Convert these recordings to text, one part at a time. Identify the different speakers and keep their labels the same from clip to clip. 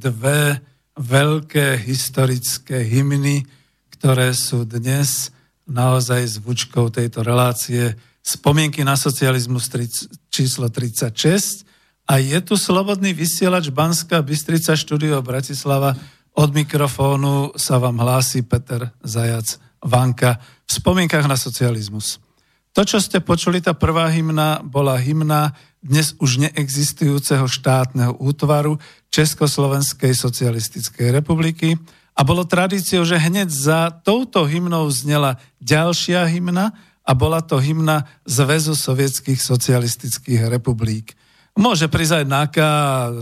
Speaker 1: dve veľké historické hymny, ktoré sú dnes naozaj zvučkou tejto relácie Spomienky na socializmus číslo 36 a je tu slobodný vysielač Banská Bystrica štúdio Bratislava. Od mikrofónu sa vám hlási Peter Zajac Vanka v spomienkach na socializmus. To, čo ste počuli, tá prvá hymna, bola hymna dnes už neexistujúceho štátneho útvaru Československej socialistickej republiky a bolo tradíciou, že hneď za touto hymnou znela ďalšia hymna a bola to hymna Zväzu sovietských socialistických republik. Môže prísť aj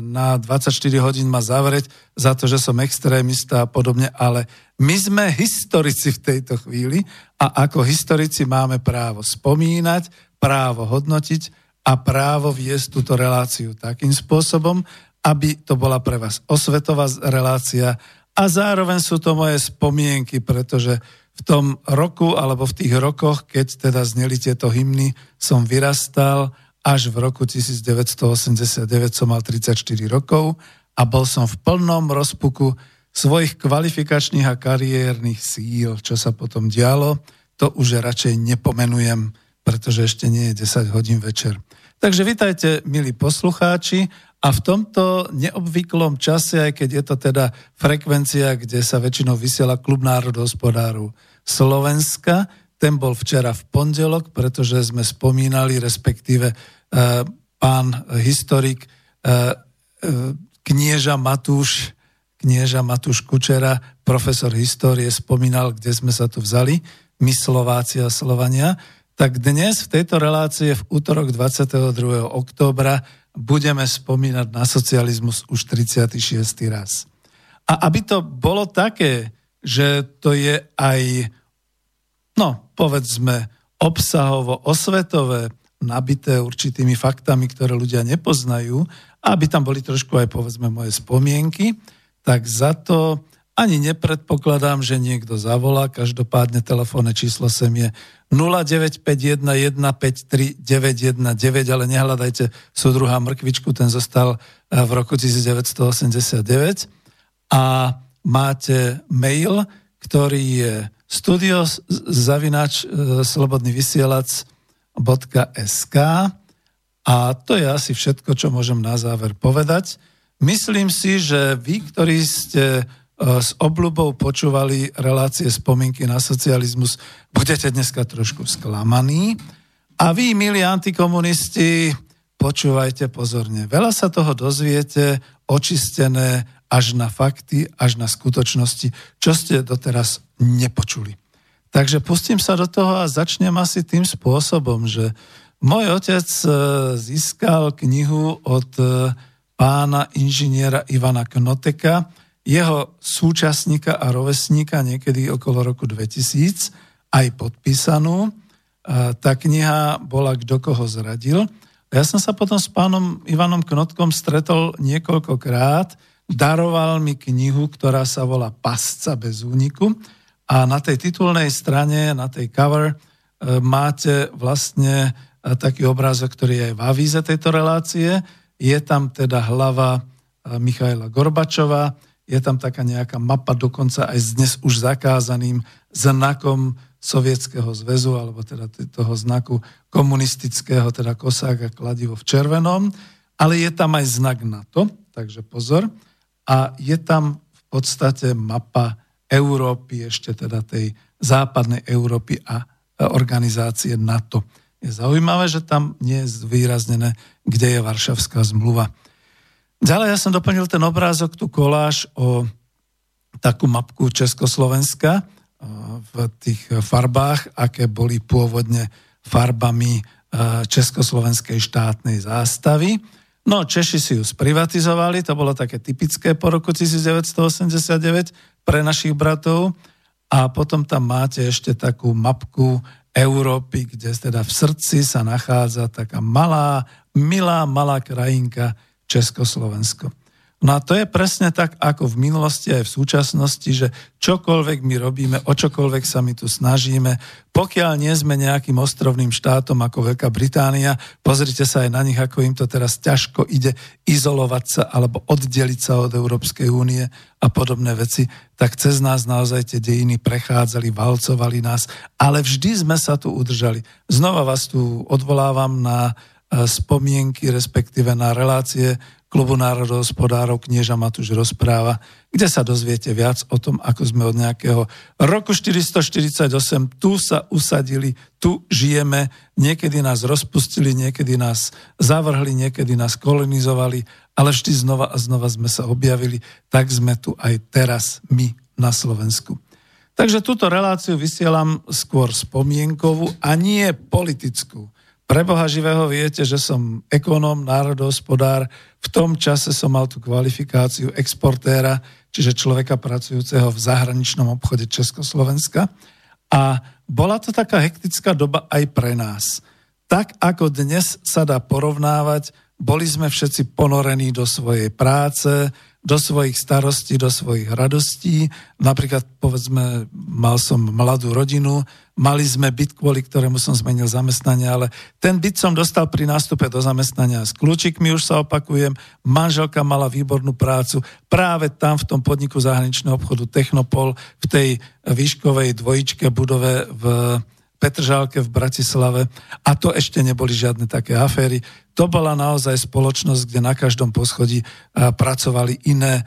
Speaker 1: na 24 hodín ma zavrieť za to, že som extrémista a podobne, ale my sme historici v tejto chvíli a ako historici máme právo spomínať, právo hodnotiť a právo viesť túto reláciu takým spôsobom, aby to bola pre vás osvetová relácia a zároveň sú to moje spomienky, pretože v tom roku alebo v tých rokoch, keď teda zneli tieto hymny, som vyrastal až v roku 1989 som mal 34 rokov a bol som v plnom rozpuku svojich kvalifikačných a kariérnych síl, čo sa potom dialo, to už radšej nepomenujem, pretože ešte nie je 10 hodín večer. Takže vitajte, milí poslucháči, a v tomto neobvyklom čase, aj keď je to teda frekvencia, kde sa väčšinou vysiela klub národohospodárov Slovenska, ten bol včera v pondelok, pretože sme spomínali, respektíve e, pán historik e, e, knieža Matúš, knieža Matúš Kučera, profesor histórie, spomínal, kde sme sa tu vzali, my Slováci a Slovania, tak dnes v tejto relácie v útorok 22. októbra budeme spomínať na socializmus už 36. raz. A aby to bolo také, že to je aj no, povedzme, obsahovo, osvetové, nabité určitými faktami, ktoré ľudia nepoznajú, aby tam boli trošku aj, povedzme, moje spomienky, tak za to ani nepredpokladám, že niekto zavolá. Každopádne telefónne číslo sem je 0951153919, ale nehľadajte súdruha Mrkvičku, ten zostal eh, v roku 1989. A máte mail, ktorý je studio zavinač e, slobodný vysielač.sk a to je asi všetko, čo môžem na záver povedať. Myslím si, že vy, ktorí ste s obľubou počúvali relácie spomienky na socializmus, budete dneska trošku sklamaní. A vy, milí antikomunisti, počúvajte pozorne. Veľa sa toho dozviete, očistené až na fakty, až na skutočnosti, čo ste doteraz nepočuli. Takže pustím sa do toho a začnem asi tým spôsobom, že môj otec e, získal knihu od e, pána inžiniera Ivana Knoteka, jeho súčasníka a rovesníka niekedy okolo roku 2000, aj podpísanú. E, tá kniha bola Kto koho zradil. Ja som sa potom s pánom Ivanom Knotkom stretol niekoľkokrát, daroval mi knihu, ktorá sa volá Pasca bez úniku a na tej titulnej strane, na tej cover, e, máte vlastne e, taký obrázok, ktorý je aj v avíze tejto relácie. Je tam teda hlava Michaila Gorbačova, je tam taká nejaká mapa dokonca aj s dnes už zakázaným znakom Sovietskeho zväzu, alebo teda toho znaku komunistického, teda kosák a kladivo v červenom, ale je tam aj znak NATO, takže pozor. A je tam v podstate mapa Európy, ešte teda tej západnej Európy a organizácie NATO. Je zaujímavé, že tam nie je zvýraznené, kde je Varšavská zmluva. Ďalej ja som doplnil ten obrázok, tu koláž o takú mapku Československa v tých farbách, aké boli pôvodne farbami Československej štátnej zástavy. No, Češi si ju sprivatizovali, to bolo také typické po roku 1989 pre našich bratov. A potom tam máte ešte takú mapku Európy, kde teda v srdci sa nachádza taká malá, milá, malá krajinka Československo. No a to je presne tak, ako v minulosti aj v súčasnosti, že čokoľvek my robíme, o čokoľvek sa my tu snažíme, pokiaľ nie sme nejakým ostrovným štátom ako Veľká Británia, pozrite sa aj na nich, ako im to teraz ťažko ide izolovať sa alebo oddeliť sa od Európskej únie a podobné veci, tak cez nás naozaj tie dejiny prechádzali, valcovali nás, ale vždy sme sa tu udržali. Znova vás tu odvolávam na spomienky, respektíve na relácie klubu národohospodárov knieža Matúš rozpráva, kde sa dozviete viac o tom, ako sme od nejakého roku 448 tu sa usadili, tu žijeme, niekedy nás rozpustili, niekedy nás zavrhli, niekedy nás kolonizovali, ale vždy znova a znova sme sa objavili, tak sme tu aj teraz my na Slovensku. Takže túto reláciu vysielam skôr spomienkovú a nie politickú. Pre Boha živého viete, že som ekonóm, národohospodár. V tom čase som mal tú kvalifikáciu exportéra, čiže človeka pracujúceho v zahraničnom obchode Československa. A bola to taká hektická doba aj pre nás. Tak ako dnes sa dá porovnávať, boli sme všetci ponorení do svojej práce, do svojich starostí, do svojich radostí. Napríklad, povedzme, mal som mladú rodinu, mali sme byt, kvôli ktorému som zmenil zamestnanie, ale ten byt som dostal pri nástupe do zamestnania s kľúčikmi, už sa opakujem, manželka mala výbornú prácu práve tam v tom podniku zahraničného obchodu Technopol, v tej výškovej dvojičke budove v Petržálke v Bratislave a to ešte neboli žiadne také aféry. To bola naozaj spoločnosť, kde na každom poschodí pracovali iné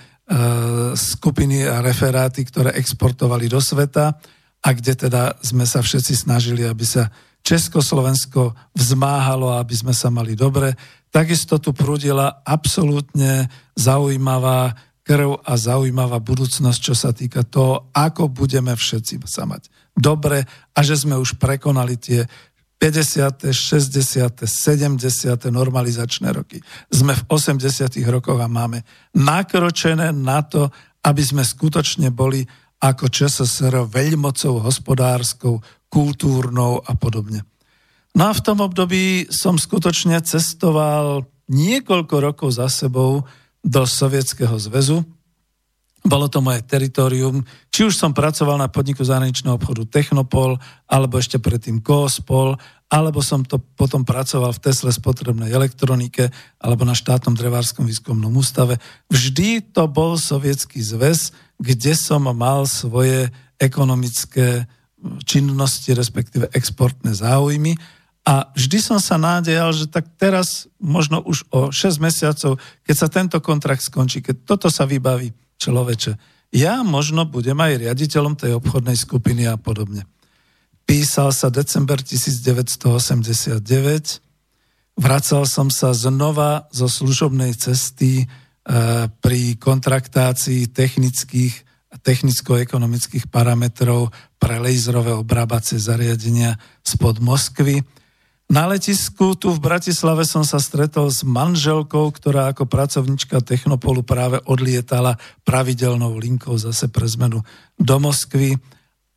Speaker 1: skupiny a referáty, ktoré exportovali do sveta a kde teda sme sa všetci snažili, aby sa Československo vzmáhalo, aby sme sa mali dobre. Takisto tu prúdila absolútne zaujímavá krv a zaujímavá budúcnosť, čo sa týka toho, ako budeme všetci sa mať dobre a že sme už prekonali tie 50., 60., 70. normalizačné roky. Sme v 80. rokoch a máme nakročené na to, aby sme skutočne boli ako ČSSR veľmocou hospodárskou, kultúrnou a podobne. No a v tom období som skutočne cestoval niekoľko rokov za sebou do Sovietskeho zväzu, bolo to moje teritorium. Či už som pracoval na podniku zahraničného obchodu Technopol, alebo ešte predtým Koospol, alebo som to potom pracoval v Tesle spotrebnej elektronike, alebo na štátnom drevárskom výskumnom ústave. Vždy to bol sovietský zväz, kde som mal svoje ekonomické činnosti, respektíve exportné záujmy. A vždy som sa nádejal, že tak teraz, možno už o 6 mesiacov, keď sa tento kontrakt skončí, keď toto sa vybaví, človeče, ja možno budem aj riaditeľom tej obchodnej skupiny a podobne. Písal sa december 1989, vracal som sa znova zo služobnej cesty e, pri kontraktácii technických a technicko-ekonomických parametrov pre laserové obrábacie zariadenia spod Moskvy na letisku tu v Bratislave som sa stretol s manželkou, ktorá ako pracovnička Technopolu práve odlietala pravidelnou linkou zase pre zmenu do Moskvy.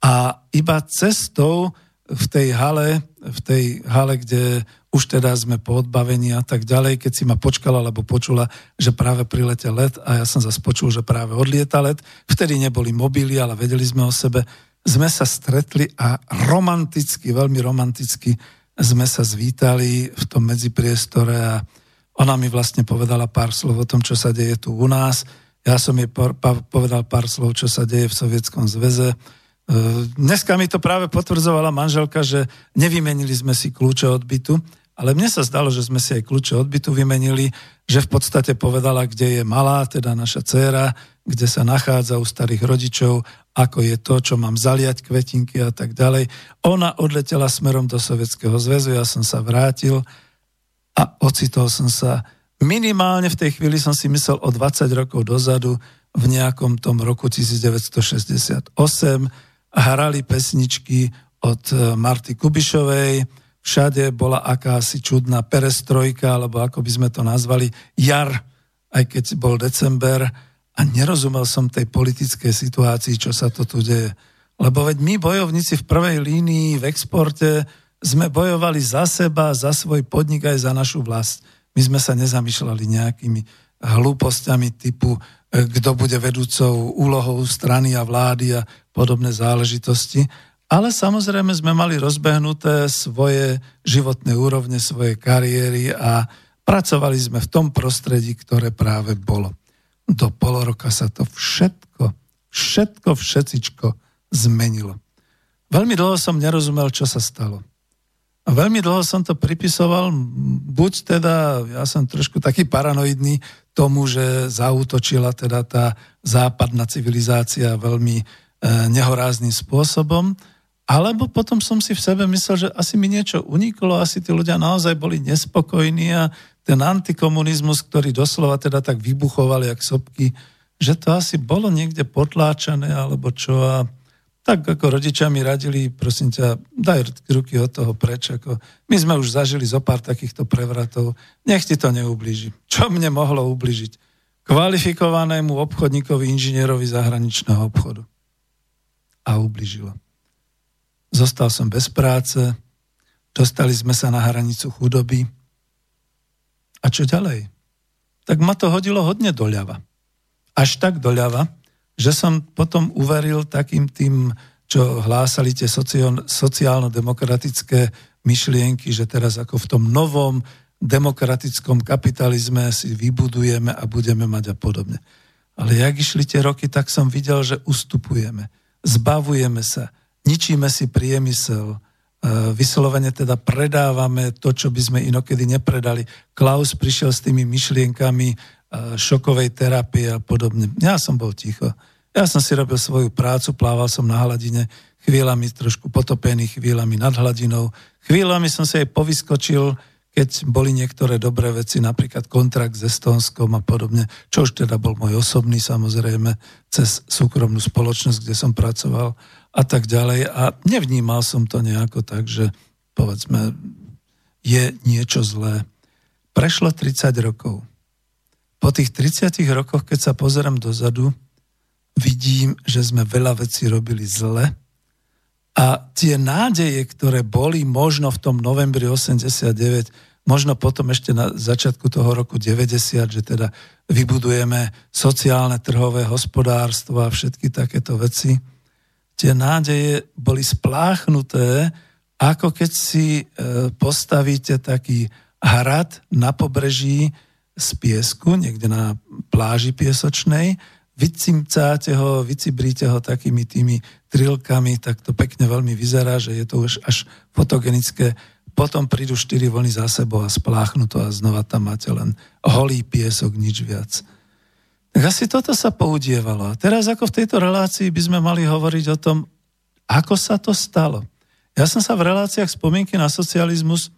Speaker 1: A iba cestou v tej hale, v tej hale, kde už teda sme po odbavení a tak ďalej, keď si ma počkala alebo počula, že práve priletel let a ja som zase počul, že práve odlieta let. Vtedy neboli mobily, ale vedeli sme o sebe. Sme sa stretli a romanticky, veľmi romanticky sme sa zvítali v tom medzipriestore a ona mi vlastne povedala pár slov o tom, čo sa deje tu u nás. Ja som jej povedal pár slov, čo sa deje v Sovietskom zväze. E, dneska mi to práve potvrdzovala manželka, že nevymenili sme si kľúče od bytu, ale mne sa zdalo, že sme si aj kľúče od bytu vymenili, že v podstate povedala, kde je malá, teda naša dcéra, kde sa nachádza u starých rodičov ako je to, čo mám zaliať kvetinky a tak ďalej. Ona odletela smerom do Sovietskeho zväzu, ja som sa vrátil a ocitol som sa minimálne v tej chvíli som si myslel o 20 rokov dozadu v nejakom tom roku 1968 hrali pesničky od e, Marty Kubišovej, všade bola akási čudná perestrojka, alebo ako by sme to nazvali, jar, aj keď bol december, a nerozumel som tej politickej situácii, čo sa to tu deje. Lebo veď my bojovníci v prvej línii v exporte sme bojovali za seba, za svoj podnik aj za našu vlast. My sme sa nezamýšľali nejakými hlúpostiami typu, e, kto bude vedúcou úlohou strany a vlády a podobné záležitosti. Ale samozrejme sme mali rozbehnuté svoje životné úrovne, svoje kariéry a pracovali sme v tom prostredí, ktoré práve bolo. Do pol roka sa to všetko, všetko, všetcičko zmenilo. Veľmi dlho som nerozumel, čo sa stalo. A veľmi dlho som to pripisoval, buď teda, ja som trošku taký paranoidný tomu, že zautočila teda tá západná civilizácia veľmi e, nehorázným spôsobom, alebo potom som si v sebe myslel, že asi mi niečo uniklo, asi tí ľudia naozaj boli nespokojní a ten antikomunizmus, ktorý doslova teda tak vybuchoval jak sopky, že to asi bolo niekde potláčané alebo čo a tak ako rodičia mi radili, prosím ťa, daj ruky od toho preč. Ako my sme už zažili zo pár takýchto prevratov. Nech ti to neublíži. Čo mne mohlo ubližiť? Kvalifikovanému obchodníkovi, inžinierovi zahraničného obchodu. A ubližilo. Zostal som bez práce, dostali sme sa na hranicu chudoby. A čo ďalej? Tak ma to hodilo hodne doľava. Až tak doľava, že som potom uveril takým tým, čo hlásali tie sociálno-demokratické myšlienky, že teraz ako v tom novom demokratickom kapitalizme si vybudujeme a budeme mať a podobne. Ale jak išli tie roky, tak som videl, že ustupujeme, zbavujeme sa, ničíme si priemysel, vyslovene teda predávame to, čo by sme inokedy nepredali. Klaus prišiel s tými myšlienkami, šokovej terapie a podobne. Ja som bol ticho. Ja som si robil svoju prácu, plával som na hladine, chvíľami trošku potopený, chvíľami nad hladinou. Chvíľami som sa aj povyskočil, keď boli niektoré dobré veci, napríklad kontrakt s Estónskom a podobne, čo už teda bol môj osobný samozrejme, cez súkromnú spoločnosť, kde som pracoval a tak ďalej. A nevnímal som to nejako tak, že povedzme, je niečo zlé. Prešlo 30 rokov po tých 30 rokoch, keď sa pozerám dozadu, vidím, že sme veľa vecí robili zle a tie nádeje, ktoré boli možno v tom novembri 89, možno potom ešte na začiatku toho roku 90, že teda vybudujeme sociálne trhové hospodárstvo a všetky takéto veci, tie nádeje boli spláchnuté, ako keď si e, postavíte taký hrad na pobreží, z piesku, niekde na pláži piesočnej, vycimcáte ho, vycibríte ho takými tými trilkami, tak to pekne veľmi vyzerá, že je to už až fotogenické. Potom prídu štyri vlny za sebou a spláchnu to a znova tam máte len holý piesok, nič viac. Tak asi toto sa poudievalo. A teraz ako v tejto relácii by sme mali hovoriť o tom, ako sa to stalo. Ja som sa v reláciách spomienky na socializmus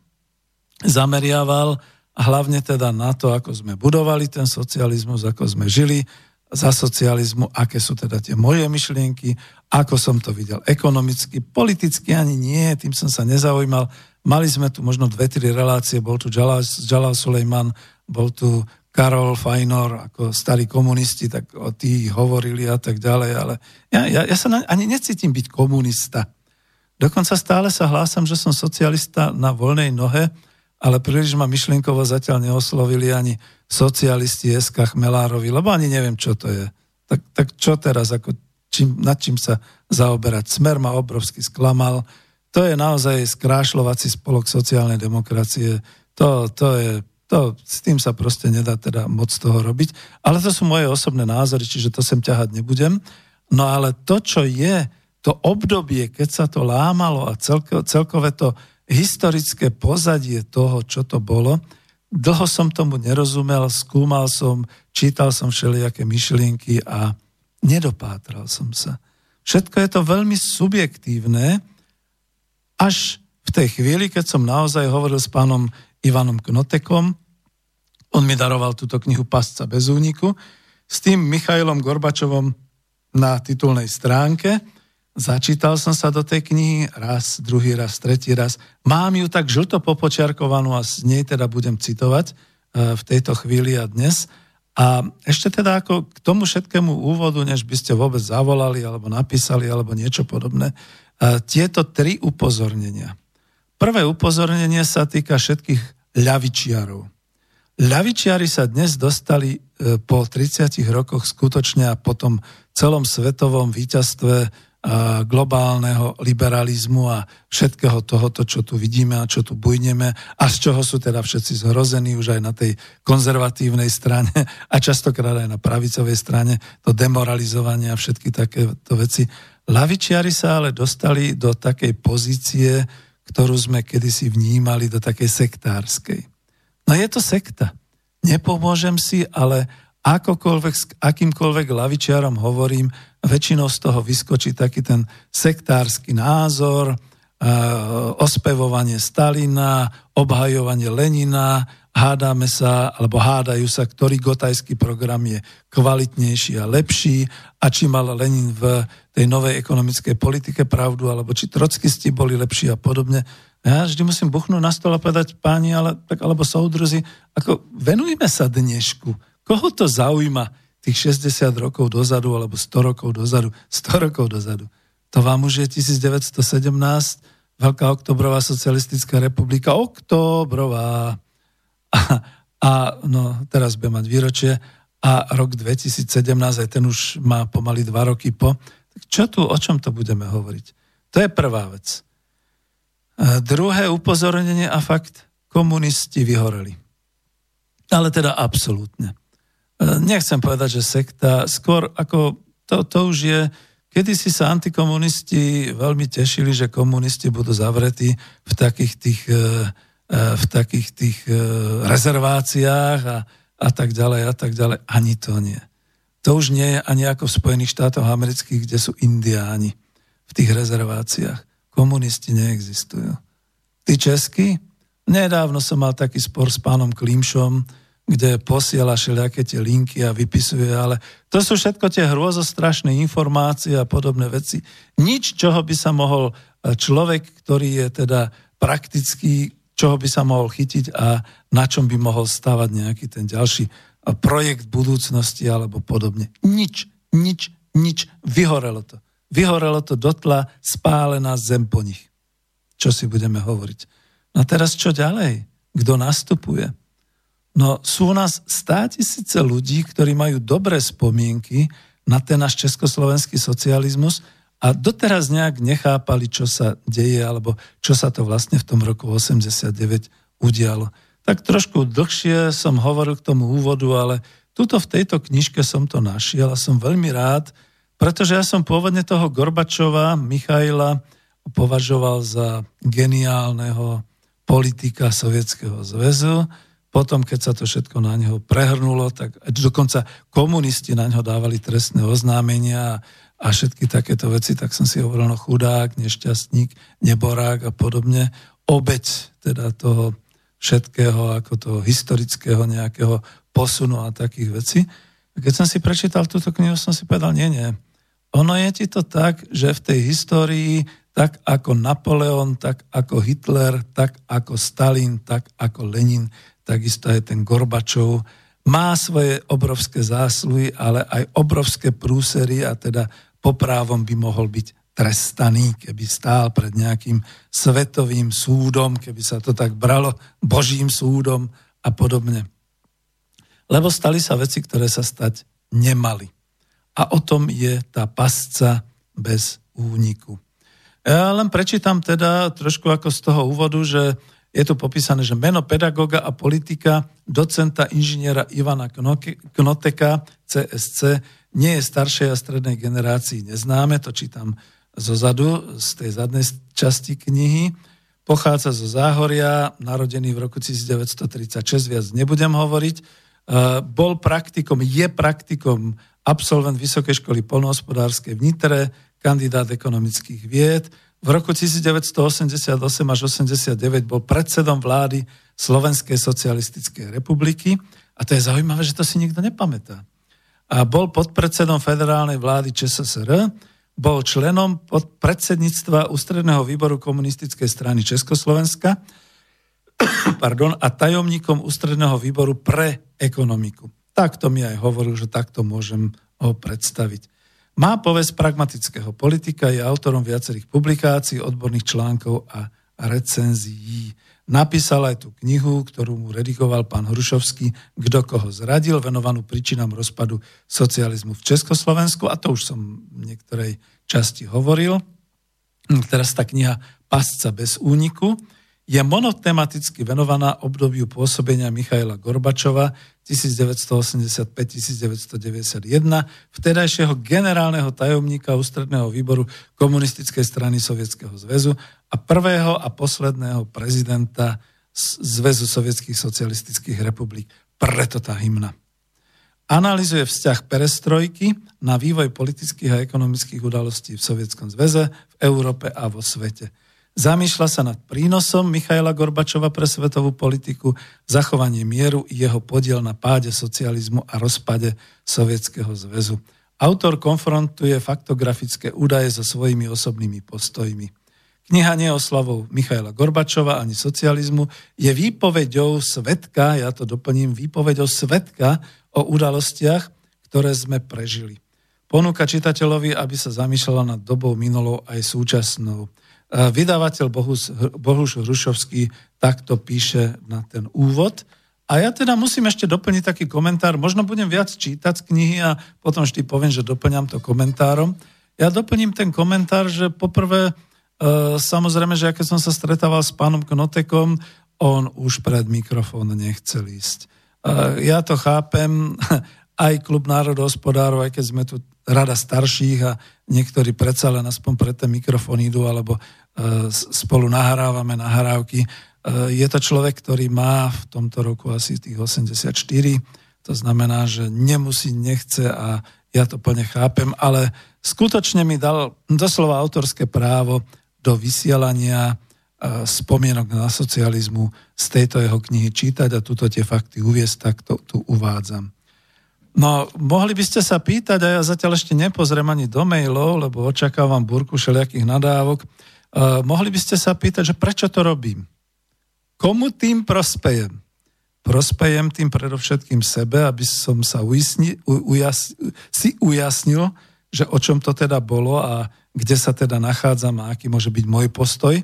Speaker 1: zameriaval hlavne teda na to, ako sme budovali ten socializmus, ako sme žili za socializmu, aké sú teda tie moje myšlienky, ako som to videl ekonomicky, politicky ani nie, tým som sa nezaujímal. Mali sme tu možno dve, tri relácie, bol tu Jalal, Jalal Sulejman, bol tu Karol Fajnor, ako starí komunisti, tak o tí hovorili a tak ďalej, ale ja, ja, ja sa ani necítim byť komunista. Dokonca stále sa hlásam, že som socialista na voľnej nohe, ale príliš ma myšlienkovo zatiaľ neoslovili ani socialisti SK Chmelárovi, lebo ani neviem, čo to je. Tak, tak čo teraz, ako čím, nad čím sa zaoberať? Smer ma obrovsky sklamal. To je naozaj skrášľovací spolok sociálnej demokracie. To, to je, to, s tým sa proste nedá teda moc toho robiť. Ale to sú moje osobné názory, čiže to sem ťahať nebudem. No ale to, čo je, to obdobie, keď sa to lámalo a celko, celkové to historické pozadie toho, čo to bolo. Dlho som tomu nerozumel, skúmal som, čítal som všelijaké myšlienky a nedopátral som sa. Všetko je to veľmi subjektívne, až v tej chvíli, keď som naozaj hovoril s pánom Ivanom Knotekom, on mi daroval túto knihu Pasca bez úniku, s tým Michailom Gorbačovom na titulnej stránke, Začítal som sa do tej knihy raz, druhý raz, tretí raz. Mám ju tak žlto popočiarkovanú a z nej teda budem citovať e, v tejto chvíli a dnes. A ešte teda ako k tomu všetkému úvodu, než by ste vôbec zavolali alebo napísali alebo niečo podobné, e, tieto tri upozornenia. Prvé upozornenie sa týka všetkých ľavičiarov. Ľavičiari sa dnes dostali po 30 rokoch skutočne a po tom celom svetovom víťazstve globálneho liberalizmu a všetkého tohoto, čo tu vidíme a čo tu bujneme a z čoho sú teda všetci zhrození už aj na tej konzervatívnej strane a častokrát aj na pravicovej strane, to demoralizovanie a všetky takéto veci. Lavičiari sa ale dostali do takej pozície, ktorú sme kedysi vnímali, do takej sektárskej. No je to sekta. Nepomôžem si, ale akokoľvek, akýmkoľvek lavičiarom hovorím, väčšinou z toho vyskočí taký ten sektársky názor, ospevovanie Stalina, obhajovanie Lenina, hádame sa, alebo hádajú sa, ktorý gotajský program je kvalitnejší a lepší a či mal Lenin v tej novej ekonomickej politike pravdu, alebo či trockisti boli lepší a podobne. Ja vždy musím buchnúť na stôl a povedať, páni, ale, tak, alebo soudruzi, ako venujme sa dnešku, Koho to zaujíma tých 60 rokov dozadu alebo 100 rokov dozadu? 100 rokov dozadu. To vám už je 1917, Veľká oktobrová socialistická republika, oktobrová. A, a no, teraz bude mať výročie a rok 2017, aj ten už má pomaly dva roky po. Tak čo tu, o čom to budeme hovoriť? To je prvá vec. A druhé upozornenie a fakt, komunisti vyhoreli. Ale teda absolútne. Nechcem povedať, že sekta, skôr ako to, to už je, kedy si sa antikomunisti veľmi tešili, že komunisti budú zavretí v takých tých, e, e, v takých tých e, rezerváciách a, a tak ďalej a tak ďalej. Ani to nie. To už nie je ani ako v Spojených štátoch amerických, kde sú indiáni v tých rezerváciách. Komunisti neexistujú. Ty česky? Nedávno som mal taký spor s pánom Klimšom, kde posiela všelijaké tie linky a vypisuje, ale to sú všetko tie hrôzostrašné informácie a podobné veci. Nič, čoho by sa mohol e, človek, ktorý je teda praktický, čoho by sa mohol chytiť a na čom by mohol stavať nejaký ten ďalší projekt budúcnosti alebo podobne. Nič, nič, nič. Vyhorelo to. Vyhorelo to dotla, spálená zem po nich. Čo si budeme hovoriť? No a teraz čo ďalej? Kto nastupuje? No sú u nás stá tisíce ľudí, ktorí majú dobré spomienky na ten náš československý socializmus a doteraz nejak nechápali, čo sa deje, alebo čo sa to vlastne v tom roku 89 udialo. Tak trošku dlhšie som hovoril k tomu úvodu, ale tuto v tejto knižke som to našiel a som veľmi rád, pretože ja som pôvodne toho Gorbačova, Michaila, považoval za geniálneho politika Sovietskeho zväzu, potom, keď sa to všetko na neho prehrnulo, tak dokonca komunisti na neho dávali trestné oznámenia a všetky takéto veci, tak som si hovoril, no chudák, nešťastník, neborák a podobne. Obeď teda toho všetkého, ako toho historického nejakého posunu a takých vecí. A keď som si prečítal túto knihu, som si povedal, nie, nie. Ono je ti to tak, že v tej histórii tak ako Napoleon, tak ako Hitler, tak ako Stalin, tak ako Lenin, takisto aj ten Gorbačov, má svoje obrovské zásluhy, ale aj obrovské prúsery a teda poprávom by mohol byť trestaný, keby stál pred nejakým svetovým súdom, keby sa to tak bralo, božím súdom a podobne. Lebo stali sa veci, ktoré sa stať nemali. A o tom je tá pasca bez úniku. Ja len prečítam teda trošku ako z toho úvodu, že je tu popísané, že meno pedagoga a politika docenta inžiniera Ivana Knoteka, CSC, nie je staršej a strednej generácii neznáme, to čítam zo zadu, z tej zadnej časti knihy. Pochádza zo Záhoria, narodený v roku 1936, viac nebudem hovoriť. E, bol praktikom, je praktikom, absolvent Vysokej školy polnohospodárskej v Nitre, kandidát ekonomických vied, v roku 1988 až 89 bol predsedom vlády Slovenskej socialistickej republiky a to je zaujímavé, že to si nikto nepamätá. A bol podpredsedom federálnej vlády ČSSR, bol členom predsedníctva Ústredného výboru komunistickej strany Československa pardon, a tajomníkom Ústredného výboru pre ekonomiku. Takto mi aj hovoril, že takto môžem ho predstaviť. Má povesť pragmatického politika, je autorom viacerých publikácií, odborných článkov a recenzií. Napísal aj tú knihu, ktorú mu redigoval pán Hrušovský, Kto koho zradil, venovanú príčinám rozpadu socializmu v Československu a to už som v niektorej časti hovoril. Teraz tá kniha Pasca bez úniku je monotematicky venovaná obdobiu pôsobenia Michaila Gorbačova 1985-1991, vtedajšieho generálneho tajomníka ústredného výboru komunistickej strany Sovietskeho zväzu a prvého a posledného prezidenta Zväzu sovietských socialistických republik. Preto tá hymna. Analizuje vzťah perestrojky na vývoj politických a ekonomických udalostí v Sovietskom zväze, v Európe a vo svete. Zamýšľa sa nad prínosom Michaila Gorbačova pre svetovú politiku, zachovanie mieru i jeho podiel na páde socializmu a rozpade Sovietskeho zväzu. Autor konfrontuje faktografické údaje so svojimi osobnými postojmi. Kniha nie oslavou Michaila Gorbačova ani socializmu, je výpovedou svetka, ja to doplním, výpovedou svetka o udalostiach, ktoré sme prežili. Ponúka čitateľovi, aby sa zamýšľala nad dobou minulou aj súčasnou. Vydavateľ Bohus, Bohuš Hrušovský takto píše na ten úvod. A ja teda musím ešte doplniť taký komentár. Možno budem viac čítať z knihy a potom vždy poviem, že doplňam to komentárom. Ja doplním ten komentár, že poprvé, e, samozrejme, že keď som sa stretával s pánom Knotekom, on už pred mikrofón nechcel ísť. E, ja to chápem, aj klub národohospodárov, aj keď sme tu rada starších a niektorí predsa len aspoň pre ten mikrofón idú alebo e, spolu nahrávame nahrávky. E, je to človek, ktorý má v tomto roku asi tých 84, to znamená, že nemusí, nechce a ja to plne chápem, ale skutočne mi dal doslova autorské právo do vysielania e, spomienok na socializmu z tejto jeho knihy čítať a tuto tie fakty uviesť, tak to tu uvádzam. No, mohli by ste sa pýtať, a ja zatiaľ ešte nepozriem ani do mailov, lebo očakávam burku všelijakých nadávok. Uh, mohli by ste sa pýtať, že prečo to robím? Komu tým prospejem? Prospejem tým predovšetkým sebe, aby som sa ujasni, ujas, si ujasnil, že o čom to teda bolo a kde sa teda nachádzam a aký môže byť môj postoj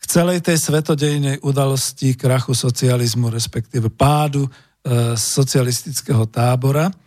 Speaker 1: k celej tej svetodejnej udalosti krachu socializmu, respektíve pádu e, socialistického tábora –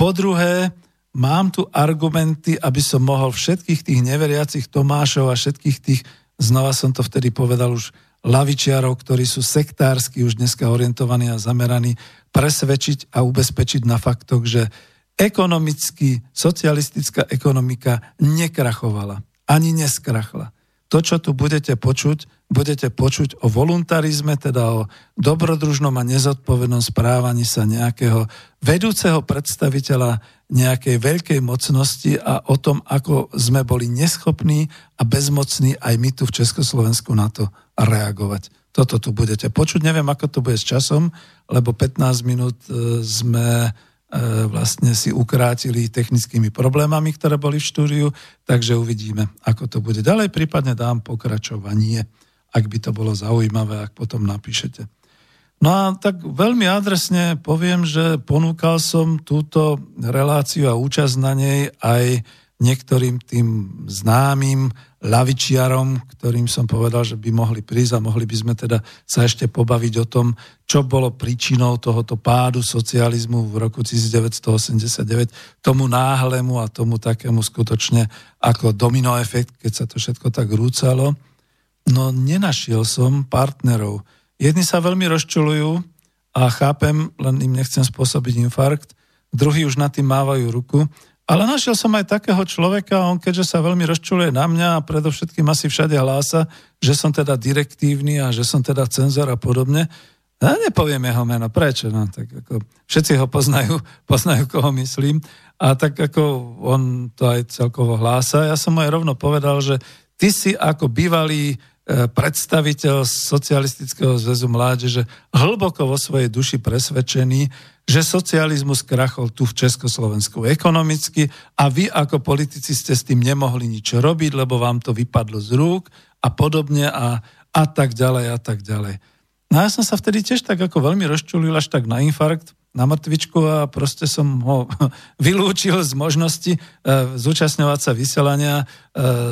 Speaker 1: po druhé, mám tu argumenty, aby som mohol všetkých tých neveriacich Tomášov a všetkých tých, znova som to vtedy povedal už, lavičiarov, ktorí sú sektársky už dneska orientovaní a zameraní, presvedčiť a ubezpečiť na faktoch, že ekonomicky, socialistická ekonomika nekrachovala, ani neskrachla. To, čo tu budete počuť, budete počuť o voluntarizme, teda o dobrodružnom a nezodpovednom správaní sa nejakého vedúceho predstaviteľa nejakej veľkej mocnosti a o tom, ako sme boli neschopní a bezmocní aj my tu v Československu na to reagovať. Toto tu budete počuť. Neviem, ako to bude s časom, lebo 15 minút e, sme e, vlastne si ukrátili technickými problémami, ktoré boli v štúdiu, takže uvidíme, ako to bude ďalej. Prípadne dám pokračovanie ak by to bolo zaujímavé, ak potom napíšete. No a tak veľmi adresne poviem, že ponúkal som túto reláciu a účasť na nej aj niektorým tým známym lavičiarom, ktorým som povedal, že by mohli prísť a mohli by sme teda sa ešte pobaviť o tom, čo bolo príčinou tohoto pádu socializmu v roku 1989, tomu náhlemu a tomu takému skutočne ako domino efekt, keď sa to všetko tak rúcalo. No nenašiel som partnerov. Jedni sa veľmi rozčulujú a chápem, len im nechcem spôsobiť infarkt, druhí už na tým mávajú ruku, ale našiel som aj takého človeka, on keďže sa veľmi rozčuluje na mňa a predovšetkým asi všade hlása, že som teda direktívny a že som teda cenzor a podobne, ja nepoviem jeho meno, prečo? No, tak ako, všetci ho poznajú, poznajú, koho myslím. A tak ako on to aj celkovo hlása, ja som mu aj rovno povedal, že ty si ako bývalý predstaviteľ Socialistického zväzu mládeže hlboko vo svojej duši presvedčený, že socializmus krachol tu v Československu ekonomicky a vy ako politici ste s tým nemohli nič robiť, lebo vám to vypadlo z rúk a podobne a, a tak ďalej a tak ďalej. No ja som sa vtedy tiež tak ako veľmi rozčulil až tak na infarkt na mŕtvičku a proste som ho vylúčil z možnosti e, zúčastňovať sa vysielania e,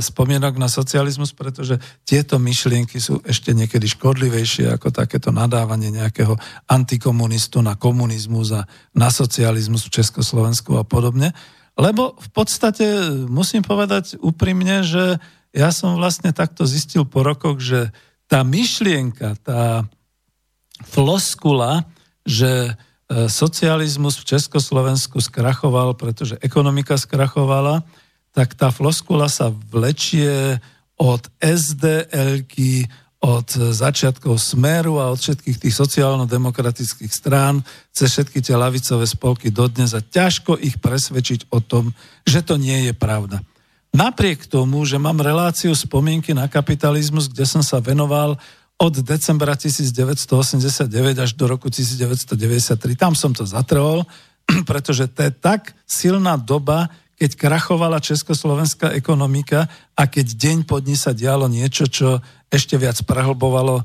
Speaker 1: spomienok na socializmus, pretože tieto myšlienky sú ešte niekedy škodlivejšie ako takéto nadávanie nejakého antikomunistu na komunizmus a na socializmus v Československu a podobne. Lebo v podstate musím povedať úprimne, že ja som vlastne takto zistil po rokoch, že tá myšlienka, tá floskula, že e, socializmus v Československu skrachoval, pretože ekonomika skrachovala, tak tá floskula sa vlečie od sdl od začiatkov Smeru a od všetkých tých sociálno-demokratických strán cez všetky tie lavicové spolky dodnes a ťažko ich presvedčiť o tom, že to nie je pravda. Napriek tomu, že mám reláciu spomienky na kapitalizmus, kde som sa venoval od decembra 1989 až do roku 1993. Tam som to zatrhol, pretože to je tak silná doba, keď krachovala československá ekonomika a keď deň pod ní sa dialo niečo, čo ešte viac prehlbovalo uh,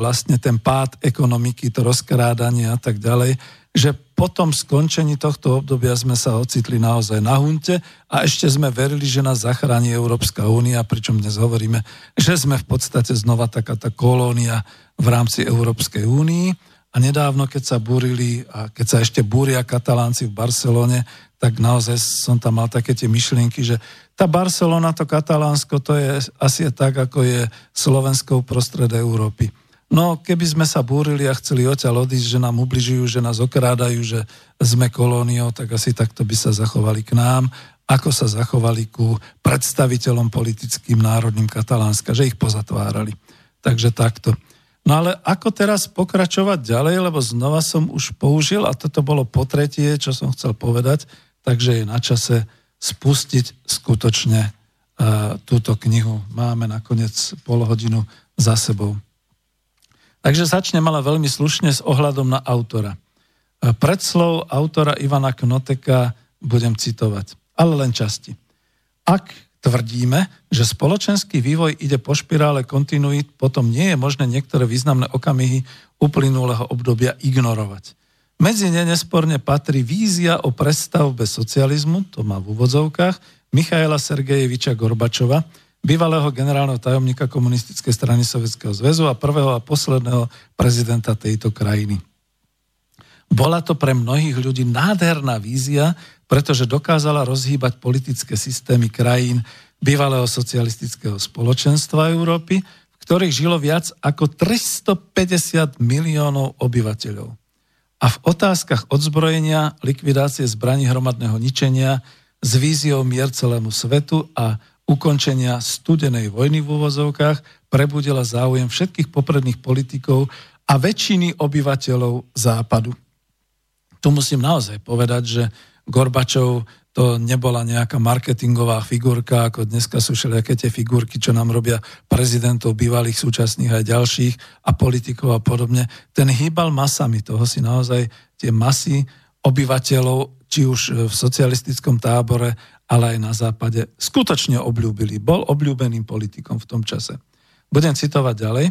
Speaker 1: vlastne ten pád ekonomiky, to rozkrádanie a tak ďalej, že po tom skončení tohto obdobia sme sa ocitli naozaj na hunte a ešte sme verili, že nás zachráni Európska únia, pričom dnes hovoríme, že sme v podstate znova taká tá kolónia v rámci Európskej únii. A nedávno, keď sa búrili a keď sa ešte búria katalánci v Barcelone, tak naozaj som tam mal také tie myšlienky, že tá Barcelona, to Katalánsko, to je asi tak, ako je Slovensko prostred Európy. No, keby sme sa búrili a chceli odtiaľ odísť, že nám ubližujú, že nás okrádajú, že sme kolóniou, tak asi takto by sa zachovali k nám, ako sa zachovali ku predstaviteľom politickým národným Katalánska, že ich pozatvárali. Takže takto. No ale ako teraz pokračovať ďalej, lebo znova som už použil, a toto bolo po tretie, čo som chcel povedať, takže je na čase spustiť skutočne uh, túto knihu. Máme nakoniec pol hodinu za sebou. Takže začnem ale veľmi slušne s ohľadom na autora. Predslov autora Ivana Knoteka budem citovať, ale len časti. Ak tvrdíme, že spoločenský vývoj ide po špirále kontinuít, potom nie je možné niektoré významné okamihy uplynulého obdobia ignorovať. Medzi ne nesporne patrí vízia o prestavbe socializmu, to má v úvodzovkách, Michaela Sergejeviča Gorbačova, bývalého generálneho tajomníka komunistickej strany Sovjetského zväzu a prvého a posledného prezidenta tejto krajiny. Bola to pre mnohých ľudí nádherná vízia, pretože dokázala rozhýbať politické systémy krajín bývalého socialistického spoločenstva Európy, v ktorých žilo viac ako 350 miliónov obyvateľov. A v otázkach odzbrojenia, likvidácie zbraní hromadného ničenia, s víziou mier celému svetu a ukončenia studenej vojny v úvozovkách prebudila záujem všetkých popredných politikov a väčšiny obyvateľov západu. Tu musím naozaj povedať, že Gorbačov to nebola nejaká marketingová figurka, ako dneska sú všelijaké tie figurky, čo nám robia prezidentov, bývalých, súčasných aj ďalších a politikov a podobne. Ten hýbal masami, toho si naozaj tie masy obyvateľov, či už v socialistickom tábore, ale aj na západe, skutočne obľúbili. Bol obľúbeným politikom v tom čase. Budem citovať ďalej.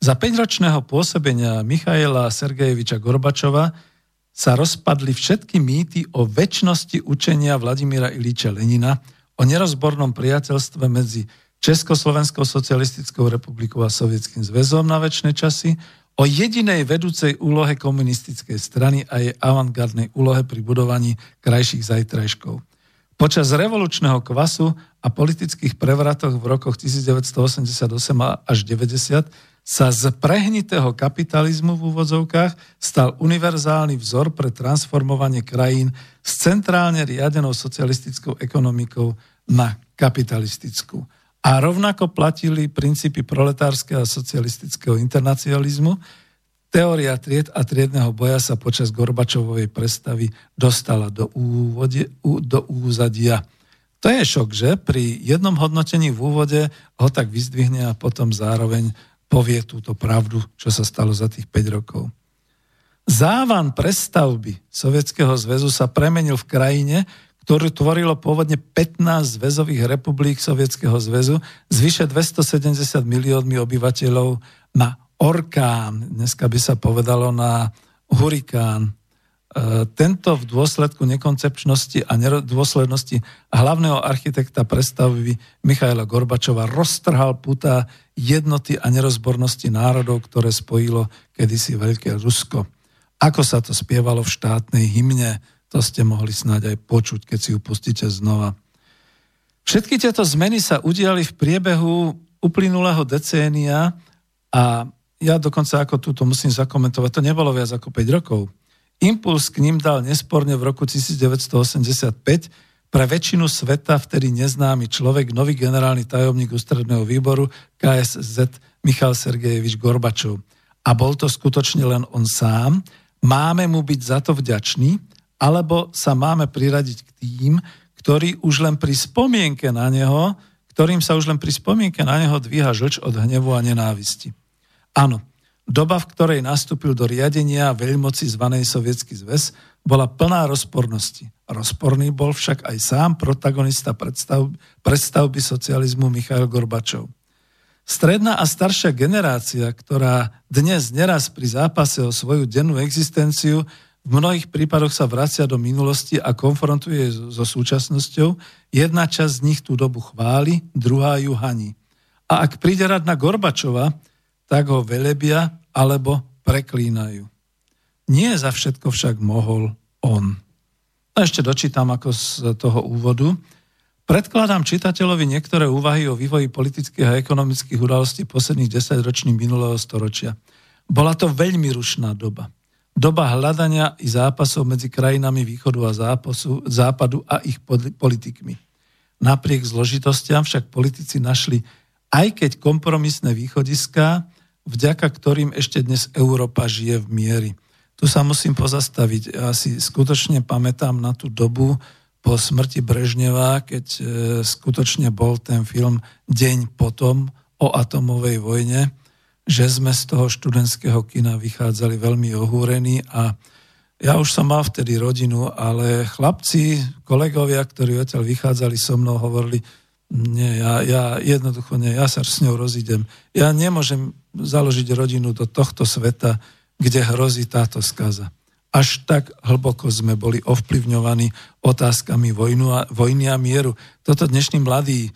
Speaker 1: Za 5-ročného pôsobenia Michaela Sergejeviča Gorbačova sa rozpadli všetky mýty o väčšnosti učenia Vladimíra Iliča Lenina, o nerozbornom priateľstve medzi Československou socialistickou republikou a Sovietským zväzom na väčšie časy, o jedinej vedúcej úlohe komunistickej strany a jej avantgardnej úlohe pri budovaní krajších zajtrajškov. Počas revolučného kvasu a politických prevratoch v rokoch 1988 až 90 sa z prehnitého kapitalizmu v úvodzovkách stal univerzálny vzor pre transformovanie krajín s centrálne riadenou socialistickou ekonomikou na kapitalistickú. A rovnako platili princípy proletárskeho a socialistického internacionalizmu, Teória tried a triedného boja sa počas Gorbačovovej prestavy dostala do, úvode, do úzadia. To je šok, že? Pri jednom hodnotení v úvode ho tak vyzdvihne a potom zároveň povie túto pravdu, čo sa stalo za tých 5 rokov. Závan prestavby Sovietskeho zväzu sa premenil v krajine, ktorú tvorilo pôvodne 15 zväzových republik Sovietskeho zväzu s vyše 270 miliónmi obyvateľov na orkán, dneska by sa povedalo na hurikán, tento v dôsledku nekoncepčnosti a dôslednosti hlavného architekta prestavy Michaela Gorbačova roztrhal puta jednoty a nerozbornosti národov, ktoré spojilo kedysi Veľké Rusko. Ako sa to spievalo v štátnej hymne, to ste mohli snáď aj počuť, keď si ju pustíte znova. Všetky tieto zmeny sa udiali v priebehu uplynulého decénia a ja dokonca ako túto musím zakomentovať, to nebolo viac ako 5 rokov. Impuls k ním dal nesporne v roku 1985 pre väčšinu sveta vtedy neznámy človek, nový generálny tajomník ústredného výboru KSZ Michal Sergejevič Gorbačov. A bol to skutočne len on sám. Máme mu byť za to vďačný, alebo sa máme priradiť k tým, ktorí už len pri spomienke na neho, ktorým sa už len pri spomienke na neho dvíha žlč od hnevu a nenávisti. Áno, Doba, v ktorej nastúpil do riadenia veľmoci zvanej Sovietský zväz, bola plná rozpornosti. Rozporný bol však aj sám protagonista predstav, predstavby socializmu Michail Gorbačov. Stredná a staršia generácia, ktorá dnes neraz pri zápase o svoju dennú existenciu v mnohých prípadoch sa vracia do minulosti a konfrontuje so súčasnosťou, jedna časť z nich tú dobu chváli, druhá ju haní. A ak príde rad na Gorbačova, tak ho velebia alebo preklínajú. Nie za všetko však mohol on. A ešte dočítam ako z toho úvodu. Predkladám čitateľovi niektoré úvahy o vývoji politických a ekonomických udalostí posledných 10 roční minulého storočia. Bola to veľmi rušná doba. Doba hľadania i zápasov medzi krajinami východu a zápasu, západu a ich politikmi. Napriek zložitostiam však politici našli aj keď kompromisné východiská, vďaka ktorým ešte dnes Európa žije v miery. Tu sa musím pozastaviť. Ja si skutočne pamätám na tú dobu po smrti Brežneva, keď e, skutočne bol ten film Deň potom o atomovej vojne, že sme z toho študentského kina vychádzali veľmi ohúrení a ja už som mal vtedy rodinu, ale chlapci, kolegovia, ktorí odtiaľ vychádzali so mnou, hovorili, nie, ja, ja jednoducho nie, ja sa s ňou rozídem. Ja nemôžem založiť rodinu do tohto sveta, kde hrozí táto skaza. Až tak hlboko sme boli ovplyvňovaní otázkami vojnu a, vojny a mieru. Toto dnešní mladí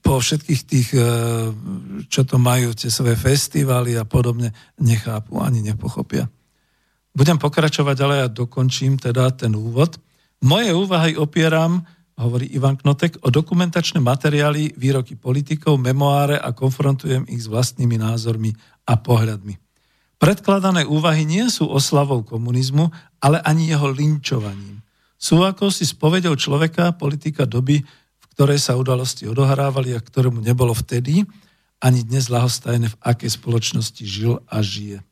Speaker 1: po všetkých tých, e, čo to majú, tie svoje festivály a podobne, nechápu ani nepochopia. Budem pokračovať, ale ja dokončím teda ten úvod. Moje úvahy opieram hovorí Ivan Knotek, o dokumentačné materiály, výroky politikov, memoáre a konfrontujem ich s vlastnými názormi a pohľadmi. Predkladané úvahy nie sú oslavou komunizmu, ale ani jeho linčovaním. Sú ako si spovedou človeka, politika doby, v ktorej sa udalosti odohrávali a ktorému nebolo vtedy, ani dnes lahostajné, v akej spoločnosti žil a žije.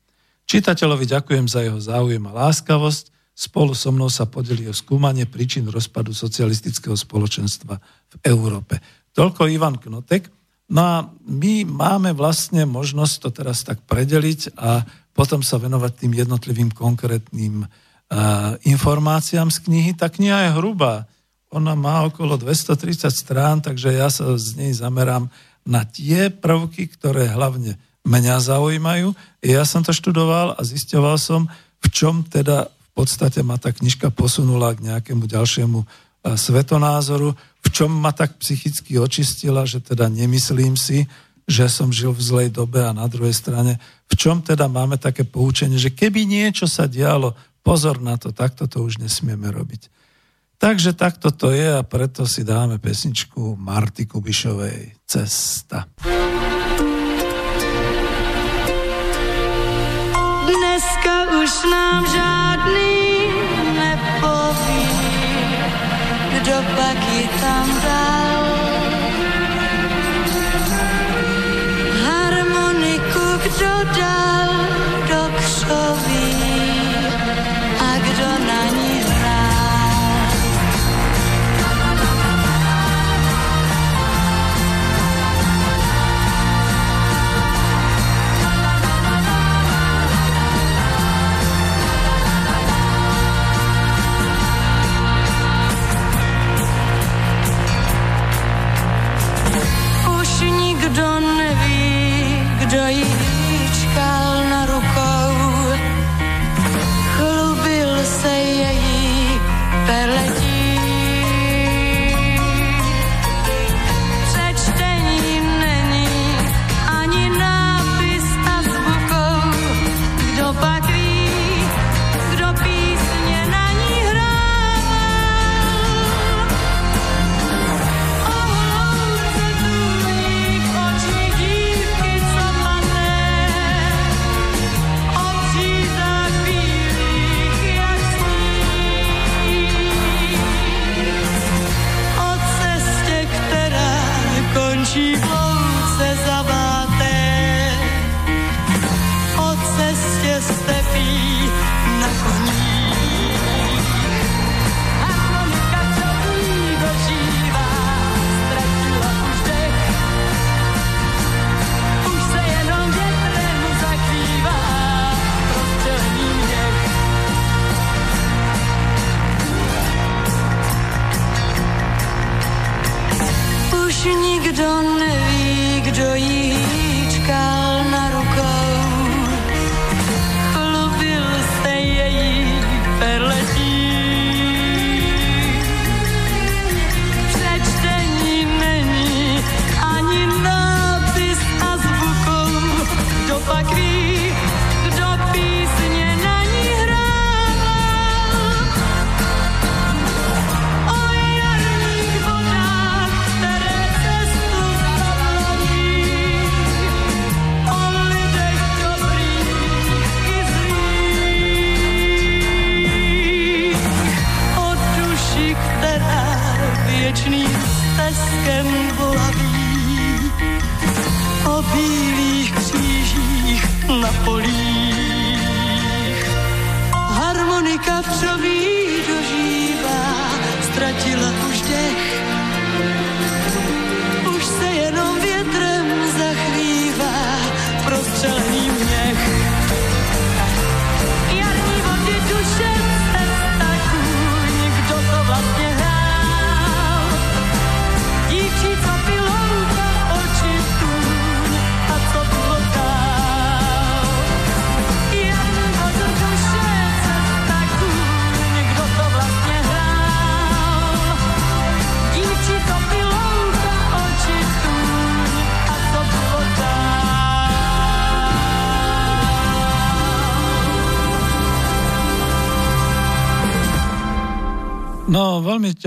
Speaker 1: Čitateľovi ďakujem za jeho záujem a láskavosť, Spolu so mnou sa podeli o skúmanie príčin rozpadu socialistického spoločenstva v Európe. Toľko Ivan Knotek. No a my máme vlastne možnosť to teraz tak predeliť a potom sa venovať tým jednotlivým konkrétnym uh, informáciám z knihy. Tá kniha je hrubá. Ona má okolo 230 strán, takže ja sa z nej zamerám na tie prvky, ktoré hlavne mňa zaujímajú. Ja som to študoval a zisťoval som, v čom teda podstate ma tá knižka posunula k nejakému ďalšiemu e, svetonázoru, v čom ma tak psychicky očistila, že teda nemyslím si, že som žil v zlej dobe a na druhej strane, v čom teda máme také poučenie, že keby niečo sa dialo, pozor na to, takto to už nesmieme robiť. Takže takto to je a preto si dáme pesničku Marty Kubišovej Cesta.
Speaker 2: Dneska nám žádný nepoví, kdo pak ji tam dal. Harmoniku kdo dal do křoví kdo jí čkal na
Speaker 1: don't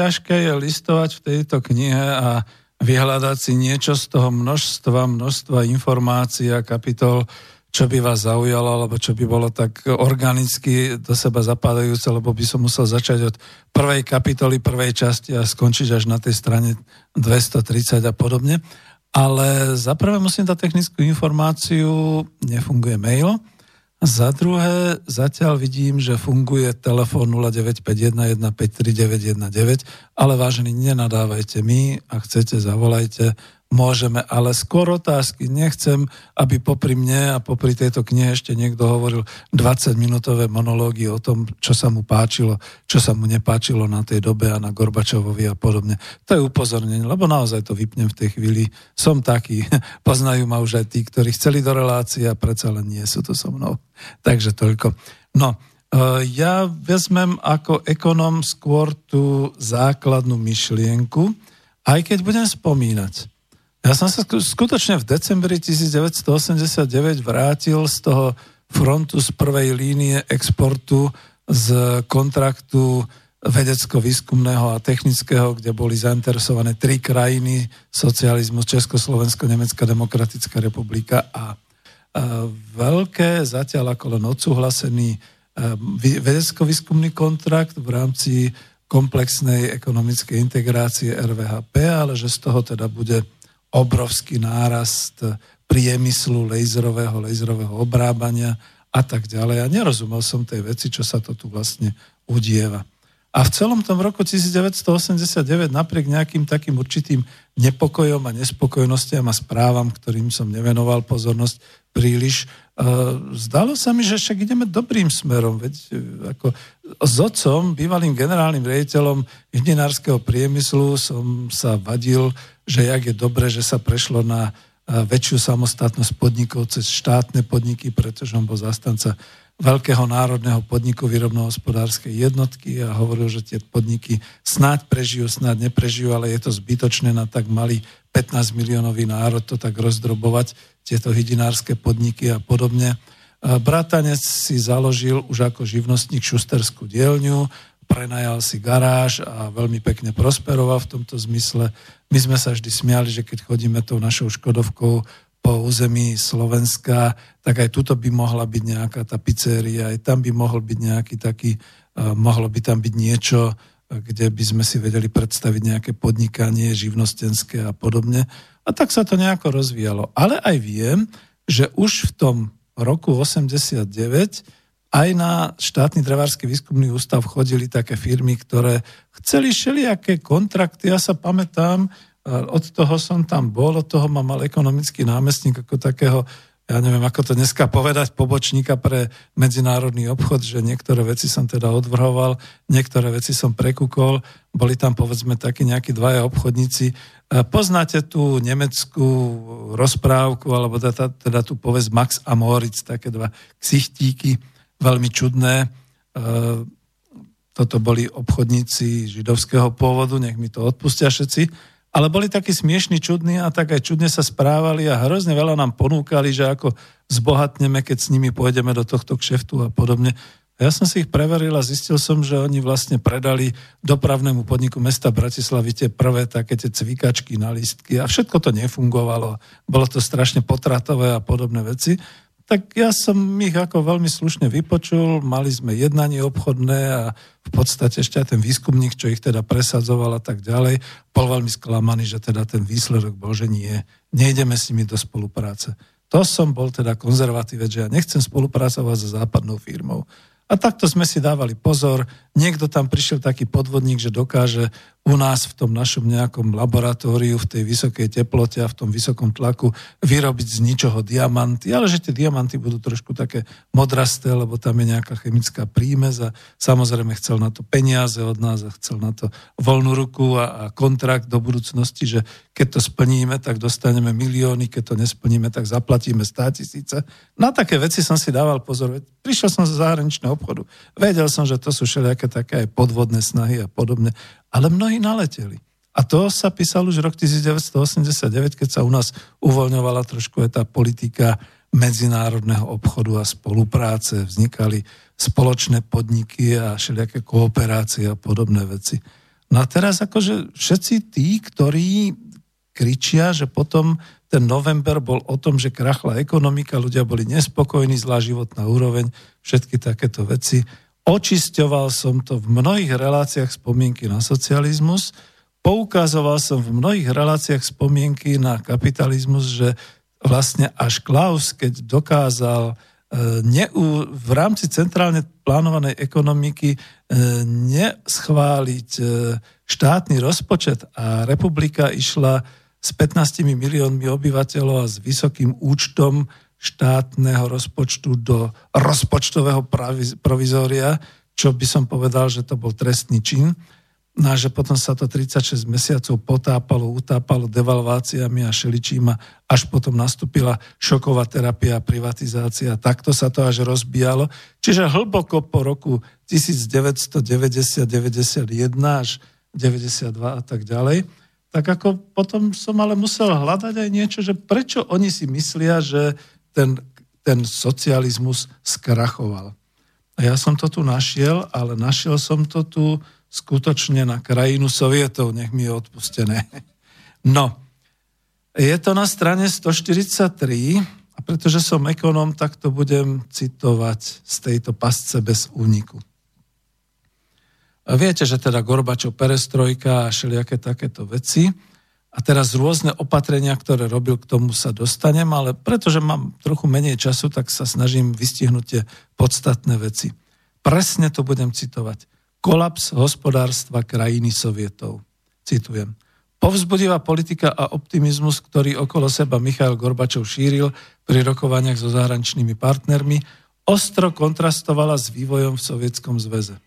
Speaker 1: ťažké je listovať v tejto knihe a vyhľadať si niečo z toho množstva, množstva informácií a kapitol, čo by vás zaujalo, alebo čo by bolo tak organicky do seba zapadajúce, lebo by som musel začať od prvej kapitoly, prvej časti a skončiť až na tej strane 230 a podobne. Ale za prvé musím dať technickú informáciu, nefunguje mail. Za druhé, zatiaľ vidím, že funguje telefón 0951153919, ale vážení, nenadávajte mi, ak chcete, zavolajte, môžeme, ale skôr otázky. Nechcem, aby popri mne a popri tejto knihe ešte niekto hovoril 20-minútové monológy o tom, čo sa mu páčilo, čo sa mu nepáčilo na tej dobe a na Gorbačovovi a podobne. To je upozornenie, lebo naozaj to vypnem v tej chvíli. Som taký, poznajú ma už aj tí, ktorí chceli do relácie a predsa len nie sú tu so mnou. Takže toľko. No, e, ja vezmem ako ekonom skôr tú základnú myšlienku, aj keď budem spomínať. Ja som sa sku- skutočne v decembri 1989 vrátil z toho frontu z prvej línie exportu z kontraktu vedecko-výskumného a technického, kde boli zainteresované tri krajiny, socializmus, Československo, Nemecká demokratická republika a veľké, zatiaľ ako len odsúhlasený vedecko-výskumný kontrakt v rámci komplexnej ekonomickej integrácie RVHP, ale že z toho teda bude obrovský nárast priemyslu laserového, laserového obrábania a tak ďalej. A nerozumel som tej veci, čo sa to tu vlastne udieva. A v celom tom roku 1989 napriek nejakým takým určitým nepokojom a nespokojnostiam a správam, ktorým som nevenoval pozornosť príliš, zdalo sa mi, že však ideme dobrým smerom. Veď e, ako s otcom, bývalým generálnym riaditeľom inžinárskeho priemyslu som sa vadil, že jak je dobre, že sa prešlo na väčšiu samostatnosť podnikov cez štátne podniky, pretože on bol zastanca veľkého národného podniku výrobno-hospodárskej jednotky a hovoril, že tie podniky snáď prežijú, snáď neprežijú, ale je to zbytočné na tak malý 15 miliónový národ to tak rozdrobovať, tieto hydinárske podniky a podobne. Bratanec si založil už ako živnostník šusterskú dielňu, prenajal si garáž a veľmi pekne prosperoval v tomto zmysle. My sme sa vždy smiali, že keď chodíme tou našou Škodovkou po území Slovenska, tak aj tuto by mohla byť nejaká tá pizzeria, aj tam by mohol byť nejaký taký, mohlo by tam byť niečo, kde by sme si vedeli predstaviť nejaké podnikanie živnostenské a podobne. A tak sa to nejako rozvíjalo. Ale aj viem, že už v tom roku 89 aj na štátny drevársky výskumný ústav chodili také firmy, ktoré chceli všelijaké kontrakty. Ja sa pamätám, od toho som tam bol, od toho ma mal ekonomický námestník ako takého ja neviem, ako to dneska povedať, pobočníka pre medzinárodný obchod, že niektoré veci som teda odvrhoval, niektoré veci som prekúkol, boli tam povedzme takí nejakí dvaja obchodníci. E, poznáte tú nemeckú rozprávku, alebo teda, teda tu povedz Max a Moritz, také dva ksichtíky, veľmi čudné. E, toto boli obchodníci židovského pôvodu, nech mi to odpustia všetci ale boli takí smiešní, čudní a tak aj čudne sa správali a hrozne veľa nám ponúkali, že ako zbohatneme, keď s nimi pôjdeme do tohto kšeftu a podobne. Ja som si ich preveril a zistil som, že oni vlastne predali dopravnému podniku mesta Bratislavy tie prvé také tie cvikačky na listky a všetko to nefungovalo. Bolo to strašne potratové a podobné veci tak ja som ich ako veľmi slušne vypočul, mali sme jednanie obchodné a v podstate ešte aj ten výskumník, čo ich teda presadzoval a tak ďalej, bol veľmi sklamaný, že teda ten výsledok bol, že nie, nejdeme s nimi do spolupráce. To som bol teda konzervatívec, že ja nechcem spolupracovať so západnou firmou. A takto sme si dávali pozor. Niekto tam prišiel taký podvodník, že dokáže u nás v tom našom nejakom laboratóriu, v tej vysokej teplote a v tom vysokom tlaku vyrobiť z ničoho diamanty, ale že tie diamanty budú trošku také modrasté, lebo tam je nejaká chemická prímez a samozrejme chcel na to peniaze od nás a chcel na to voľnú ruku a, a kontrakt do budúcnosti, že keď to splníme, tak dostaneme milióny, keď to nesplníme, tak zaplatíme stá tisíce. Na také veci som si dával pozor. Prišiel som z zahraničného obchodu. Vedel som, že to sú všelijaké také aj podvodné snahy a podobne ale mnohí naleteli. A to sa písalo už rok 1989, keď sa u nás uvoľňovala trošku tá politika medzinárodného obchodu a spolupráce. Vznikali spoločné podniky a všelijaké kooperácie a podobné veci. No a teraz akože všetci tí, ktorí kričia, že potom ten november bol o tom, že krachla ekonomika, ľudia boli nespokojní, zlá životná úroveň, všetky takéto veci Očisťoval som to v mnohých reláciách spomienky na socializmus, poukazoval som v mnohých reláciách spomienky na kapitalizmus, že vlastne až Klaus, keď dokázal e, neú, v rámci centrálne plánovanej ekonomiky e, neschváliť e, štátny rozpočet a republika išla s 15 miliónmi obyvateľov a s vysokým účtom štátneho rozpočtu do rozpočtového provizória, čo by som povedal, že to bol trestný čin. No a že potom sa to 36 mesiacov potápalo, utápalo devalváciami a šeličím a až potom nastúpila šoková terapia a privatizácia. Takto sa to až rozbijalo. Čiže hlboko po roku 1990, 91 až 92 a tak ďalej. Tak ako potom som ale musel hľadať aj niečo, že prečo oni si myslia, že ten, ten socializmus skrachoval. A ja som to tu našiel, ale našiel som to tu skutočne na krajinu sovietov, nech mi je odpustené. No, je to na strane 143 a pretože som ekonom, tak to budem citovať z tejto pasce bez úniku. A viete, že teda Gorbačov perestrojka a všelijaké takéto veci a teraz rôzne opatrenia, ktoré robil, k tomu sa dostanem, ale pretože mám trochu menej času, tak sa snažím vystihnúť tie podstatné veci. Presne to budem citovať. Kolaps hospodárstva krajiny sovietov. Citujem. Povzbudivá politika a optimizmus, ktorý okolo seba Michail Gorbačov šíril pri rokovaniach so zahraničnými partnermi, ostro kontrastovala s vývojom v Sovietskom zväze.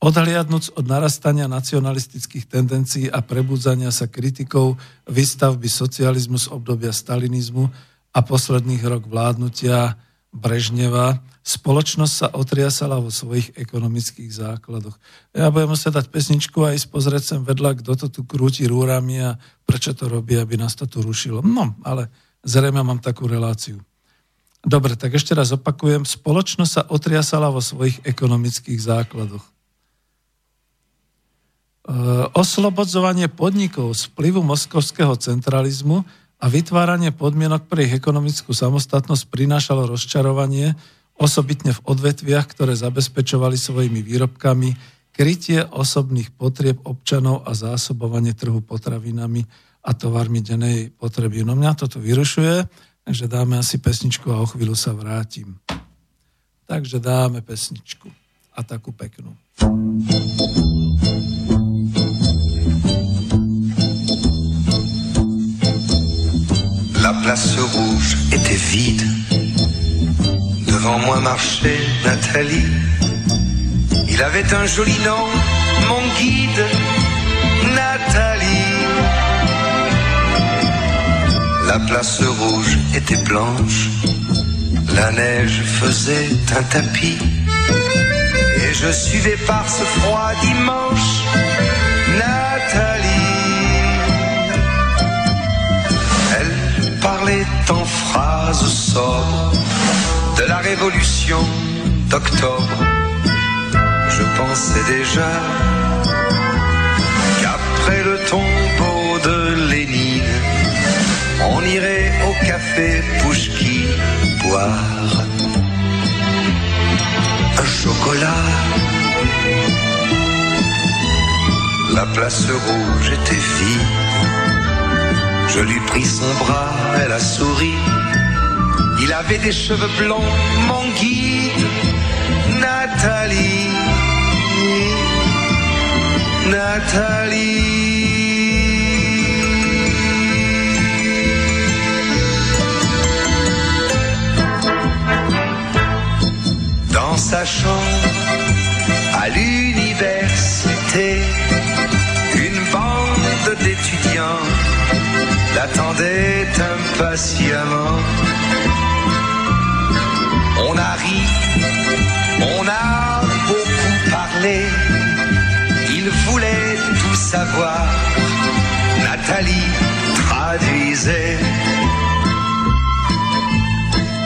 Speaker 1: Odhliadnúc od narastania nacionalistických tendencií a prebudzania sa kritikov výstavby socializmu z obdobia stalinizmu a posledných rok vládnutia Brežneva, spoločnosť sa otriasala vo svojich ekonomických základoch. Ja budem musieť dať pesničku a ísť pozrieť sem vedľa, kto to tu krúti rúrami a prečo to robí, aby nás to tu rušilo. No, ale zrejme mám takú reláciu. Dobre, tak ešte raz opakujem. Spoločnosť sa otriasala vo svojich ekonomických základoch. Oslobodzovanie podnikov z vplyvu moskovského centralizmu a vytváranie podmienok pre ich ekonomickú samostatnosť prinášalo rozčarovanie, osobitne v odvetviach, ktoré zabezpečovali svojimi výrobkami krytie osobných potrieb občanov a zásobovanie trhu potravinami a tovarmi denej potreby. No mňa toto vyrušuje, takže dáme asi pesničku a o chvíľu sa vrátim. Takže dáme pesničku a takú peknú.
Speaker 3: La place rouge était vide Devant moi marchait Nathalie. Il avait un joli nom, mon guide, Nathalie. La place rouge était blanche, la neige faisait un tapis. Et je suivais par ce froid dimanche parlait en phrases sobres de la révolution d'octobre. Je pensais déjà qu'après le tombeau de Lénine, on irait au café Pouchki boire un chocolat. La place rouge était vide. Je lui pris son bras, elle a souri. Il avait des cheveux blonds, mon guide, Nathalie. Nathalie. Dans sa chambre, à l'université, une bande d'étudiants l'attendait impatiemment. On a ri, on a beaucoup parlé, il voulait tout savoir. Nathalie traduisait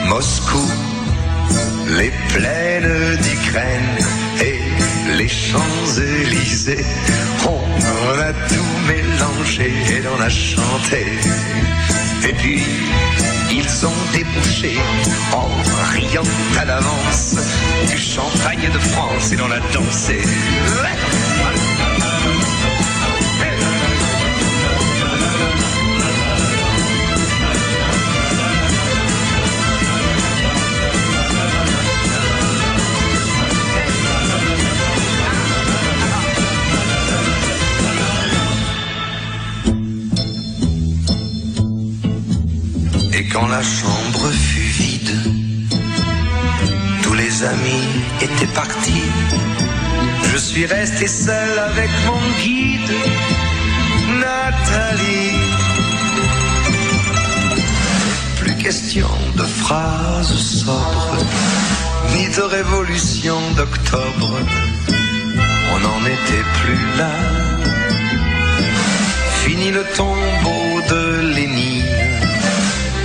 Speaker 3: Moscou, les plaines d'Ukraine les Champs-Élysées. On a tout mélangé et on a chanté. Et puis, ils ont débouché en riant à l'avance du champagne de France et l'on a dansé. Quand la chambre fut vide, tous les amis étaient partis. Je suis resté seul avec mon guide, Nathalie. Plus question de phrases sobres, ni de révolution d'octobre. On n'en était plus là. Fini le tombeau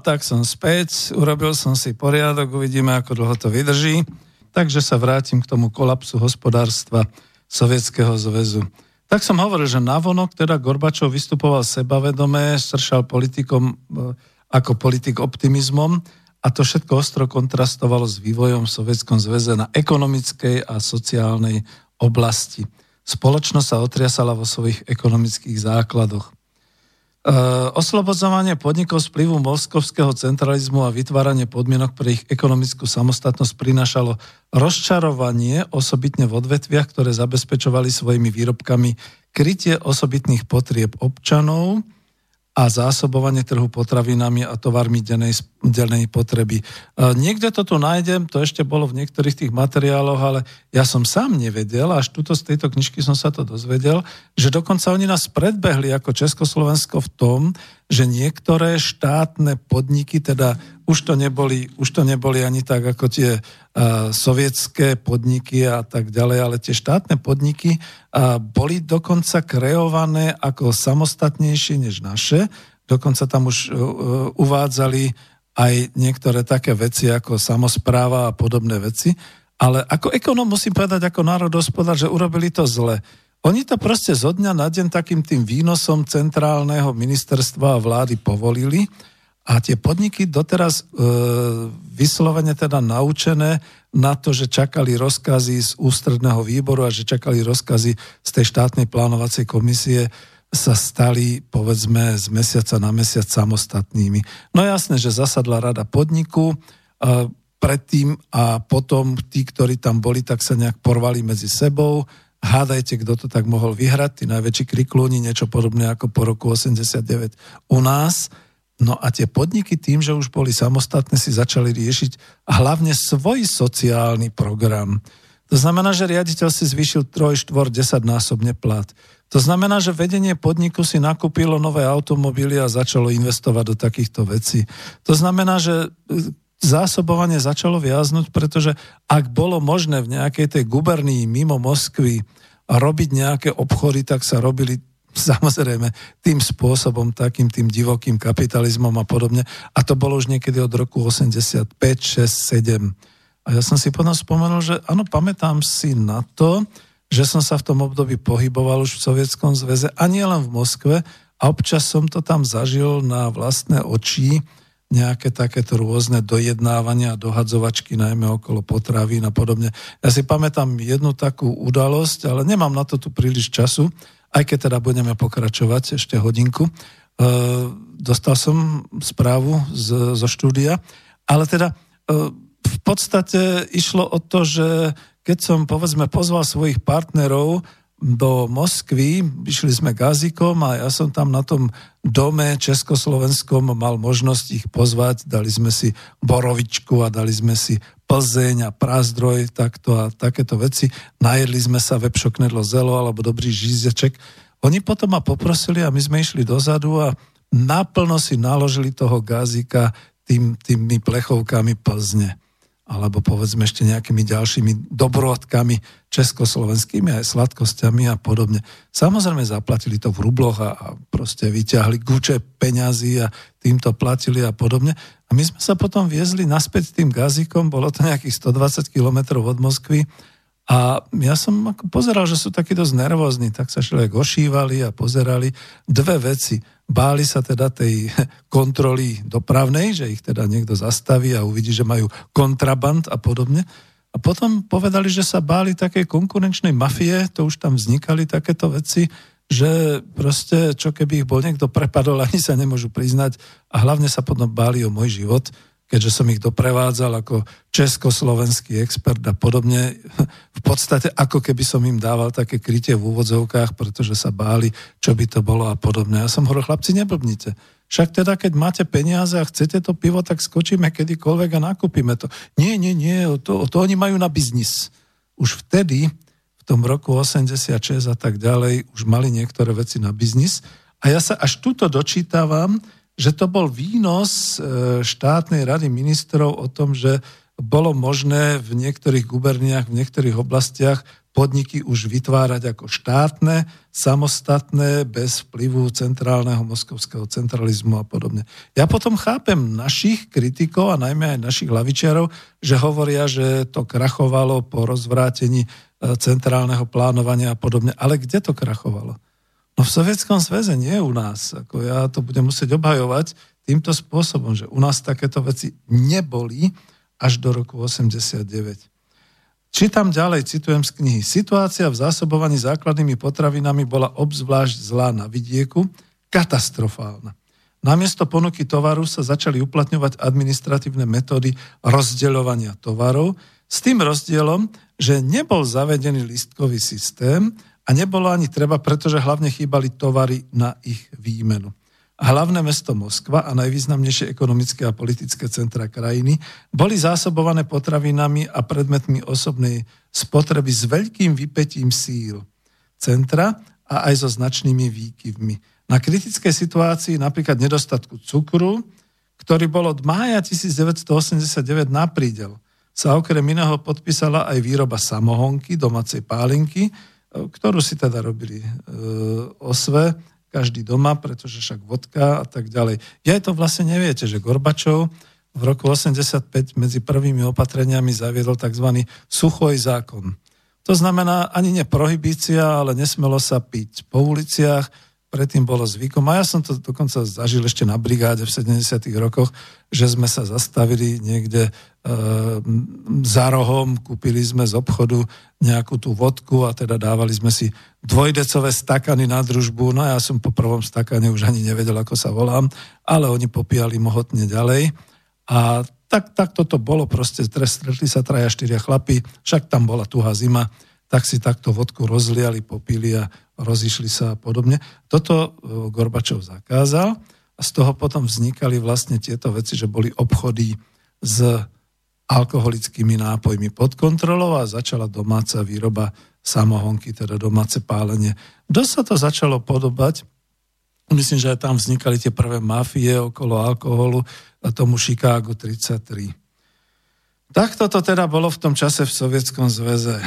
Speaker 1: Tak som späť, urobil som si poriadok, uvidíme, ako dlho to vydrží. Takže sa vrátim k tomu kolapsu hospodárstva Sovietskeho zväzu. Tak som hovoril, že navonok teda Gorbačov vystupoval sebavedomé, stršal politikom e, ako politik optimizmom a to všetko ostro kontrastovalo s vývojom v Sovietskom zväze na ekonomickej a sociálnej oblasti. Spoločnosť sa otriasala vo svojich ekonomických základoch. Oslobodzovanie podnikov z vplyvu moskovského centralizmu a vytváranie podmienok pre ich ekonomickú samostatnosť prinášalo rozčarovanie osobitne v odvetviach, ktoré zabezpečovali svojimi výrobkami krytie osobitných potrieb občanov a zásobovanie trhu potravinami a tovarmi dennej, dennej potreby. Uh, niekde to tu nájdem, to ešte bolo v niektorých tých materiáloch, ale ja som sám nevedel, až tuto z tejto knižky som sa to dozvedel, že dokonca oni nás predbehli ako Československo v tom, že niektoré štátne podniky, teda už to neboli, už to neboli ani tak ako tie uh, sovietské podniky a tak ďalej, ale tie štátne podniky uh, boli dokonca kreované ako samostatnejšie než naše. Dokonca tam už uh, uvádzali aj niektoré také veci ako samozpráva a podobné veci. Ale ako ekonom musím povedať, ako národospodár, že urobili to zle. Oni to proste zo dňa na deň takým tým výnosom centrálneho ministerstva a vlády povolili a tie podniky doteraz e, vyslovene teda naučené na to, že čakali rozkazy z ústredného výboru a že čakali rozkazy z tej štátnej plánovacej komisie, sa stali, povedzme, z mesiaca na mesiac samostatnými. No jasné, že zasadla rada podniku, e, predtým a potom tí, ktorí tam boli, tak sa nejak porvali medzi sebou, Hádajte, kto to tak mohol vyhrať, tí najväčší kriklúni, niečo podobné ako po roku 89 u nás. No a tie podniky tým, že už boli samostatné, si začali riešiť hlavne svoj sociálny program. To znamená, že riaditeľ si zvýšil 3, 4, 10 násobne plat. To znamená, že vedenie podniku si nakúpilo nové automobily a začalo investovať do takýchto vecí. To znamená, že zásobovanie začalo viaznuť, pretože ak bolo možné v nejakej tej gubernii mimo Moskvy robiť nejaké obchody, tak sa robili samozrejme tým spôsobom, takým tým divokým kapitalizmom a podobne. A to bolo už niekedy od roku 85, 6, 7. A ja som si potom spomenul, že áno, pamätám si na to, že som sa v tom období pohyboval už v Sovietskom zväze a nie v Moskve a občas som to tam zažil na vlastné oči, nejaké takéto rôzne dojednávania a dohadzovačky, najmä okolo potravín a podobne. Ja si pamätám jednu takú udalosť, ale nemám na to tu príliš času, aj keď teda budeme pokračovať ešte hodinku. E, dostal som správu z, zo štúdia, ale teda e, v podstate išlo o to, že keď som povedzme pozval svojich partnerov do Moskvy, išli sme gazikom a ja som tam na tom dome československom mal možnosť ich pozvať, dali sme si borovičku a dali sme si Plzeň a Prázdroj, takto a takéto veci. Najedli sme sa vepšoknedlo zelo alebo dobrý žízeček. Oni potom ma poprosili a my sme išli dozadu a naplno si naložili toho gazika tým, tými plechovkami Plzne alebo povedzme ešte nejakými ďalšími dobrodkami československými aj sladkosťami a podobne. Samozrejme zaplatili to v rubloch a, a proste vyťahli guče peňazí a týmto platili a podobne. A my sme sa potom viezli naspäť tým gazíkom, bolo to nejakých 120 kilometrov od Moskvy a ja som ako pozeral, že sú takí dosť nervózni, tak sa človek ošívali a pozerali. Dve veci. Báli sa teda tej kontroly dopravnej, že ich teda niekto zastaví a uvidí, že majú kontraband a podobne. A potom povedali, že sa báli takej konkurenčnej mafie, to už tam vznikali takéto veci, že proste, čo keby ich bol niekto prepadol, ani sa nemôžu priznať. A hlavne sa potom báli o môj život, keďže som ich doprevádzal ako československý expert a podobne. V podstate ako keby som im dával také krytie v úvodzovkách, pretože sa báli, čo by to bolo a podobne. Ja som hovoril, chlapci, neblbnite. Však teda, keď máte peniaze a chcete to pivo, tak skočíme kedykoľvek a nakúpime to. Nie, nie, nie, to, to oni majú na biznis. Už vtedy, v tom roku 86 a tak ďalej, už mali niektoré veci na biznis. A ja sa až tuto dočítavam, že to bol výnos e, štátnej rady ministrov o tom, že bolo možné v niektorých guberniách, v niektorých oblastiach podniky už vytvárať ako štátne, samostatné, bez vplyvu centrálneho moskovského centralizmu a podobne. Ja potom chápem našich kritikov a najmä aj našich lavičiarov, že hovoria, že to krachovalo po rozvrátení e, centrálneho plánovania a podobne. Ale kde to krachovalo? No v Sovietskom zväze, nie u nás. Ako ja to budem musieť obhajovať týmto spôsobom, že u nás takéto veci neboli až do roku 89. Čítam ďalej, citujem z knihy. Situácia v zásobovaní základnými potravinami bola obzvlášť zlá na vidieku, katastrofálna. Namiesto ponuky tovaru sa začali uplatňovať administratívne metódy rozdeľovania tovarov s tým rozdielom, že nebol zavedený listkový systém, a nebolo ani treba, pretože hlavne chýbali tovary na ich výmenu. Hlavné mesto Moskva a najvýznamnejšie ekonomické a politické centra krajiny boli zásobované potravinami a predmetmi osobnej spotreby s veľkým vypetím síl centra a aj so značnými výkyvmi. Na kritickej situácii napríklad nedostatku cukru, ktorý bol od mája 1989 na prídel, sa okrem iného podpísala aj výroba samohonky, domácej pálinky, ktorú si teda robili e, osve, každý doma, pretože však vodka a tak ďalej. Ja to vlastne neviete, že Gorbačov v roku 85 medzi prvými opatreniami zaviedol tzv. suchoj zákon. To znamená ani neprohibícia, ale nesmelo sa piť po uliciach, predtým bolo zvykom. A ja som to dokonca zažil ešte na brigáde v 70. rokoch, že sme sa zastavili niekde e, za rohom, kúpili sme z obchodu nejakú tú vodku a teda dávali sme si dvojdecové stakany na družbu. No ja som po prvom stakane už ani nevedel, ako sa volám, ale oni popíjali mohotne ďalej. A tak, tak toto bolo proste, stretli sa traja, štyria chlapy, však tam bola tuhá zima, tak si takto vodku rozliali, popili a rozišli sa a podobne. Toto e, Gorbačov zakázal a z toho potom vznikali vlastne tieto veci, že boli obchody s alkoholickými nápojmi pod kontrolou a začala domáca výroba samohonky, teda domáce pálenie. Dosť sa to začalo podobať Myslím, že aj tam vznikali tie prvé mafie okolo alkoholu a tomu Chicago 33. Takto to teda bolo v tom čase v Sovietskom zväze.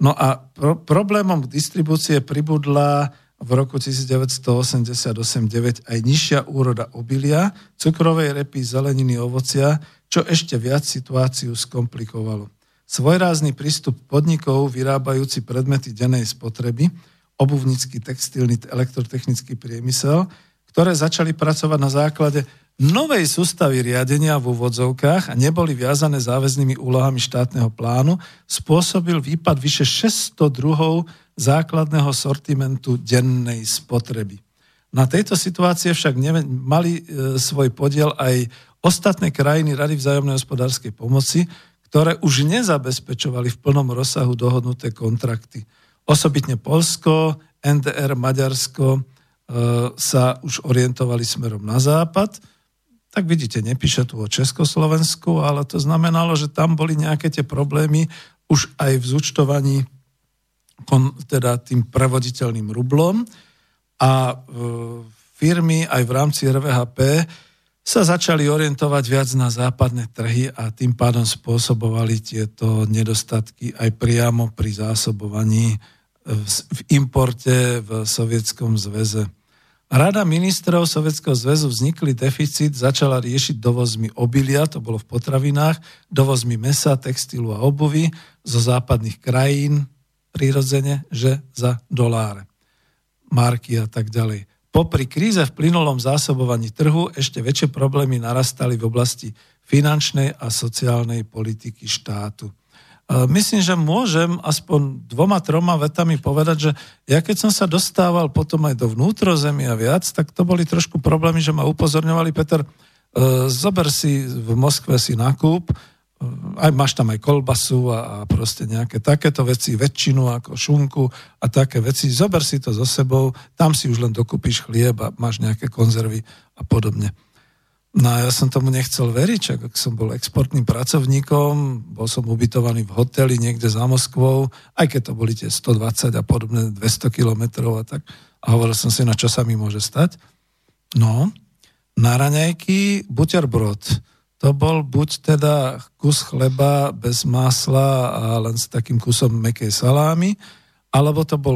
Speaker 1: No a pro- problémom distribúcie pribudla v roku 1988-9 aj nižšia úroda obilia, cukrovej repy, zeleniny, ovocia, čo ešte viac situáciu skomplikovalo. Svojrázny prístup podnikov vyrábajúci predmety dennej spotreby obuvnícky, textilný, elektrotechnický priemysel, ktoré začali pracovať na základe novej sústavy riadenia v úvodzovkách a neboli viazané záväznými úlohami štátneho plánu, spôsobil výpad vyše 600 druhov základného sortimentu dennej spotreby. Na tejto situácie však mali e, svoj podiel aj ostatné krajiny Rady vzájomnej hospodárskej pomoci, ktoré už nezabezpečovali v plnom rozsahu dohodnuté kontrakty. Osobitne Polsko, NDR, Maďarsko e, sa už orientovali smerom na západ. Tak vidíte, nepíše tu o Československu, ale to znamenalo, že tam boli nejaké tie problémy už aj v zúčtovaní teda tým prevoditeľným rublom a e, firmy aj v rámci RVHP sa začali orientovať viac na západné trhy a tým pádom spôsobovali tieto nedostatky aj priamo pri zásobovaní v importe v Sovietskom zväze. Rada ministrov Sovietskeho zväzu vznikli deficit, začala riešiť dovozmi obilia, to bolo v potravinách, dovozmi mesa, textilu a obuvy zo západných krajín, prirodzene, že za doláre, marky a tak ďalej. Popri kríze v plynulom zásobovaní trhu ešte väčšie problémy narastali v oblasti finančnej a sociálnej politiky štátu. Myslím, že môžem aspoň dvoma, troma vetami povedať, že ja keď som sa dostával potom aj do vnútrozemia viac, tak to boli trošku problémy, že ma upozorňovali, Peter, e, zober si v Moskve si nákup, e, aj máš tam aj kolbasu a, a proste nejaké takéto veci, väčšinu ako šunku a také veci, zober si to so sebou, tam si už len dokúpiš chlieb a máš nejaké konzervy a podobne. No ja som tomu nechcel veriť, čak ak som bol exportným pracovníkom, bol som ubytovaný v hoteli niekde za Moskvou, aj keď to boli tie 120 a podobné 200 kilometrov a tak. A hovoril som si, na čo sa mi môže stať. No, na raňajky buterbrod. To bol buď teda kus chleba bez másla a len s takým kusom mekej salámy, alebo to bol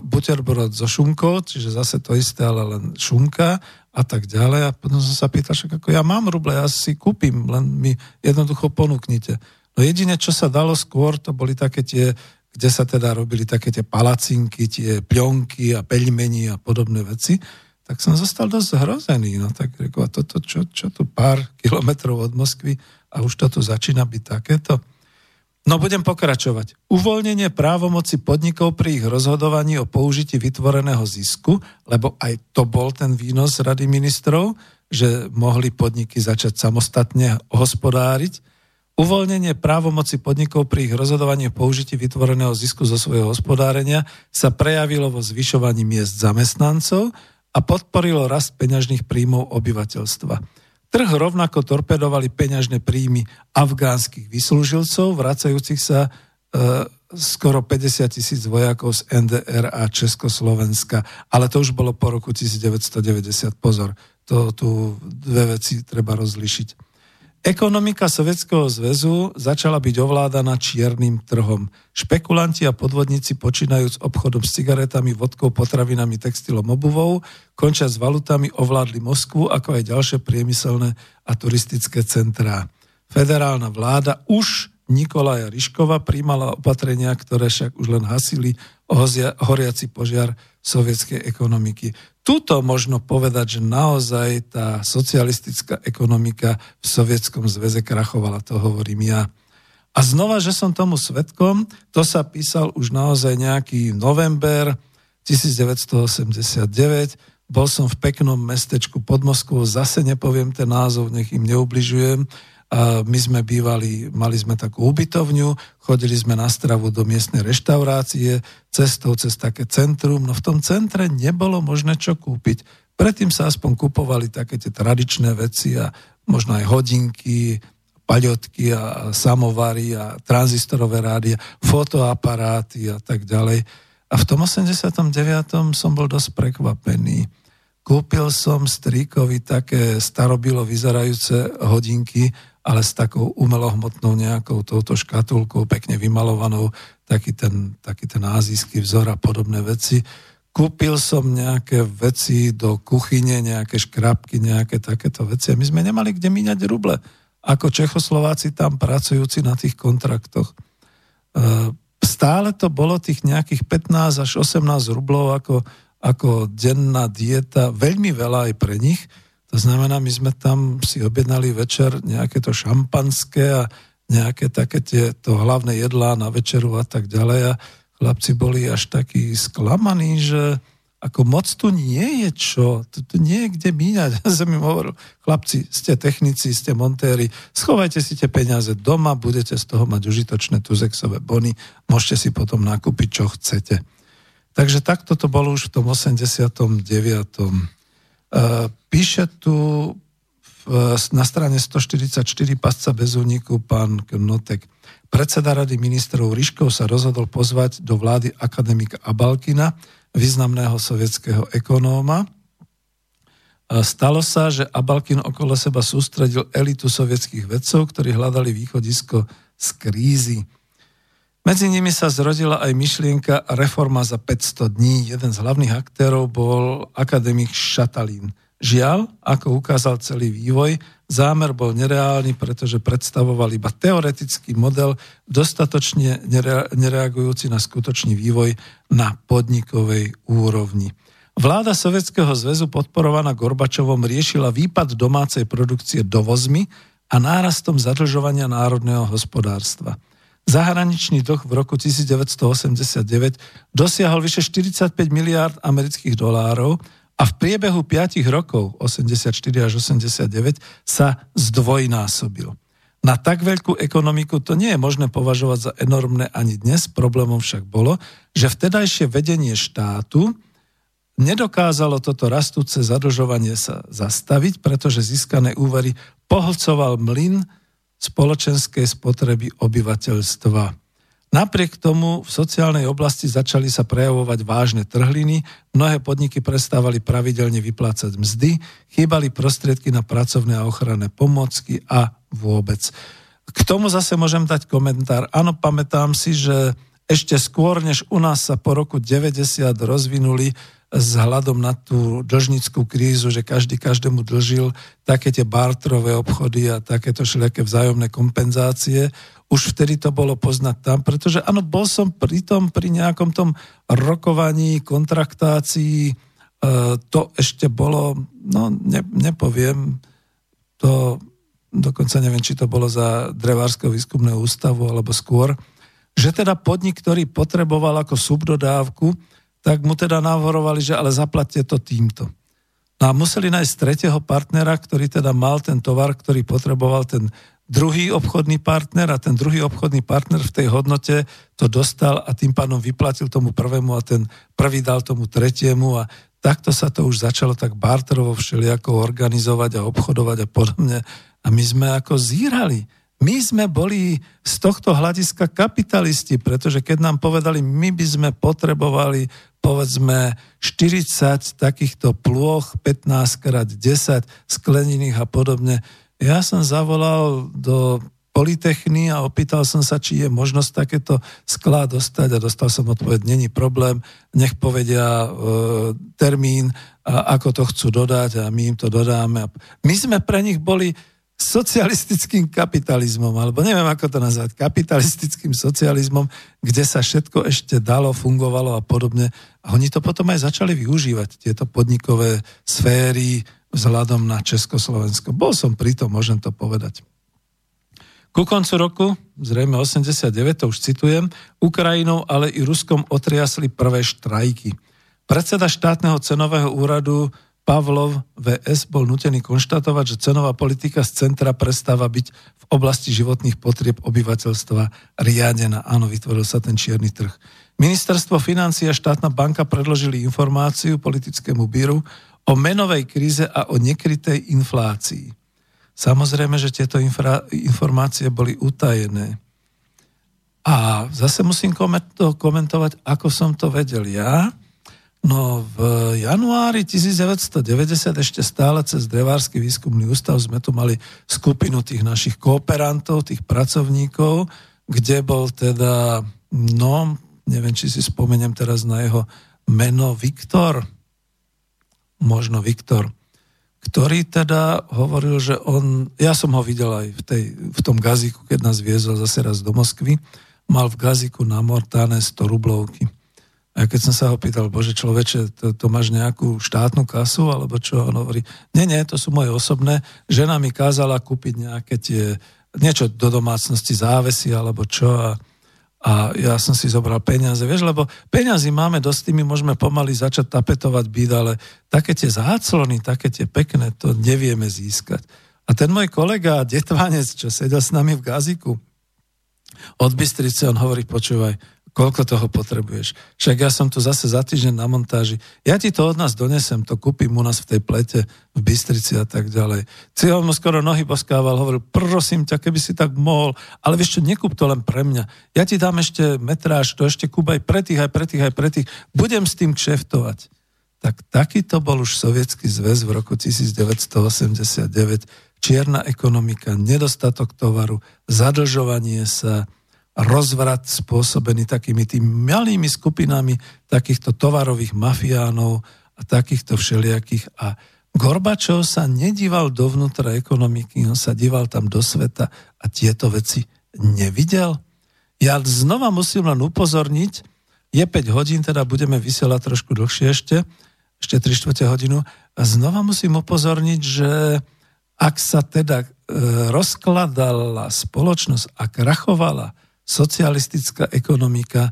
Speaker 1: buterbrod so šunkou, čiže zase to isté, ale len šunka a tak ďalej. A potom som sa pýtal, že ako ja mám ruble, ja si kúpim, len mi jednoducho ponúknite. No jedine, čo sa dalo skôr, to boli také tie, kde sa teda robili také tie palacinky, tie pľonky a peľmení a podobné veci, tak som zostal dosť zhrozený. No tak reku, a toto, čo, čo tu pár kilometrov od Moskvy a už to tu začína byť takéto. No budem pokračovať. Uvoľnenie právomoci podnikov pri ich rozhodovaní o použití vytvoreného zisku, lebo aj to bol ten výnos Rady ministrov, že mohli podniky začať samostatne hospodáriť. Uvoľnenie právomoci podnikov pri ich rozhodovaní o použití vytvoreného zisku zo svojho hospodárenia sa prejavilo vo zvyšovaní miest zamestnancov a podporilo rast peňažných príjmov obyvateľstva. Trh rovnako torpedovali peňažné príjmy afgánskych vyslúžilcov, vracajúcich sa e, skoro 50 tisíc vojakov z NDR a Československa, ale to už bolo po roku 1990. Pozor, to tu dve veci treba rozlišiť. Ekonomika Sovietskeho zväzu začala byť ovládaná čiernym trhom. Špekulanti a podvodníci počínajúc obchodom s cigaretami, vodkou, potravinami, textilom, obuvou, končia s valutami, ovládli Moskvu, ako aj ďalšie priemyselné a turistické centrá. Federálna vláda už Nikolaja Ryškova príjmala opatrenia, ktoré však už len hasili horiaci požiar sovietskej ekonomiky. Tuto možno povedať, že naozaj tá socialistická ekonomika v Sovietskom zväze krachovala, to hovorím ja. A znova, že som tomu svetkom, to sa písal už naozaj nejaký november 1989, bol som v peknom mestečku pod Moskvou, zase nepoviem ten názov, nech im neubližujem, my sme bývali, mali sme takú ubytovňu, chodili sme na stravu do miestnej reštaurácie, cestou cez také centrum, no v tom centre nebolo možné čo kúpiť. Predtým sa aspoň kupovali také tie tradičné veci a možno aj hodinky, paľotky a samovary a tranzistorové rádia, fotoaparáty a tak ďalej. A v tom 89. som bol dosť prekvapený. Kúpil som strýkovi také starobilo vyzerajúce hodinky, ale s takou umelohmotnou nejakou touto škatulkou, pekne vymalovanou, taký ten, taký ten azijský vzor a podobné veci. Kúpil som nejaké veci do kuchyne, nejaké škrabky, nejaké takéto veci a my sme nemali kde míňať ruble, ako Čechoslováci tam pracujúci na tých kontraktoch. E, stále to bolo tých nejakých 15 až 18 rublov ako, ako denná dieta, veľmi veľa aj pre nich, to znamená, my sme tam si objednali večer nejaké to šampanské a nejaké také tie, to hlavné jedlá na večeru a tak ďalej a chlapci boli až takí sklamaní, že ako moc tu nie je čo, tu, tu nie je kde míňať. Ja som im hovoril, chlapci, ste technici, ste montéri, schovajte si tie peniaze doma, budete z toho mať užitočné tuzexové bony, môžete si potom nakúpiť, čo chcete. Takže takto to bolo už v tom 89. E, píše tu na strane 144 pasca bez úniku pán Knotek. Predseda Rady ministrov Ryškov sa rozhodol pozvať do vlády akademika Abalkina, významného sovietského ekonóma. Stalo sa, že Abalkin okolo seba sústredil elitu sovietských vedcov, ktorí hľadali východisko z krízy. Medzi nimi sa zrodila aj myšlienka reforma za 500 dní. Jeden z hlavných aktérov bol akademik Šatalín. Žiaľ, ako ukázal celý vývoj, zámer bol nereálny, pretože predstavoval iba teoretický model, dostatočne nereagujúci na skutočný vývoj na podnikovej úrovni. Vláda Sovietskeho zväzu podporovaná Gorbačovom riešila výpad domácej produkcie dovozmi a nárastom zadlžovania národného hospodárstva. Zahraničný dlh v roku 1989 dosiahol vyše 45 miliárd amerických dolárov a v priebehu 5 rokov, 84 až 89, sa zdvojnásobil. Na tak veľkú ekonomiku to nie je možné považovať za enormné ani dnes, problémom však bolo, že vtedajšie vedenie štátu nedokázalo toto rastúce zadlžovanie sa zastaviť, pretože získané úvery pohlcoval mlyn spoločenskej spotreby obyvateľstva. Napriek tomu v sociálnej oblasti začali sa prejavovať vážne trhliny, mnohé podniky prestávali pravidelne vyplácať mzdy, chýbali prostriedky na pracovné a ochranné pomocky a vôbec. K tomu zase môžem dať komentár. Áno, pamätám si, že ešte skôr, než u nás sa po roku 90 rozvinuli s hľadom na tú dlžnickú krízu, že každý každému dlžil také tie bartrové obchody a takéto všelijaké vzájomné kompenzácie. Už vtedy to bolo poznať tam, pretože áno, bol som pri tom, pri nejakom tom rokovaní, kontraktácii, e, to ešte bolo, no ne, nepoviem, to dokonca neviem, či to bolo za Drevárskeho výskumného ústavu alebo skôr, že teda podnik, ktorý potreboval ako subdodávku, tak mu teda nahovorovali, že ale zaplatte to týmto. No a museli nájsť tretieho partnera, ktorý teda mal ten tovar, ktorý potreboval ten druhý obchodný partner a ten druhý obchodný partner v tej hodnote to dostal a tým pádom vyplatil tomu prvému a ten prvý dal tomu tretiemu a takto sa to už začalo tak barterovo všelijako organizovať a obchodovať a podobne. A my sme ako zírali. My sme boli z tohto hľadiska kapitalisti, pretože keď nám povedali, my by sme potrebovali povedzme 40 takýchto plôch, 15 krát 10 skleniných a podobne. Ja som zavolal do Politechny a opýtal som sa, či je možnosť takéto sklá dostať a dostal som odpoveď, není problém, nech povedia e, termín, a ako to chcú dodať a my im to dodáme. My sme pre nich boli socialistickým kapitalizmom, alebo neviem, ako to nazvať, kapitalistickým socializmom, kde sa všetko ešte dalo, fungovalo a podobne. A oni to potom aj začali využívať, tieto podnikové sféry vzhľadom na Československo. Bol som pri tom, môžem to povedať. Ku koncu roku, zrejme 89, to už citujem, Ukrajinou, ale i Ruskom otriasli prvé štrajky. Predseda štátneho cenového úradu Pavlov VS bol nutený konštatovať, že cenová politika z centra prestáva byť v oblasti životných potrieb obyvateľstva riadená. Áno, vytvoril sa ten čierny trh. Ministerstvo financí a štátna banka predložili informáciu politickému bíru o menovej kríze a o nekrytej inflácii. Samozrejme, že tieto infra- informácie boli utajené. A zase musím komentovať, ako som to vedel ja, No v januári 1990 ešte stále cez Drevársky výskumný ústav sme tu mali skupinu tých našich kooperantov, tých pracovníkov, kde bol teda, no, neviem, či si spomeniem teraz na jeho meno Viktor, možno Viktor, ktorý teda hovoril, že on, ja som ho videl aj v, tej, v tom gazíku, keď nás viezol zase raz do Moskvy, mal v gazíku namortané 100 rublovky a keď som sa ho pýtal, bože človeče, to, to máš nejakú štátnu kasu, alebo čo? On hovorí, nie, nie, to sú moje osobné. Žena mi kázala kúpiť nejaké tie, niečo do domácnosti, závesy, alebo čo. A, a ja som si zobral peniaze, vieš, lebo peniazy máme dosť, tými môžeme pomaly začať tapetovať byt, ale také tie záclony, také tie pekné, to nevieme získať. A ten môj kolega, detvánec, čo sedel s nami v Gaziku, od Bystrice, on hovorí, počúvaj, koľko toho potrebuješ. Však ja som tu zase za týždeň na montáži. Ja ti to od nás donesem, to kúpim u nás v tej plete v Bystrici a tak ďalej. Cieľ mu skoro nohy poskával, hovoril, prosím ťa, keby si tak mohol, ale vieš čo, nekúp to len pre mňa. Ja ti dám ešte metráž, to ešte kúp aj pre tých, aj pre tých, aj pre tých. Budem s tým kšeftovať. Tak takýto bol už sovietský zväz v roku 1989. Čierna ekonomika, nedostatok tovaru, zadlžovanie sa, rozvrat spôsobený takými tými malými skupinami takýchto tovarových mafiánov a takýchto všelijakých. A Gorbačov sa nedíval dovnútra ekonomiky, on sa díval tam do sveta a tieto veci nevidel. Ja znova musím len upozorniť, je 5 hodín, teda budeme vysielať trošku dlhšie ešte, ešte 3 čtvrte hodinu, a znova musím upozorniť, že ak sa teda e, rozkladala spoločnosť a krachovala, socialistická ekonomika,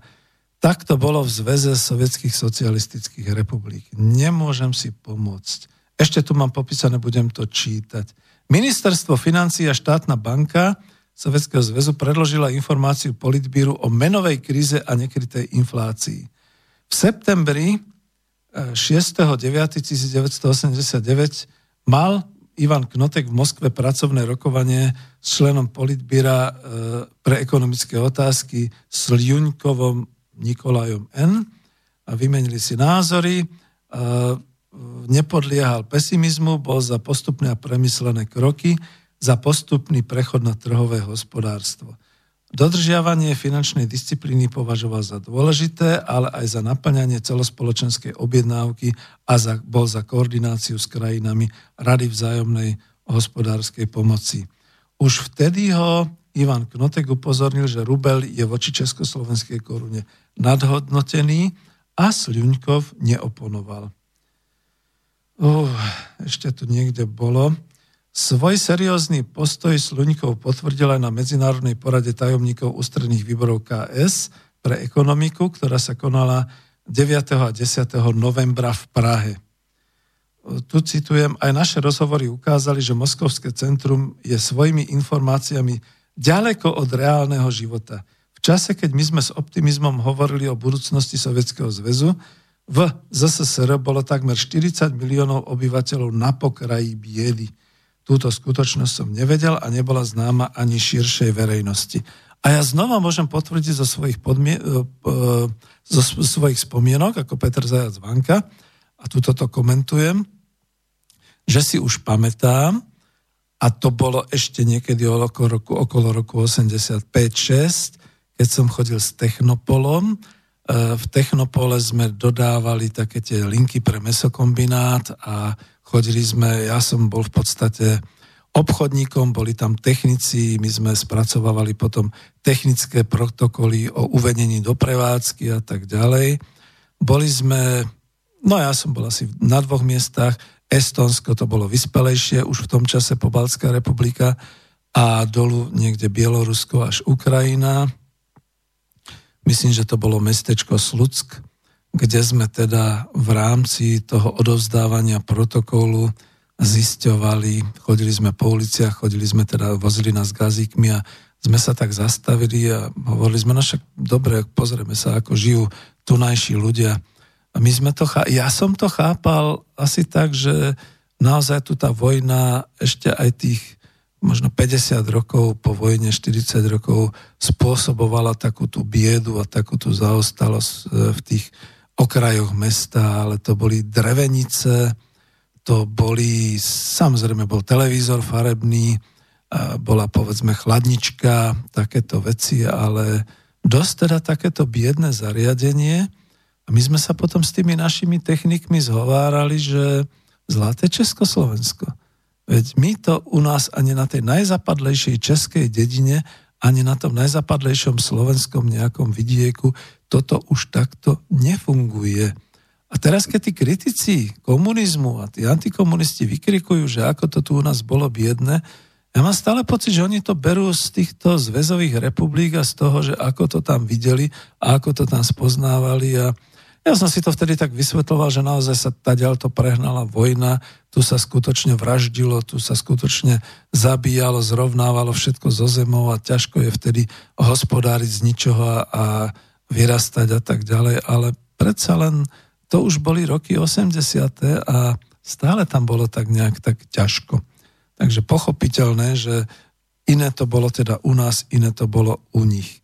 Speaker 1: tak to bolo v Zveze sovietských socialistických republik. Nemôžem si pomôcť. Ešte tu mám popísané, budem to čítať. Ministerstvo financí a štátna banka Sovietskeho zväzu predložila informáciu politbíru o menovej kríze a nekrytej inflácii. V septembri 6.9.1989 mal Ivan Knotek v Moskve pracovné rokovanie s členom politbíra e, pre ekonomické otázky s Ľuňkovom Nikolajom N. a vymenili si názory. E, nepodliehal pesimizmu, bol za postupné a premyslené kroky, za postupný prechod na trhové hospodárstvo. Dodržiavanie finančnej disciplíny považoval za dôležité, ale aj za naplňanie celospoločenskej objednávky a za, bol za koordináciu s krajinami Rady vzájomnej hospodárskej pomoci. Už vtedy ho Ivan Knotek upozornil, že rubel je voči československej korune nadhodnotený a Sľuňkov neoponoval. Uh, ešte tu niekde bolo. Svoj seriózny postoj Sluníkov potvrdil aj na Medzinárodnej porade tajomníkov ústredných výborov KS pre ekonomiku, ktorá sa konala 9. a 10. novembra v Prahe. Tu citujem, aj naše rozhovory ukázali, že Moskovské centrum je svojimi informáciami ďaleko od reálneho života. V čase, keď my sme s optimizmom hovorili o budúcnosti Sovietskeho zväzu, v ZSSR bolo takmer 40 miliónov obyvateľov na pokraji biedy – túto skutočnosť som nevedel a nebola známa ani širšej verejnosti. A ja znova môžem potvrdiť zo svojich, podmie- e, zo svojich spomienok, ako Peter Zajac Vanka, a tuto to komentujem, že si už pamätám, a to bolo ešte niekedy okolo roku, okolo roku 85-6, keď som chodil s Technopolom. E, v Technopole sme dodávali také tie linky pre mesokombinát a chodili sme, ja som bol v podstate obchodníkom, boli tam technici, my sme spracovávali potom technické protokoly o uvedení do prevádzky a tak ďalej. Boli sme, no ja som bol asi na dvoch miestach, Estonsko to bolo vyspelejšie, už v tom čase Pobalská republika a dolu niekde Bielorusko až Ukrajina. Myslím, že to bolo mestečko Sluck, kde sme teda v rámci toho odovzdávania protokolu zisťovali, chodili sme po uliciach, chodili sme teda, vozili nás gazíkmi a sme sa tak zastavili a hovorili sme, no však dobre, pozrieme sa, ako žijú tunajší ľudia. A my sme to, chá... ja som to chápal asi tak, že naozaj tu tá vojna ešte aj tých možno 50 rokov po vojne, 40 rokov spôsobovala takú tú biedu a takú tú zaostalosť e, v tých okrajoch mesta, ale to boli drevenice, to boli, samozrejme bol televízor farebný, bola povedzme chladnička, takéto veci, ale dosť teda takéto biedne zariadenie, a my sme sa potom s tými našimi technikmi zhovárali, že zlaté Československo. Veď my to u nás ani na tej najzapadlejšej českej dedine, ani na tom najzapadlejšom slovenskom nejakom vidieku, toto už takto nefunguje. A teraz, keď tí kritici komunizmu a tí antikomunisti vykrikujú, že ako to tu u nás bolo biedne, ja mám stále pocit, že oni to berú z týchto zväzových republik a z toho, že ako to tam videli a ako to tam spoznávali a ja som si to vtedy tak vysvetloval, že naozaj sa ďal to prehnala vojna, tu sa skutočne vraždilo, tu sa skutočne zabíjalo, zrovnávalo všetko zo zemou a ťažko je vtedy hospodáriť z ničoho a vyrastať a tak ďalej, ale predsa len to už boli roky 80. a stále tam bolo tak nejak tak ťažko. Takže pochopiteľné, že iné to bolo teda u nás, iné to bolo u nich.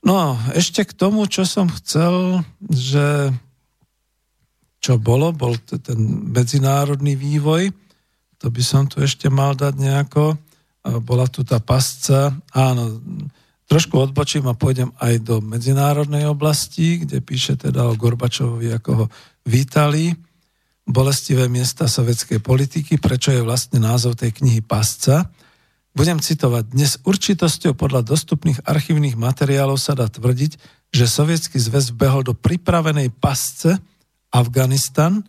Speaker 1: No, ešte k tomu, čo som chcel, že čo bolo, bol ten medzinárodný vývoj, to by som tu ešte mal dať nejako. Bola tu tá pasca, áno, trošku odbočím a pôjdem aj do medzinárodnej oblasti, kde píše teda o Gorbačovovi, ako ho vítali. Bolestivé miesta sovietskej politiky, prečo je vlastne názov tej knihy Pasca. Budem citovať. Dnes určitosťou podľa dostupných archívnych materiálov sa dá tvrdiť, že Sovietský zväz vbehol do pripravenej pasce Afganistan,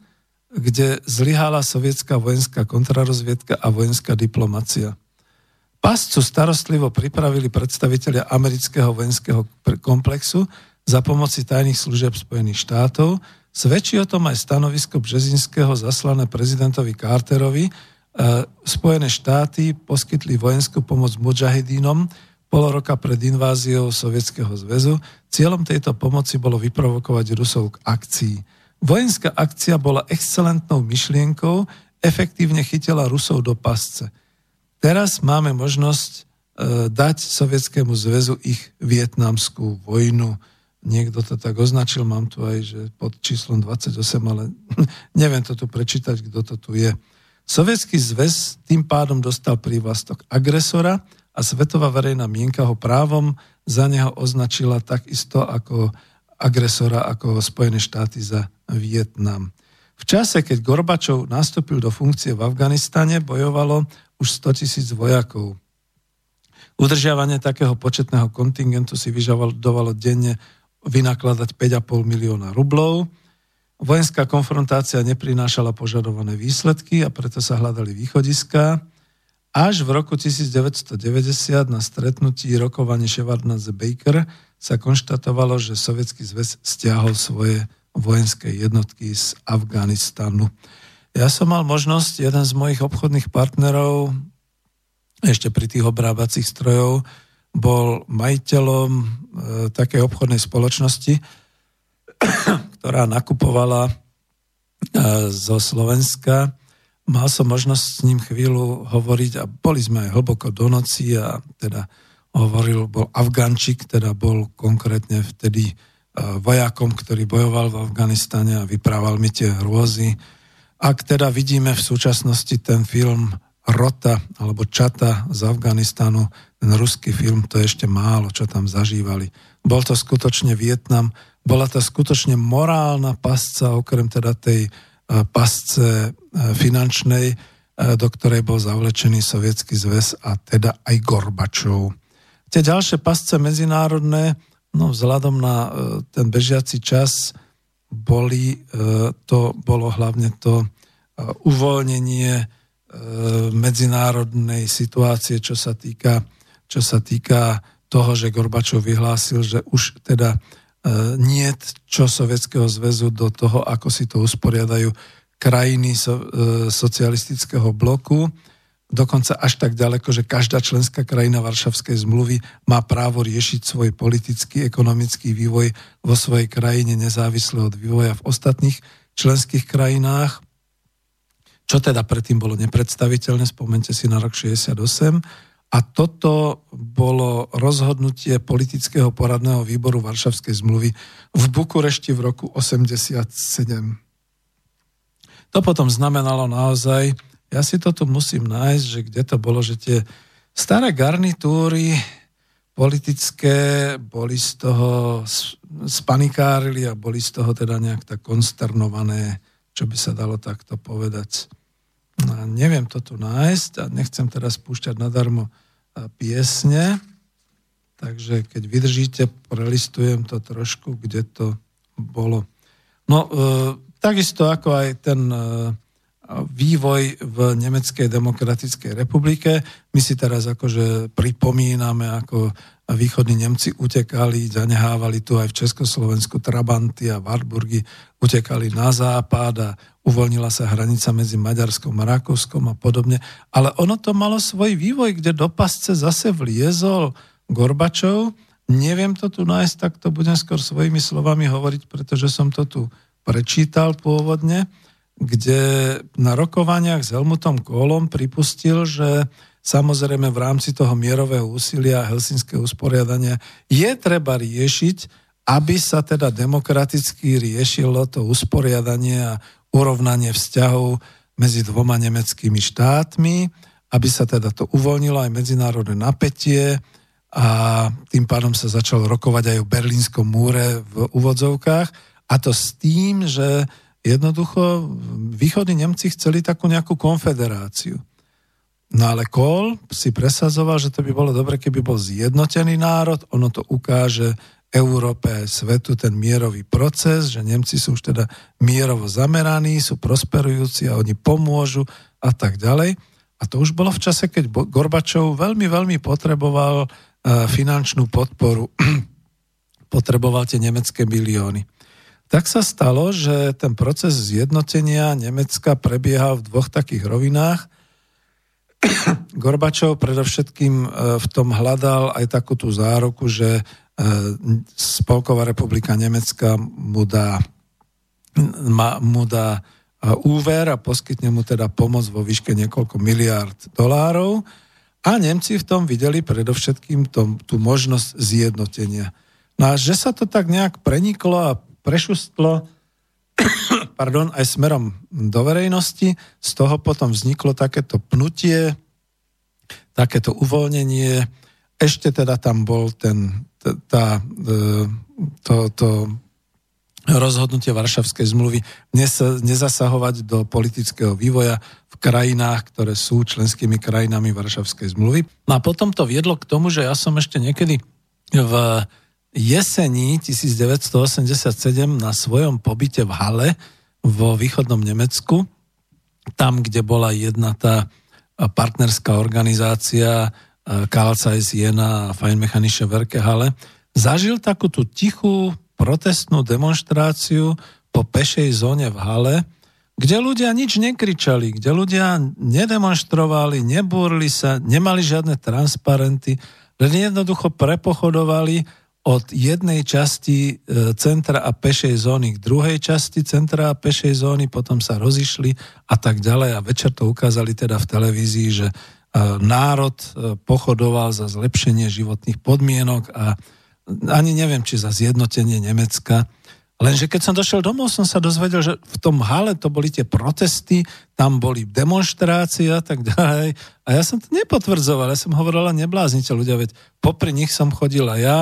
Speaker 1: kde zlyhala sovietská vojenská kontrarozviedka a vojenská diplomacia. Pascu starostlivo pripravili predstavitelia amerického vojenského komplexu za pomoci tajných služieb Spojených štátov. Svedčí o tom aj stanovisko Březinského zaslané prezidentovi Carterovi, E, Spojené štáty poskytli vojenskú pomoc mujahedínom pol roka pred inváziou Sovietskeho zväzu. Cieľom tejto pomoci bolo vyprovokovať Rusov k akcii. Vojenská akcia bola excelentnou myšlienkou, efektívne chytila Rusov do pasce. Teraz máme možnosť e, dať Sovietskému zväzu ich vietnamskú vojnu. Niekto to tak označil, mám tu aj, že pod číslom 28, ale neviem to tu prečítať, kto to tu je. Sovietský zväz tým pádom dostal prívlastok agresora a svetová verejná mienka ho právom za neho označila takisto ako agresora ako Spojené štáty za Vietnam. V čase, keď Gorbačov nastúpil do funkcie v Afganistane, bojovalo už 100 tisíc vojakov. Udržiavanie takého početného kontingentu si vyžadovalo denne vynakladať 5,5 milióna rublov, Vojenská konfrontácia neprinášala požadované výsledky a preto sa hľadali východiská. Až v roku 1990 na stretnutí rokovania Shevardnadze Baker sa konštatovalo, že Sovietský zväz stiahol svoje vojenské jednotky z Afganistanu. Ja som mal možnosť, jeden z mojich obchodných partnerov, ešte pri tých obrábacích strojov, bol majiteľom e, takej obchodnej spoločnosti, ktorá nakupovala e, zo Slovenska mal som možnosť s ním chvíľu hovoriť a boli sme aj hlboko do noci a teda hovoril, bol Afgančik, teda bol konkrétne vtedy vojakom, ktorý bojoval v Afganistane a vyprával mi tie hrôzy. Ak teda vidíme v súčasnosti ten film Rota alebo Čata z Afganistanu, ten ruský film, to je ešte málo, čo tam zažívali. Bol to skutočne Vietnam, bola to skutočne morálna pasca, okrem teda tej e, pasce e, finančnej, do ktorej bol zavlečený Sovietský zväz a teda aj Gorbačov. Tie ďalšie pasce medzinárodné, no vzhľadom na ten bežiaci čas, boli, to bolo hlavne to uvoľnenie medzinárodnej situácie, čo sa týka, čo sa týka toho, že Gorbačov vyhlásil, že už teda E, nie čo Sovietskeho zväzu do toho, ako si to usporiadajú krajiny so, e, socialistického bloku, dokonca až tak ďaleko, že každá členská krajina Varšavskej zmluvy má právo riešiť svoj politický, ekonomický vývoj vo svojej krajine nezávisle od vývoja v ostatných členských krajinách, čo teda predtým bolo nepredstaviteľné, spomente si na rok 68, a toto bolo rozhodnutie politického poradného výboru Varšavskej zmluvy v Bukurešti v roku 87. To potom znamenalo naozaj, ja si to tu musím nájsť, že kde to bolo, že tie staré garnitúry politické boli z toho spanikárili a boli z toho teda nejak tak konsternované, čo by sa dalo takto povedať. No, neviem to tu nájsť a nechcem teraz spúšťať nadarmo piesne, takže keď vydržíte, prelistujem to trošku, kde to bolo. No, e, takisto ako aj ten e, vývoj v Nemeckej demokratickej republike. My si teraz akože pripomíname, ako východní Nemci utekali, zanehávali tu aj v Československu Trabanty a Warburgy, utekali na západ a uvoľnila sa hranica medzi Maďarskom a Rakúskom a podobne. Ale ono to malo svoj vývoj, kde do pasce zase vliezol Gorbačov. Neviem to tu nájsť, tak to budem skôr svojimi slovami hovoriť, pretože som to tu prečítal pôvodne, kde na rokovaniach s Helmutom Kohlom pripustil, že samozrejme v rámci toho mierového úsilia a helsinského usporiadania je treba riešiť, aby sa teda demokraticky riešilo to usporiadanie a urovnanie vzťahov medzi dvoma nemeckými štátmi, aby sa teda to uvoľnilo aj medzinárodné napätie a tým pádom sa začalo rokovať aj o Berlínskom múre v úvodzovkách. A to s tým, že jednoducho východní Nemci chceli takú nejakú konfederáciu. No ale Kohl si presazoval, že to by bolo dobre, keby bol zjednotený národ, ono to ukáže Európe svetu ten mierový proces, že Nemci sú už teda mierovo zameraní, sú prosperujúci a oni pomôžu a tak ďalej. A to už bolo v čase, keď Gorbačov veľmi, veľmi potreboval e, finančnú podporu, potreboval tie nemecké milióny. Tak sa stalo, že ten proces zjednotenia Nemecka prebiehal v dvoch takých rovinách. Gorbačov predovšetkým e, v tom hľadal aj takú tú záruku, že E, Spolková republika Nemecka mu dá, mu dá e, úver a poskytne mu teda pomoc vo výške niekoľko miliárd dolárov a Nemci v tom videli predovšetkým tom, tú možnosť zjednotenia. No a že sa to tak nejak preniklo a prešustlo pardon, aj smerom do verejnosti, z toho potom vzniklo takéto pnutie, takéto uvoľnenie. Ešte teda tam bol ten tá, e, to, to rozhodnutie Varšavskej zmluvy nezasahovať do politického vývoja v krajinách, ktoré sú členskými krajinami Varšavskej zmluvy. No a potom to viedlo k tomu, že ja som ešte niekedy v jesení 1987 na svojom pobyte v Hale vo východnom Nemecku, tam, kde bola jedna tá partnerská organizácia Karl Zeiss Jena a Feinmechanische Werkehale, zažil takú tú tichú protestnú demonstráciu po pešej zóne v Hale, kde ľudia nič nekričali, kde ľudia nedemonstrovali, nebúrli sa, nemali žiadne transparenty, len jednoducho prepochodovali od jednej časti e, centra a pešej zóny k druhej časti centra a pešej zóny, potom sa rozišli a tak ďalej a večer to ukázali teda v televízii, že e, národ e, pochodoval za zlepšenie životných podmienok a ani neviem, či za zjednotenie Nemecka. Lenže keď som došiel domov, som sa dozvedel, že v tom hale to boli tie protesty, tam boli demonstrácie a tak ďalej. A ja som to nepotvrdzoval, ja som hovoril, nebláznite ľudia, veď popri nich som chodil aj ja,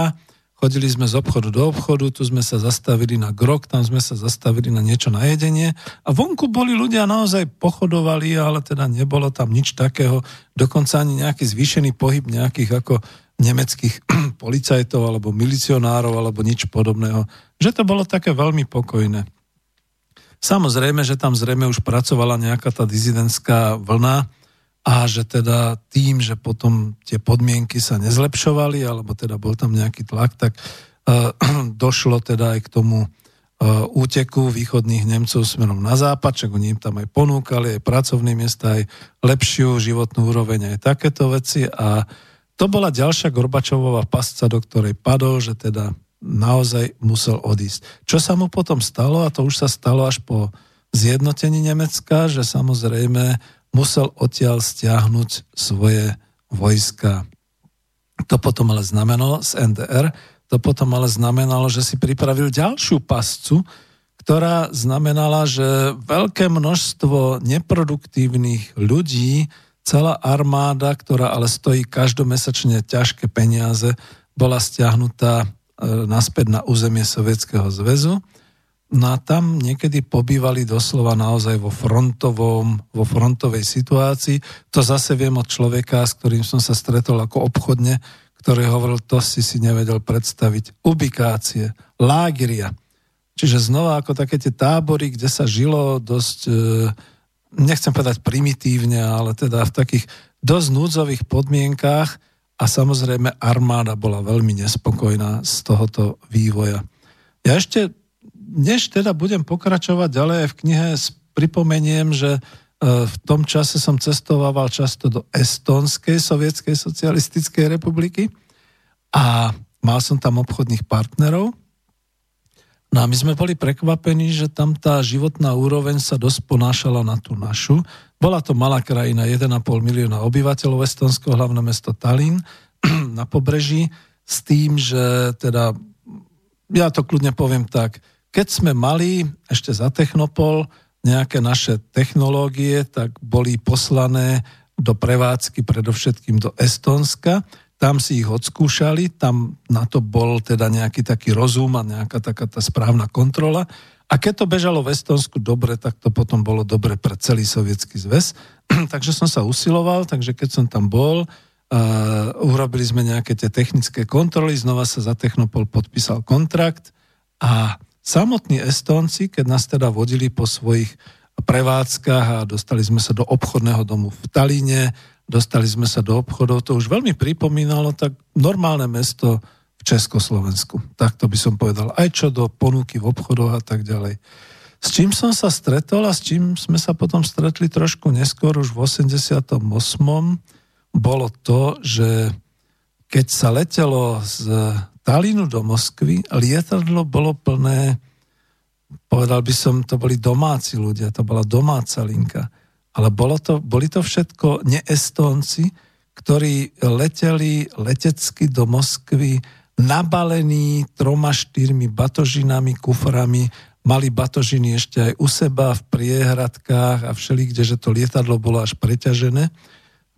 Speaker 1: Chodili sme z obchodu do obchodu, tu sme sa zastavili na grok, tam sme sa zastavili na niečo na jedenie a vonku boli ľudia naozaj pochodovali, ale teda nebolo tam nič takého, dokonca ani nejaký zvýšený pohyb nejakých ako nemeckých policajtov alebo milicionárov alebo nič podobného. Že to bolo také veľmi pokojné. Samozrejme, že tam zrejme už pracovala nejaká tá dizidentská vlna, a že teda tým, že potom tie podmienky sa nezlepšovali, alebo teda bol tam nejaký tlak, tak uh, došlo teda aj k tomu uh, úteku východných Nemcov smerom na západ, čak oni im tam aj ponúkali, aj pracovné miesta, aj lepšiu životnú úroveň, aj takéto veci a to bola ďalšia Gorbačovová pasca, do ktorej padol, že teda naozaj musel odísť. Čo sa mu potom stalo, a to už sa stalo až po zjednotení Nemecka, že samozrejme musel odtiaľ stiahnuť svoje vojska. To potom ale znamenalo z NDR, to potom ale znamenalo, že si pripravil ďalšiu pascu, ktorá znamenala, že veľké množstvo neproduktívnych ľudí, celá armáda, ktorá ale stojí každomesačne ťažké peniaze, bola stiahnutá e, naspäť na územie Sovietskeho zväzu No a tam niekedy pobývali doslova naozaj vo, frontovom, vo frontovej situácii. To zase viem od človeka, s ktorým som sa stretol ako obchodne, ktorý hovoril, to si si nevedel predstaviť. Ubikácie, lágeria. Čiže znova ako také tie tábory, kde sa žilo dosť, e, nechcem povedať primitívne, ale teda v takých dosť núdzových podmienkách a samozrejme armáda bola veľmi nespokojná z tohoto vývoja. Ja ešte než teda budem pokračovať ďalej v knihe, pripomeniem, že e, v tom čase som cestovával často do Estonskej sovietskej socialistickej republiky a mal som tam obchodných partnerov. No a my sme boli prekvapení, že tam tá životná úroveň sa dosť ponášala na tú našu. Bola to malá krajina, 1,5 milióna obyvateľov, Estonsko, hlavné mesto Tallinn na pobreží, s tým, že teda, ja to kľudne poviem tak, keď sme mali ešte za Technopol nejaké naše technológie, tak boli poslané do prevádzky predovšetkým do Estonska. Tam si ich odskúšali, tam na to bol teda nejaký taký rozum a nejaká taká tá správna kontrola. A keď to bežalo v Estonsku dobre, tak to potom bolo dobre pre celý sovietský zväz. takže som sa usiloval, takže keď som tam bol, uh, urobili sme nejaké tie technické kontroly, znova sa za Technopol podpísal kontrakt a Samotní Estónci, keď nás teda vodili po svojich prevádzkach a dostali sme sa do obchodného domu v Talíne, dostali sme sa do obchodov, to už veľmi pripomínalo tak normálne mesto v Československu. Tak to by som povedal. Aj čo do ponuky v obchodoch a tak ďalej. S čím som sa stretol a s čím sme sa potom stretli trošku neskôr, už v 88. bolo to, že keď sa letelo z Talínu do Moskvy lietadlo bolo plné, povedal by som, to boli domáci ľudia, to bola domáca linka. Ale bolo to, boli to všetko neestónci, ktorí leteli letecky do Moskvy nabalení troma, štyrmi batožinami, kuframi, mali batožiny ešte aj u seba v priehradkách a všelikde, že to lietadlo bolo až preťažené.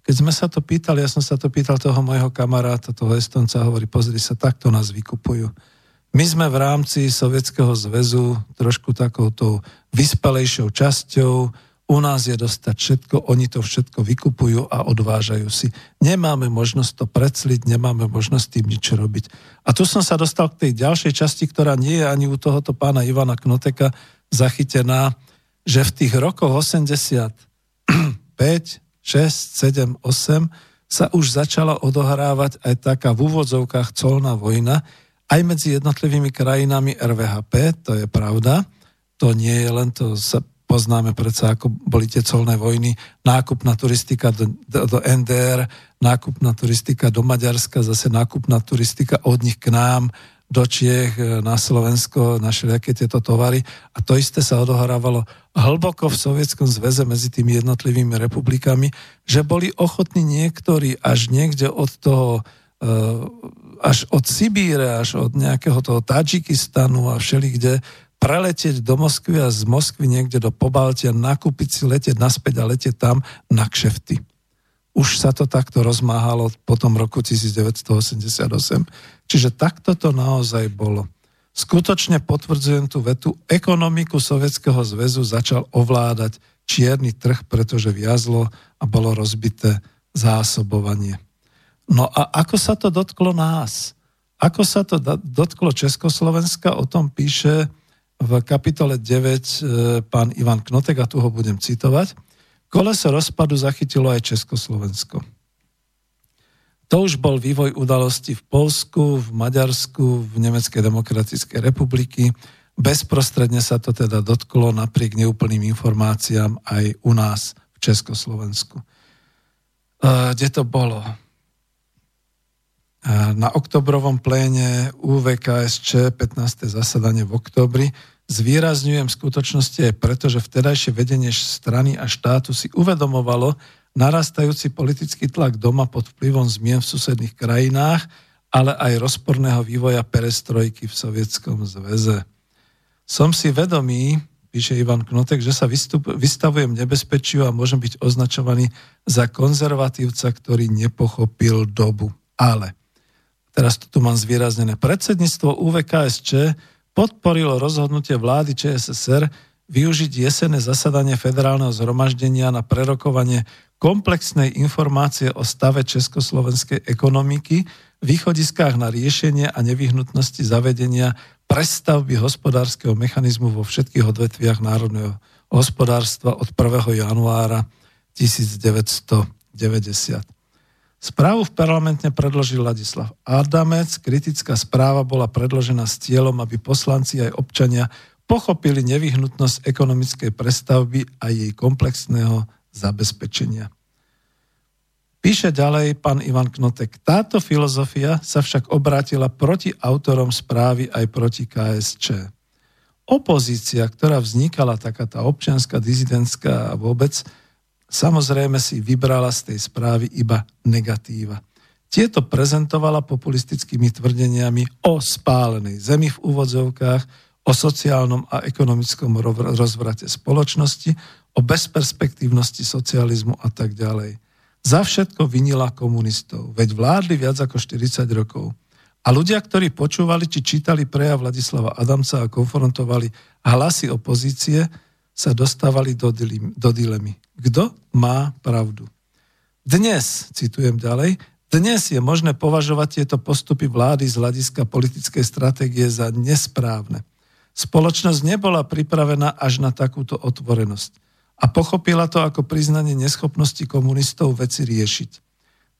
Speaker 1: Keď sme sa to pýtali, ja som sa to pýtal toho môjho kamaráta, toho Estonca, hovorí, pozri sa, takto nás vykupujú. My sme v rámci Sovietskeho zväzu trošku takouto vyspelejšou časťou, u nás je dostať všetko, oni to všetko vykupujú a odvážajú si. Nemáme možnosť to precliť, nemáme možnosť tým nič robiť. A tu som sa dostal k tej ďalšej časti, ktorá nie je ani u tohoto pána Ivana Knoteka zachytená, že v tých rokoch 85 6, 7, 8 sa už začala odohrávať aj taká v úvodzovkách colná vojna, aj medzi jednotlivými krajinami RVHP, to je pravda. To nie je len to, sa poznáme predsa, ako boli tie colné vojny, nákupná turistika do, do, do NDR, nákupná turistika do Maďarska, zase nákupná turistika od nich k nám, do Čiech, e, na Slovensko, na všelijaké tieto tovary. A to isté sa odohrávalo hlboko v Sovietskom zväze medzi tými jednotlivými republikami, že boli ochotní niektorí až niekde od toho, e, až od Sibíre, až od nejakého toho Tadžikistanu a všelikde preletieť do Moskvy a z Moskvy niekde do Pobaltia, nakúpiť si, letieť naspäť a letieť tam na kšefty. Už sa to takto rozmáhalo po tom roku 1988. Čiže takto to naozaj bolo. Skutočne potvrdzujem tú vetu, ekonomiku Sovietskeho zväzu začal ovládať čierny trh, pretože viazlo a bolo rozbité zásobovanie. No a ako sa to dotklo nás? Ako sa to dotklo Československa? O tom píše v kapitole 9 e, pán Ivan Knotek a tu ho budem citovať. Koleso rozpadu zachytilo aj Československo. To už bol vývoj udalostí v Polsku, v Maďarsku, v Nemeckej demokratickej republiky. Bezprostredne sa to teda dotklo napriek neúplným informáciám aj u nás v Československu. Kde to bolo? Na oktobrovom pléne UVKSČ 15. zasadanie v oktobri zvýrazňujem skutočnosti aj preto, že vtedajšie vedenie strany a štátu si uvedomovalo, narastajúci politický tlak doma pod vplyvom zmien v susedných krajinách, ale aj rozporného vývoja perestrojky v Sovietskom zväze. Som si vedomý, píše Ivan Knotek, že sa vystup, vystavujem nebezpečiu a môžem byť označovaný za konzervatívca, ktorý nepochopil dobu. Ale, teraz to tu mám zvýraznené, predsedníctvo UVKSČ podporilo rozhodnutie vlády ČSSR využiť jesenné zasadanie federálneho zhromaždenia na prerokovanie komplexnej informácie o stave československej ekonomiky, východiskách na riešenie a nevyhnutnosti zavedenia prestavby hospodárskeho mechanizmu vo všetkých odvetviach národného hospodárstva od 1. januára 1990. Správu v parlamentne predložil Ladislav Adamec. Kritická správa bola predložená s cieľom, aby poslanci aj občania pochopili nevyhnutnosť ekonomickej prestavby a jej komplexného zabezpečenia. Píše ďalej pán Ivan Knotek. Táto filozofia sa však obrátila proti autorom správy aj proti KSČ. Opozícia, ktorá vznikala, taká tá občianská, dizidentská a vôbec, samozrejme si vybrala z tej správy iba negatíva. Tieto prezentovala populistickými tvrdeniami o spálenej zemi v úvodzovkách, o sociálnom a ekonomickom rozvrate spoločnosti, o bezperspektívnosti socializmu a tak ďalej. Za všetko vinila komunistov, veď vládli viac ako 40 rokov. A ľudia, ktorí počúvali či čítali prejav Vladislava Adamca a konfrontovali hlasy opozície, sa dostávali do, dilemy, do dilemy. Kto má pravdu? Dnes, citujem ďalej, dnes je možné považovať tieto postupy vlády z hľadiska politickej stratégie za nesprávne. Spoločnosť nebola pripravená až na takúto otvorenosť a pochopila to ako priznanie neschopnosti komunistov veci riešiť.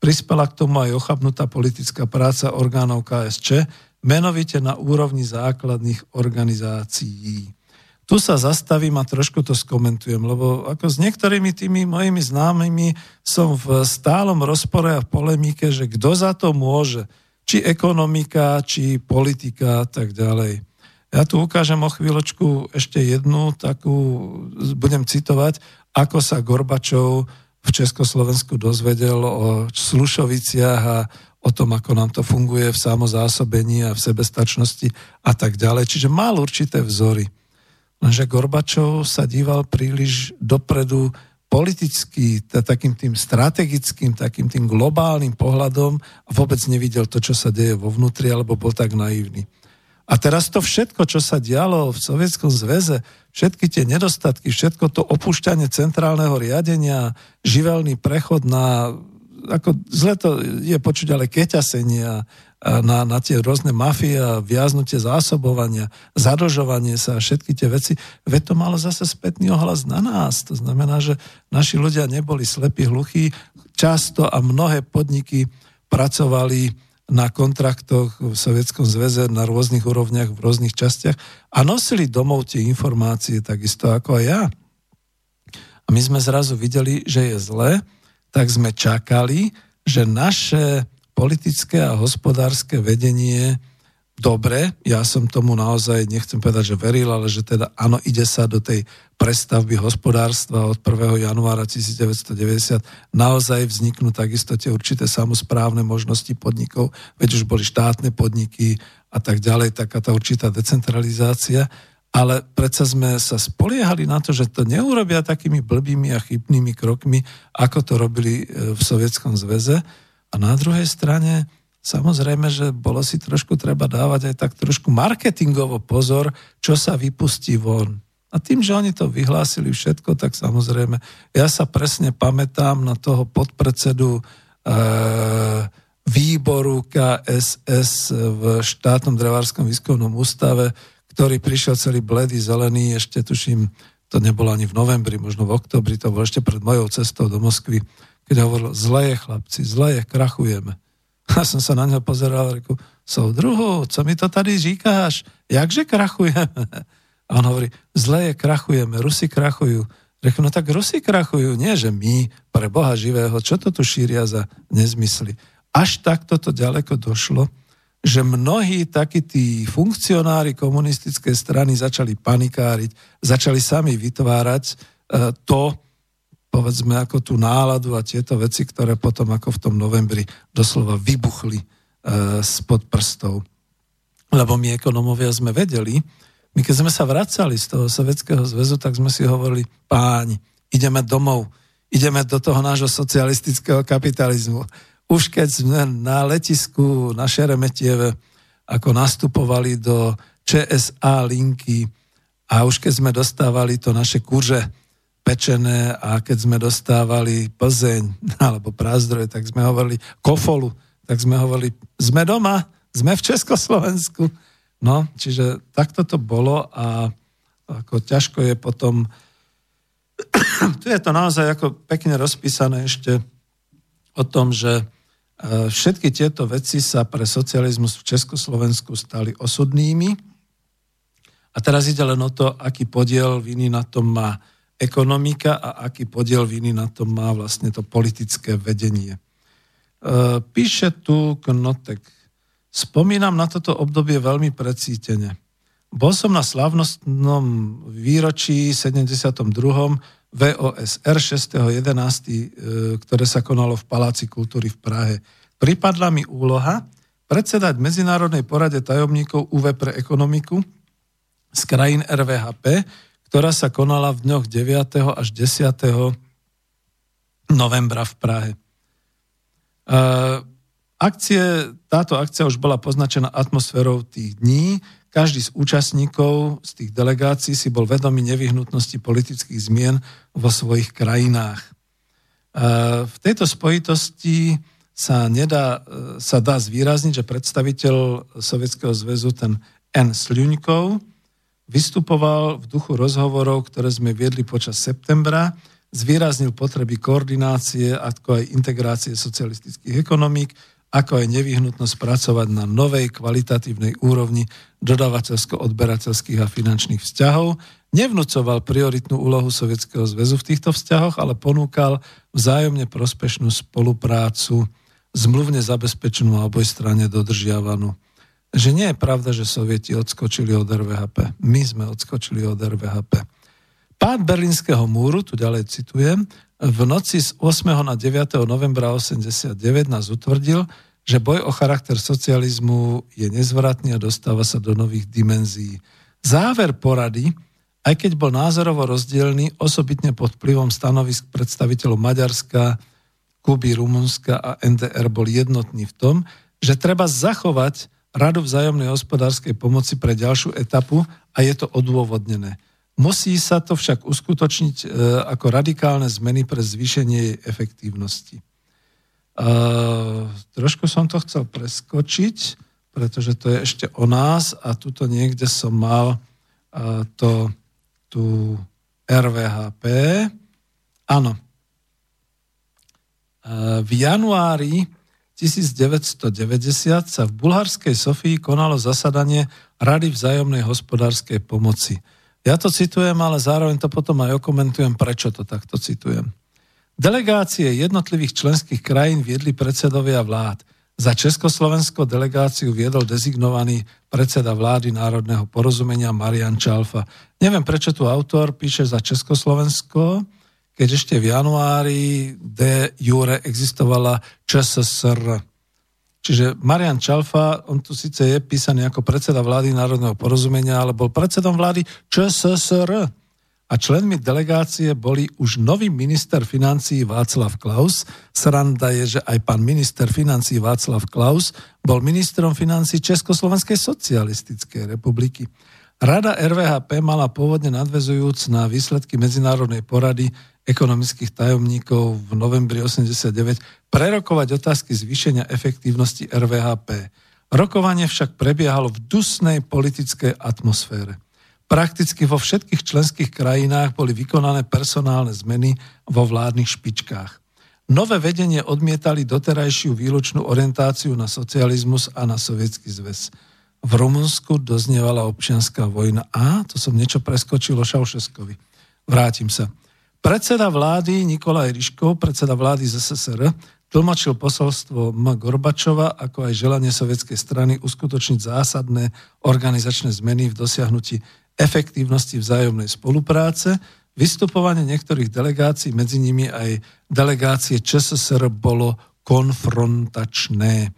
Speaker 1: Prispela k tomu aj ochabnutá politická práca orgánov KSČ, menovite na úrovni základných organizácií. Tu sa zastavím a trošku to skomentujem, lebo ako s niektorými tými mojimi známymi som v stálom rozpore a v polemike, že kto za to môže, či ekonomika, či politika a tak ďalej. Ja tu ukážem o chvíľočku ešte jednu takú, budem citovať, ako sa Gorbačov v Československu dozvedel o Slušoviciach a o tom, ako nám to funguje v samozásobení a v sebestačnosti a tak ďalej. Čiže mal určité vzory. Lenže Gorbačov sa díval príliš dopredu politicky, takým tým strategickým, takým tým globálnym pohľadom a vôbec nevidel to, čo sa deje vo vnútri, alebo bol tak naivný. A teraz to všetko, čo sa dialo v Sovietskom zväze, všetky tie nedostatky, všetko to opúšťanie centrálneho riadenia, živelný prechod na, ako zle to je počuť, ale keťasenia, na, na tie rôzne mafie a viaznutie zásobovania, zadlžovanie sa a všetky tie veci, veď to malo zase spätný ohlas na nás. To znamená, že naši ľudia neboli slepí, hluchí, často a mnohé podniky pracovali na kontraktoch v Sovietskom zväze na rôznych úrovniach, v rôznych častiach a nosili domov tie informácie takisto ako aj ja. A my sme zrazu videli, že je zle, tak sme čakali, že naše politické a hospodárske vedenie dobre, ja som tomu naozaj, nechcem povedať, že veril, ale že teda áno, ide sa do tej prestavby hospodárstva od 1. januára 1990 naozaj vzniknú takisto tie určité samozprávne možnosti podnikov, veď už boli štátne podniky a tak ďalej, taká tá určitá decentralizácia, ale predsa sme sa spoliehali na to, že to neurobia takými blbými a chybnými krokmi, ako to robili e, v Sovietskom zväze. A na druhej strane Samozrejme, že bolo si trošku treba dávať aj tak trošku marketingovo pozor, čo sa vypustí von. A tým, že oni to vyhlásili všetko, tak samozrejme, ja sa presne pamätám na toho podpredsedu e, výboru KSS v štátnom drevárskom výskumnom ústave, ktorý prišiel celý bledý, zelený, ešte tuším, to nebolo ani v novembri, možno v oktobri, to bolo ešte pred mojou cestou do Moskvy, keď hovoril, zle je chlapci, zle je, krachujeme. A som sa na ňo pozeral a reku, druhu, co mi to tady říkáš? Jakže krachujeme? A on hovorí, zle je, krachujeme, Rusi krachujú. Reku, no tak Rusi krachujú, nie že my, pre Boha živého, čo to tu šíria za nezmysly. Až takto to ďaleko došlo, že mnohí takí tí funkcionári komunistickej strany začali panikáriť, začali sami vytvárať e, to, povedzme ako tú náladu a tieto veci, ktoré potom ako v tom novembri doslova vybuchli e, spod prstov. Lebo my ekonomovia sme vedeli, my keď sme sa vracali z toho Sovietskeho zväzu, tak sme si hovorili, páni, ideme domov, ideme do toho nášho socialistického kapitalizmu. Už keď sme na letisku na Šeremetieve ako nastupovali do ČSA linky a už keď sme dostávali to naše kurže, pečené a keď sme dostávali Plzeň alebo Prázdroje, tak sme hovorili Kofolu, tak sme hovorili, sme doma, sme v Československu. No, čiže takto to bolo a ako ťažko je potom tu je to naozaj ako pekne rozpísané ešte o tom, že e, všetky tieto veci sa pre socializmus v Československu stali osudnými. A teraz ide len o to, aký podiel viny na tom má ekonomika a aký podiel viny na tom má vlastne to politické vedenie. E, píše tu Knotek. Spomínam na toto obdobie veľmi precítene. Bol som na slavnostnom výročí 72. VOSR 6.11., e, ktoré sa konalo v Paláci kultúry v Prahe. Pripadla mi úloha predsedať Medzinárodnej porade tajomníkov UV pre ekonomiku z krajín RVHP, ktorá sa konala v dňoch 9. až 10. novembra v Prahe. Akcie, táto akcia už bola poznačená atmosférou tých dní. Každý z účastníkov z tých delegácií si bol vedomý nevyhnutnosti politických zmien vo svojich krajinách. V tejto spojitosti sa, nedá, sa dá zvýrazniť, že predstaviteľ Sovietskeho zväzu, ten N. Sľuňkov, Vystupoval v duchu rozhovorov, ktoré sme viedli počas septembra, zvýraznil potreby koordinácie, ako aj integrácie socialistických ekonomík, ako aj nevyhnutnosť pracovať na novej kvalitatívnej úrovni dodavateľsko-odberateľských a finančných vzťahov, nevnúcoval prioritnú úlohu Sovietskeho zväzu v týchto vzťahoch, ale ponúkal vzájomne prospešnú spoluprácu, zmluvne zabezpečenú a obojstranne dodržiavanú že nie je pravda, že Sovieti odskočili od RVHP. My sme odskočili od RVHP. Pád Berlínskeho múru, tu ďalej citujem, v noci z 8. na 9. novembra 89 nás utvrdil, že boj o charakter socializmu je nezvratný a dostáva sa do nových dimenzií. Záver porady, aj keď bol názorovo rozdielný, osobitne pod vplyvom stanovisk predstaviteľov Maďarska, Kuby, Rumunska a NDR bol jednotný v tom, že treba zachovať Radu vzájomnej hospodárskej pomoci pre ďalšiu etapu a je to odôvodnené. Musí sa to však uskutočniť e, ako radikálne zmeny pre zvýšenie jej efektívnosti. E, trošku som to chcel preskočiť, pretože to je ešte o nás a tuto niekde som mal e, to, tu RVHP. Áno. E, v januári 1990 sa v bulharskej Sofii konalo zasadanie Rady vzájomnej hospodárskej pomoci. Ja to citujem, ale zároveň to potom aj okomentujem, prečo to takto citujem. Delegácie jednotlivých členských krajín viedli predsedovia vlád. Za Československo delegáciu viedol dezignovaný predseda vlády Národného porozumenia Marian Čalfa. Neviem, prečo tu autor píše za Československo, keď ešte v januári de jure existovala ČSSR. Čiže Marian Čalfa, on tu síce je písaný ako predseda vlády Národného porozumenia, ale bol predsedom vlády ČSSR. A členmi delegácie boli už nový minister financí Václav Klaus. Sranda je, že aj pán minister financí Václav Klaus bol ministrom financí Československej socialistickej republiky. Rada RVHP mala pôvodne nadvezujúc na výsledky medzinárodnej porady ekonomických tajomníkov v novembri 89 prerokovať otázky zvýšenia efektívnosti RVHP. Rokovanie však prebiehalo v dusnej politickej atmosfére. Prakticky vo všetkých členských krajinách boli vykonané personálne zmeny vo vládnych špičkách. Nové vedenie odmietali doterajšiu výlučnú orientáciu na socializmus a na sovietský zväz. V Rumunsku doznievala občianská vojna. A, to som niečo preskočil o Šaušeskovi. Vrátim sa. Predseda vlády Nikolaj Ryškov, predseda vlády z SSR, tlmočil posolstvo M. Gorbačova, ako aj želanie sovietskej strany uskutočniť zásadné organizačné zmeny v dosiahnutí efektívnosti vzájomnej spolupráce. Vystupovanie niektorých delegácií, medzi nimi aj delegácie ČSSR, bolo konfrontačné.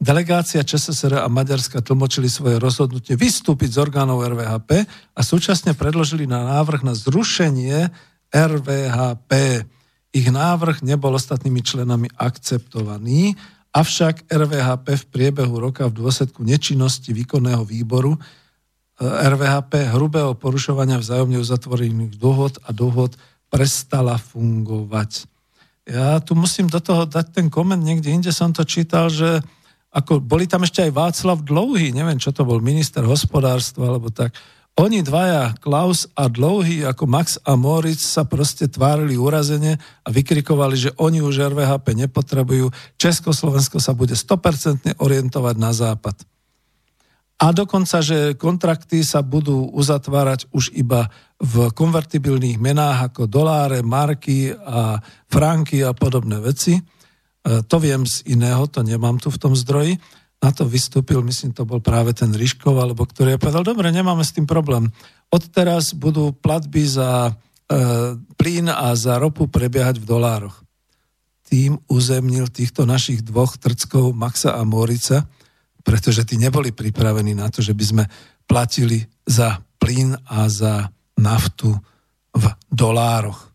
Speaker 1: Delegácia ČSSR a Maďarska tlmočili svoje rozhodnutie vystúpiť z orgánov RVHP a súčasne predložili na návrh na zrušenie RVHP. Ich návrh nebol ostatnými členami akceptovaný, avšak RVHP v priebehu roka v dôsledku nečinnosti výkonného výboru eh, RVHP hrubého porušovania vzájomne uzatvorených dohod a dohod prestala fungovať. Ja tu musím do toho dať ten koment, niekde inde som to čítal, že ako boli tam ešte aj Václav Dlouhý, neviem, čo to bol, minister hospodárstva, alebo tak, oni dvaja, Klaus a Dlouhý, ako Max a Moritz, sa proste tvárili urazene a vykrikovali, že oni už RVHP nepotrebujú. Československo sa bude 100% orientovať na západ. A dokonca, že kontrakty sa budú uzatvárať už iba v konvertibilných menách ako doláre, marky a franky a podobné veci. E, to viem z iného, to nemám tu v tom zdroji na to vystúpil, myslím, to bol práve ten Ryškov, alebo ktorý povedal, dobre, nemáme s tým problém. Odteraz budú platby za e, plyn a za ropu prebiehať v dolároch. Tým uzemnil týchto našich dvoch trckov, Maxa a Morica, pretože tí neboli pripravení na to, že by sme platili za plyn a za naftu v dolároch.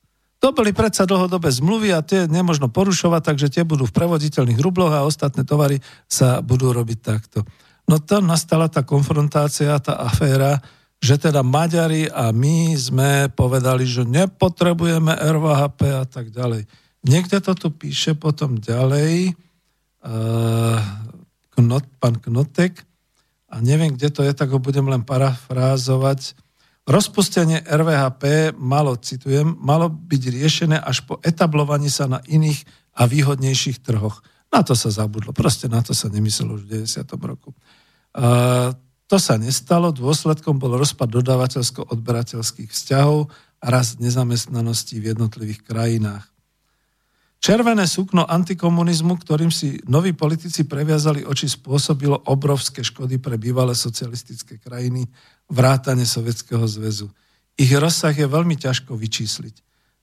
Speaker 1: To boli predsa dlhodobé zmluvy a tie nemožno porušovať, takže tie budú v prevoditeľných rubloch a ostatné tovary sa budú robiť takto. No tam nastala tá konfrontácia, tá aféra, že teda Maďari a my sme povedali, že nepotrebujeme RVHP a tak ďalej. Niekde to tu píše potom ďalej, uh, knot, pán Knotek, a neviem, kde to je, tak ho budem len parafrázovať. Rozpustenie RVHP malo, citujem, malo byť riešené až po etablovaní sa na iných a výhodnejších trhoch. Na to sa zabudlo, proste na to sa nemyslelo už v 90. roku. A to sa nestalo, dôsledkom bol rozpad dodávateľsko-odberateľských vzťahov a rast nezamestnanosti v jednotlivých krajinách. Červené sukno antikomunizmu, ktorým si noví politici previazali oči, spôsobilo obrovské škody pre bývalé socialistické krajiny, vrátane Sovietskeho zväzu. Ich rozsah je veľmi ťažko vyčísliť.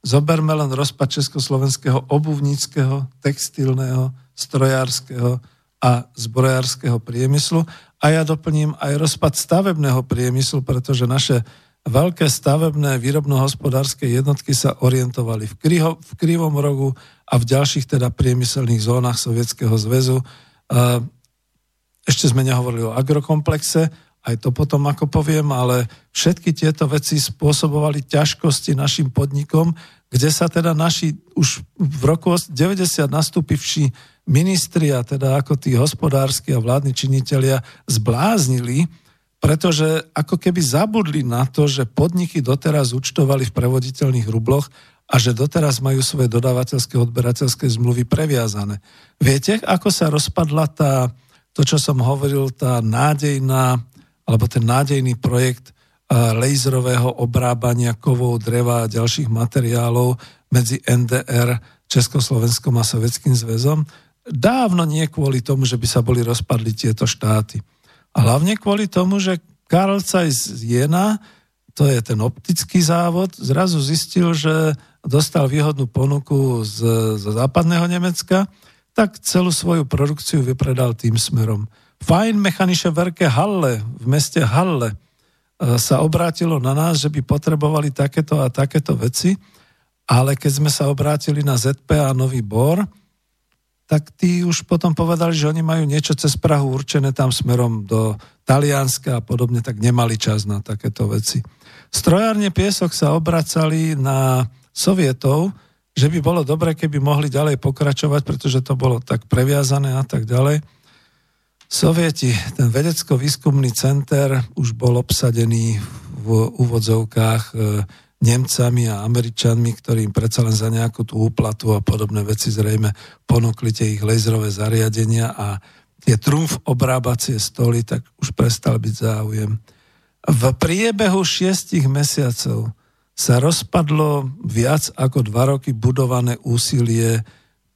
Speaker 1: Zoberme len rozpad československého obuvníckého, textilného, strojárskeho a zbrojárskeho priemyslu a ja doplním aj rozpad stavebného priemyslu, pretože naše veľké stavebné výrobno-hospodárske jednotky sa orientovali v, kriho, v krivom rogu a v ďalších teda priemyselných zónach Sovietskeho zväzu. Ešte sme nehovorili o agrokomplexe, aj to potom ako poviem, ale všetky tieto veci spôsobovali ťažkosti našim podnikom, kde sa teda naši už v roku 90 nastúpivší ministri a teda ako tí hospodársky a vládni činitelia zbláznili, pretože ako keby zabudli na to, že podniky doteraz účtovali v prevoditeľných rubloch a že doteraz majú svoje dodávateľské odberateľské zmluvy previazané. Viete, ako sa rozpadla tá, to, čo som hovoril, tá nádejná, alebo ten nádejný projekt laserového obrábania kovov, dreva a ďalších materiálov medzi NDR, Československom a Sovietským zväzom. Dávno nie kvôli tomu, že by sa boli rozpadli tieto štáty. A hlavne kvôli tomu, že Karl Zeiss Jena, to je ten optický závod, zrazu zistil, že dostal výhodnú ponuku z, z západného Nemecka, tak celú svoju produkciu vypredal tým smerom. Fajn mechanische Werke Halle v meste Halle e, sa obrátilo na nás, že by potrebovali takéto a takéto veci, ale keď sme sa obrátili na ZP a Nový Bor, tak tí už potom povedali, že oni majú niečo cez Prahu určené tam smerom do Talianska a podobne, tak nemali čas na takéto veci. Strojárne piesok sa obracali na Sovietov, že by bolo dobre, keby mohli ďalej pokračovať, pretože to bolo tak previazané a tak ďalej. Sovieti, ten vedecko-výskumný center už bol obsadený v úvodzovkách e, Nemcami a Američanmi, ktorí im predsa len za nejakú tú úplatu a podobné veci zrejme ponúkli tie ich laserové zariadenia a tie trumf obrábacie stoly, tak už prestal byť záujem. V priebehu šiestich mesiacov sa rozpadlo viac ako dva roky budované úsilie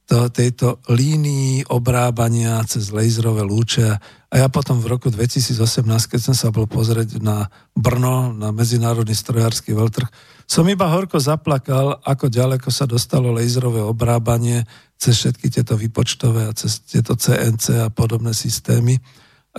Speaker 1: to, tejto línii obrábania cez laserové lúče. A ja potom v roku 2018, keď som sa bol pozrieť na Brno, na Medzinárodný strojársky veľtrh, som iba horko zaplakal, ako ďaleko sa dostalo laserové obrábanie cez všetky tieto vypočtové a cez tieto CNC a podobné systémy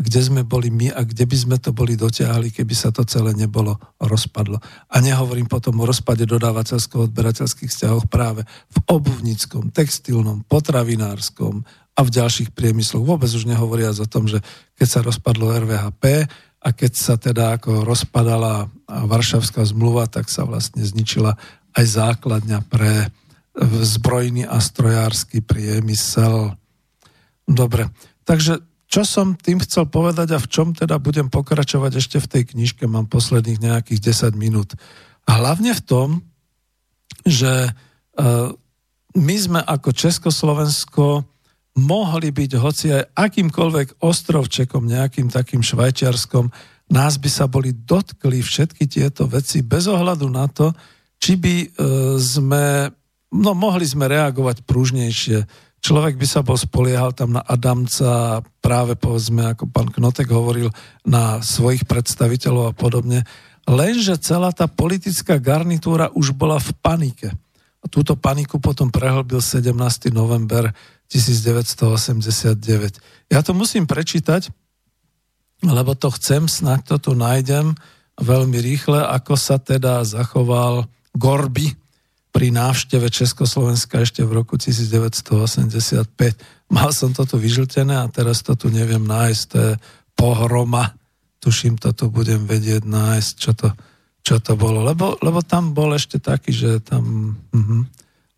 Speaker 1: kde sme boli my a kde by sme to boli dotiahli, keby sa to celé nebolo rozpadlo. A nehovorím potom o rozpade dodávateľsko-odberateľských vzťahoch práve v obuvníckom, textilnom, potravinárskom a v ďalších priemysloch. Vôbec už nehovoriac o tom, že keď sa rozpadlo RVHP a keď sa teda ako rozpadala Varšavská zmluva, tak sa vlastne zničila aj základňa pre zbrojný a strojársky priemysel. Dobre, takže čo som tým chcel povedať a v čom teda budem pokračovať ešte v tej knižke, mám posledných nejakých 10 minút. A hlavne v tom, že uh, my sme ako Československo mohli byť hoci aj akýmkoľvek ostrovčekom, nejakým takým švajčiarskom, nás by sa boli dotkli všetky tieto veci bez ohľadu na to, či by uh, sme, no mohli sme reagovať pružnejšie Človek by sa bol spoliehal tam na Adamca, práve povedzme, ako pán Knotek hovoril, na svojich predstaviteľov a podobne. Lenže celá tá politická garnitúra už bola v panike. A túto paniku potom prehlbil 17. november 1989. Ja to musím prečítať, lebo to chcem, snáď to tu nájdem veľmi rýchle, ako sa teda zachoval Gorby, pri návšteve Československa ešte v roku 1985. Mal som to tu vyžltené a teraz to tu neviem nájsť. To je pohroma. Tuším, to tu budem vedieť nájsť, čo to, čo to bolo. Lebo, lebo tam bol ešte taký, že tam... Uh-huh.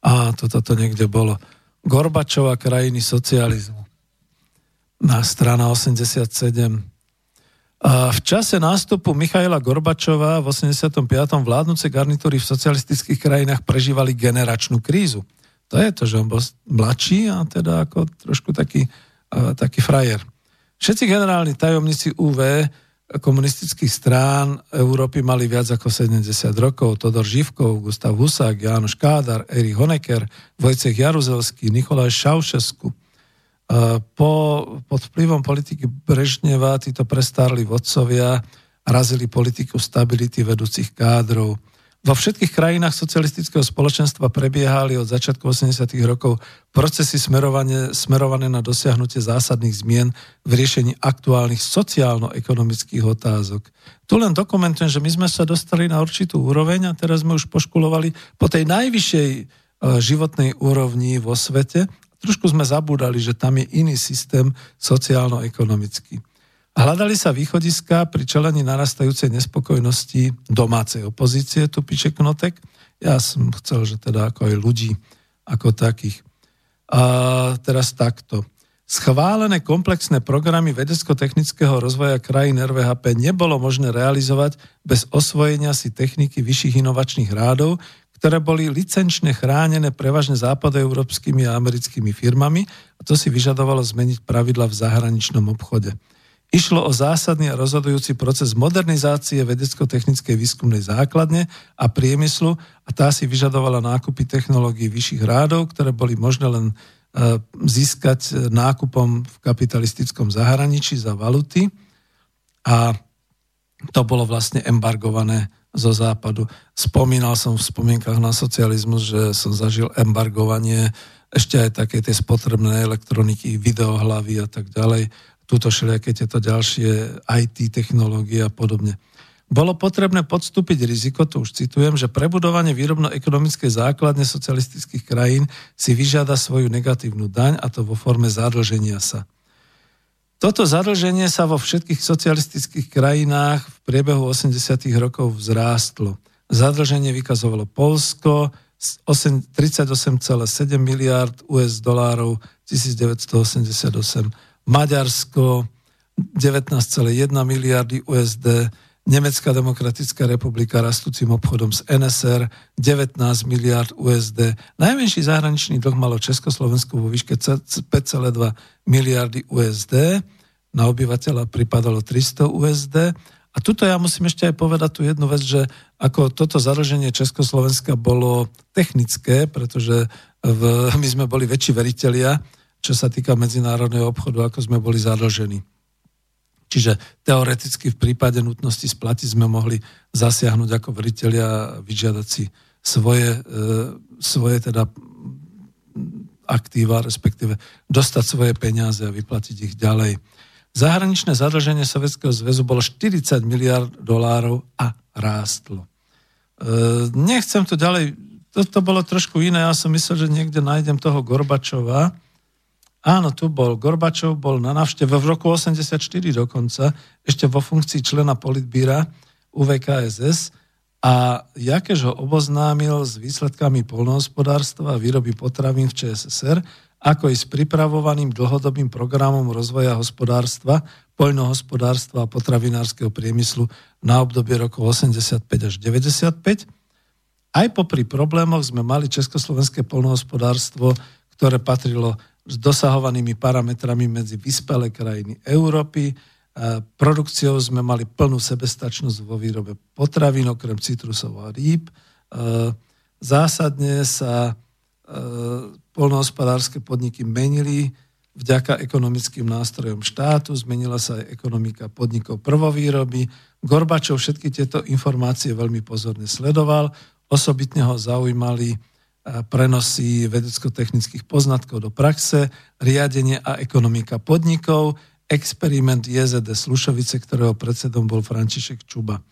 Speaker 1: A toto to niekde bolo. Gorbačova krajiny socializmu. Na strana 87 v čase nástupu Michaila Gorbačova v 85. vládnuce garnitúry v socialistických krajinách prežívali generačnú krízu. To je to, že on bol mladší a teda ako trošku taký, taký frajer. Všetci generálni tajomníci UV komunistických strán Európy mali viac ako 70 rokov. Todor Živkov, Gustav Husák, Jánoš Kádar, Erich Honecker, Vojcech Jaruzelský, Nikolaj Šaušesku – po, pod vplyvom politiky Brežneva títo prestárli vodcovia razili politiku stability vedúcich kádrov. Vo všetkých krajinách socialistického spoločenstva prebiehali od začiatku 80. rokov procesy smerované, smerované na dosiahnutie zásadných zmien v riešení aktuálnych sociálno-ekonomických otázok. Tu len dokumentujem, že my sme sa dostali na určitú úroveň a teraz sme už poškulovali po tej najvyššej e, životnej úrovni vo svete Trošku sme zabúdali, že tam je iný systém sociálno-ekonomický. Hľadali sa východiska pri čelení narastajúcej nespokojnosti domácej opozície, tu píše Knotek. Ja som chcel, že teda ako aj ľudí, ako takých. A teraz takto. Schválené komplexné programy vedecko-technického rozvoja krajín RVHP nebolo možné realizovať bez osvojenia si techniky vyšších inovačných rádov, ktoré boli licenčne chránené prevažne západoeurópskymi a americkými firmami a to si vyžadovalo zmeniť pravidla v zahraničnom obchode. Išlo o zásadný a rozhodujúci proces modernizácie vedecko-technickej výskumnej základne a priemyslu a tá si vyžadovala nákupy technológií vyšších rádov, ktoré boli možné len e, získať nákupom v kapitalistickom zahraničí za valuty a to bolo vlastne embargované zo západu. Spomínal som v spomienkach na socializmus, že som zažil embargovanie ešte aj také tie spotrebné elektroniky, videohlavy a tak ďalej túto všelijaké tieto ďalšie IT technológie a podobne. Bolo potrebné podstúpiť riziko, to už citujem, že prebudovanie výrobno-ekonomickej základne socialistických krajín si vyžiada svoju negatívnu daň a to vo forme zadlženia sa. Toto zadlženie sa vo všetkých socialistických krajinách v priebehu 80. rokov vzrástlo. Zadlženie vykazovalo Polsko 38,7 miliard US dolárov 1988 Maďarsko 19,1 miliardy USD, Nemecká demokratická republika rastúcim obchodom s NSR 19 miliard USD. Najmenší zahraničný dlh malo Československo vo výške 5,2 miliardy USD. Na obyvateľa pripadalo 300 USD. A tuto ja musím ešte aj povedať tú jednu vec, že ako toto zadlženie Československa bolo technické, pretože v, my sme boli väčší veriteľia, čo sa týka medzinárodného obchodu, ako sme boli zadlžení. Čiže teoreticky v prípade nutnosti splatiť sme mohli zasiahnuť ako veriteľia vyžiadať si svoje, e, svoje teda aktíva, respektíve dostať svoje peniaze a vyplatiť ich ďalej. Zahraničné zadlženie Sovjetského zväzu bolo 40 miliard dolárov a rástlo. E, nechcem to ďalej, toto bolo trošku iné, ja som myslel, že niekde nájdem toho Gorbačova, Áno, tu bol. Gorbačov bol na návšteve v roku 84 dokonca, ešte vo funkcii člena politbíra UVKSS a Jakež ho oboznámil s výsledkami polnohospodárstva a výroby potravín v ČSSR, ako i s pripravovaným dlhodobým programom rozvoja hospodárstva, poľnohospodárstva a potravinárskeho priemyslu na obdobie rokov 85 až 95. Aj popri problémoch sme mali československé polnohospodárstvo, ktoré patrilo s dosahovanými parametrami medzi vyspelé krajiny Európy. Produkciou sme mali plnú sebestačnosť vo výrobe potravín, okrem citrusov a rýb. Zásadne sa polnohospodárske podniky menili vďaka ekonomickým nástrojom štátu, zmenila sa aj ekonomika podnikov prvovýroby. Gorbačov všetky tieto informácie veľmi pozorne sledoval, osobitne ho zaujímali prenosy vedecko-technických poznatkov do praxe, riadenie a ekonomika podnikov, experiment JZD Slušovice, ktorého predsedom bol František Čuba.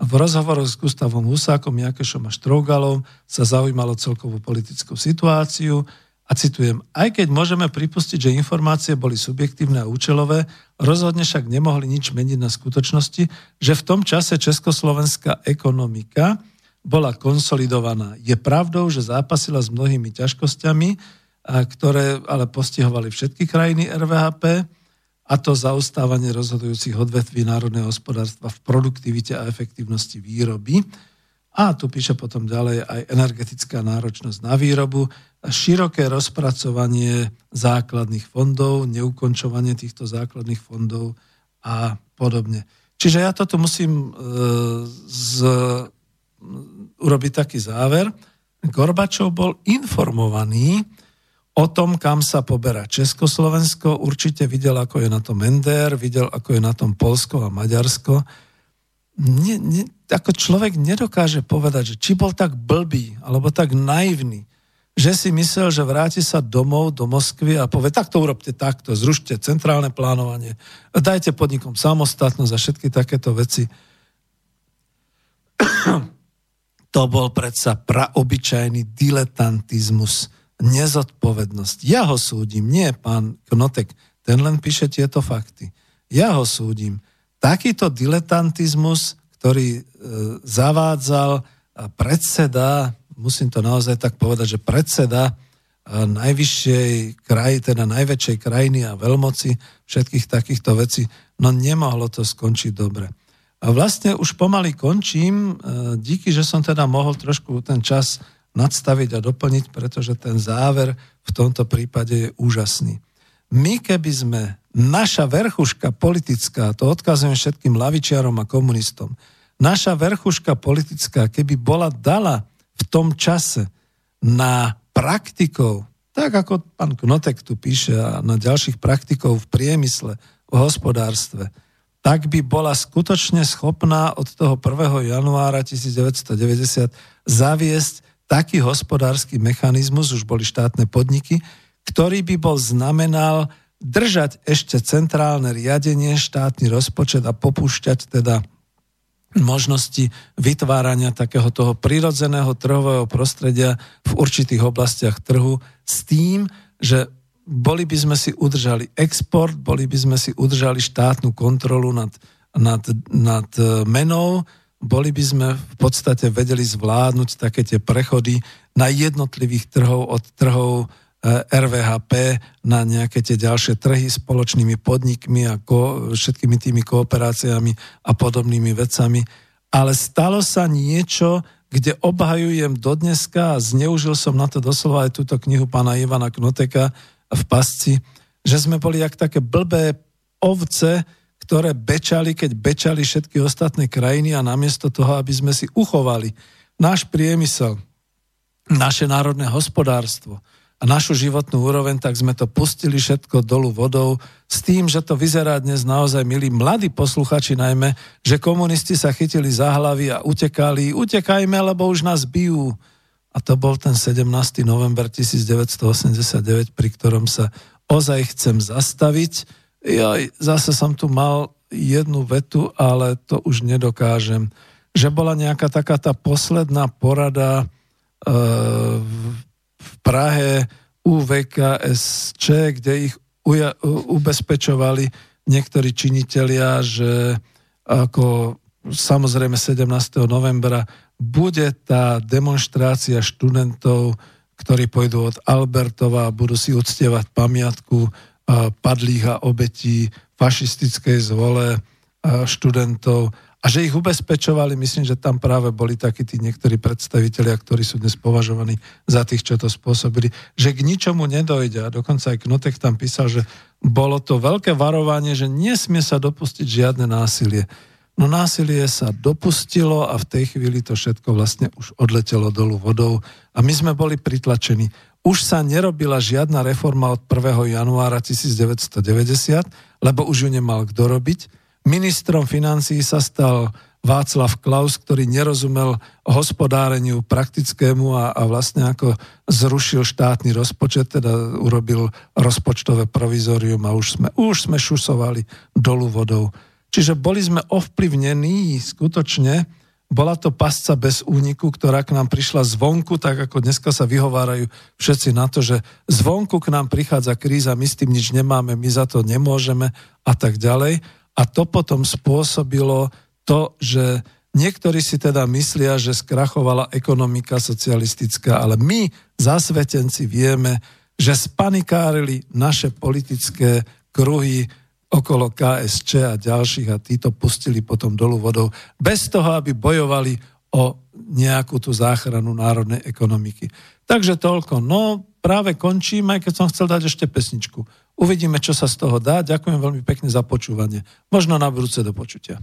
Speaker 1: V rozhovoroch s Gustavom Husákom, Jakešom a Štrougalom sa zaujímalo celkovú politickú situáciu a citujem, aj keď môžeme pripustiť, že informácie boli subjektívne a účelové, rozhodne však nemohli nič meniť na skutočnosti, že v tom čase československá ekonomika bola konsolidovaná. Je pravdou, že zápasila s mnohými ťažkosťami, ktoré ale postihovali všetky krajiny RVHP, a to zaostávanie rozhodujúcich odvetví národného hospodárstva v produktivite a efektívnosti výroby. A tu píše potom ďalej aj energetická náročnosť na výrobu, široké rozpracovanie základných fondov, neukončovanie týchto základných fondov a podobne. Čiže ja toto musím e, z urobiť taký záver. Gorbačov bol informovaný o tom, kam sa poberá Československo. Určite videl, ako je na tom Mender, videl, ako je na tom Polsko a Maďarsko. Nie, nie, ako človek nedokáže povedať, že či bol tak blbý, alebo tak naivný, že si myslel, že vráti sa domov do Moskvy a povie, tak to urobte takto, zrušte centrálne plánovanie, dajte podnikom samostatnosť a všetky takéto veci. To bol predsa praobyčajný diletantizmus, nezodpovednosť. Ja ho súdim, nie pán Knotek, ten len píše tieto fakty. Ja ho súdim. Takýto diletantizmus, ktorý e, zavádzal predseda, musím to naozaj tak povedať, že predseda e, najvyššej kraj, teda najväčšej krajiny a veľmoci všetkých takýchto vecí, no nemohlo to skončiť dobre. A vlastne už pomaly končím, e, díky, že som teda mohol trošku ten čas nadstaviť a doplniť, pretože ten záver v tomto prípade je úžasný. My keby sme naša verchuška politická, to odkazujem všetkým lavičiarom a komunistom, naša verchuška politická, keby bola dala v tom čase na praktikov, tak ako pán Knotek tu píše, a na ďalších praktikov v priemysle, v hospodárstve, tak by bola skutočne schopná od toho 1. januára 1990 zaviesť taký hospodársky mechanizmus, už boli štátne podniky, ktorý by bol znamenal držať ešte centrálne riadenie, štátny rozpočet a popúšťať teda možnosti vytvárania takého toho prirodzeného trhového prostredia v určitých oblastiach trhu s tým, že boli by sme si udržali export, boli by sme si udržali štátnu kontrolu nad, nad, nad e, menou, boli by sme v podstate vedeli zvládnuť také tie prechody na jednotlivých trhov od trhov Eh, RVHP na nejaké tie ďalšie trhy spoločnými podnikmi a ko, všetkými tými kooperáciami a podobnými vecami. Ale stalo sa niečo, kde obhajujem dodneska a zneužil som na to doslova aj túto knihu pána Ivana Knoteka v pasci, že sme boli jak také blbé ovce, ktoré bečali, keď bečali všetky ostatné krajiny a namiesto toho, aby sme si uchovali náš priemysel, naše národné hospodárstvo, a našu životnú úroveň, tak sme to pustili všetko dolu vodou s tým, že to vyzerá dnes naozaj, milí mladí posluchači najmä, že komunisti sa chytili za hlavy a utekali, utekajme, lebo už nás bijú. A to bol ten 17. november 1989, pri ktorom sa ozaj chcem zastaviť. Ja zase som tu mal jednu vetu, ale to už nedokážem. Že bola nejaká taká tá posledná porada e, v Prahe UVKSČ, kde ich uja, ubezpečovali niektorí činitelia, že ako samozrejme 17. novembra bude tá demonstrácia študentov, ktorí pôjdu od Albertova a budú si uctievať pamiatku padlých a obetí fašistickej zvole študentov a že ich ubezpečovali, myslím, že tam práve boli takí tí niektorí predstavitelia, ktorí sú dnes považovaní za tých, čo to spôsobili, že k ničomu nedojde. A dokonca aj Knotek tam písal, že bolo to veľké varovanie, že nesmie sa dopustiť žiadne násilie. No násilie sa dopustilo a v tej chvíli to všetko vlastne už odletelo dolu vodou a my sme boli pritlačení. Už sa nerobila žiadna reforma od 1. januára 1990, lebo už ju nemal kto robiť Ministrom financí sa stal Václav Klaus, ktorý nerozumel hospodáreniu praktickému a, a vlastne ako zrušil štátny rozpočet, teda urobil rozpočtové provizorium a už sme, už sme šusovali dolu vodou. Čiže boli sme ovplyvnení skutočne, bola to pasca bez úniku, ktorá k nám prišla zvonku, tak ako dneska sa vyhovárajú všetci na to, že zvonku k nám prichádza kríza, my s tým nič nemáme, my za to nemôžeme a tak ďalej. A to potom spôsobilo to, že niektorí si teda myslia, že skrachovala ekonomika socialistická, ale my, zasvetenci, vieme, že spanikárili naše politické kruhy okolo KSČ a ďalších a títo pustili potom dolu vodou bez toho, aby bojovali o nejakú tú záchranu národnej ekonomiky. Takže toľko. No, práve aj keď som chcel dať ešte pesničku. Uvidíme, čo sa z toho dá. Ďakujem veľmi pekne za počúvanie. Možno na budúce do počutia.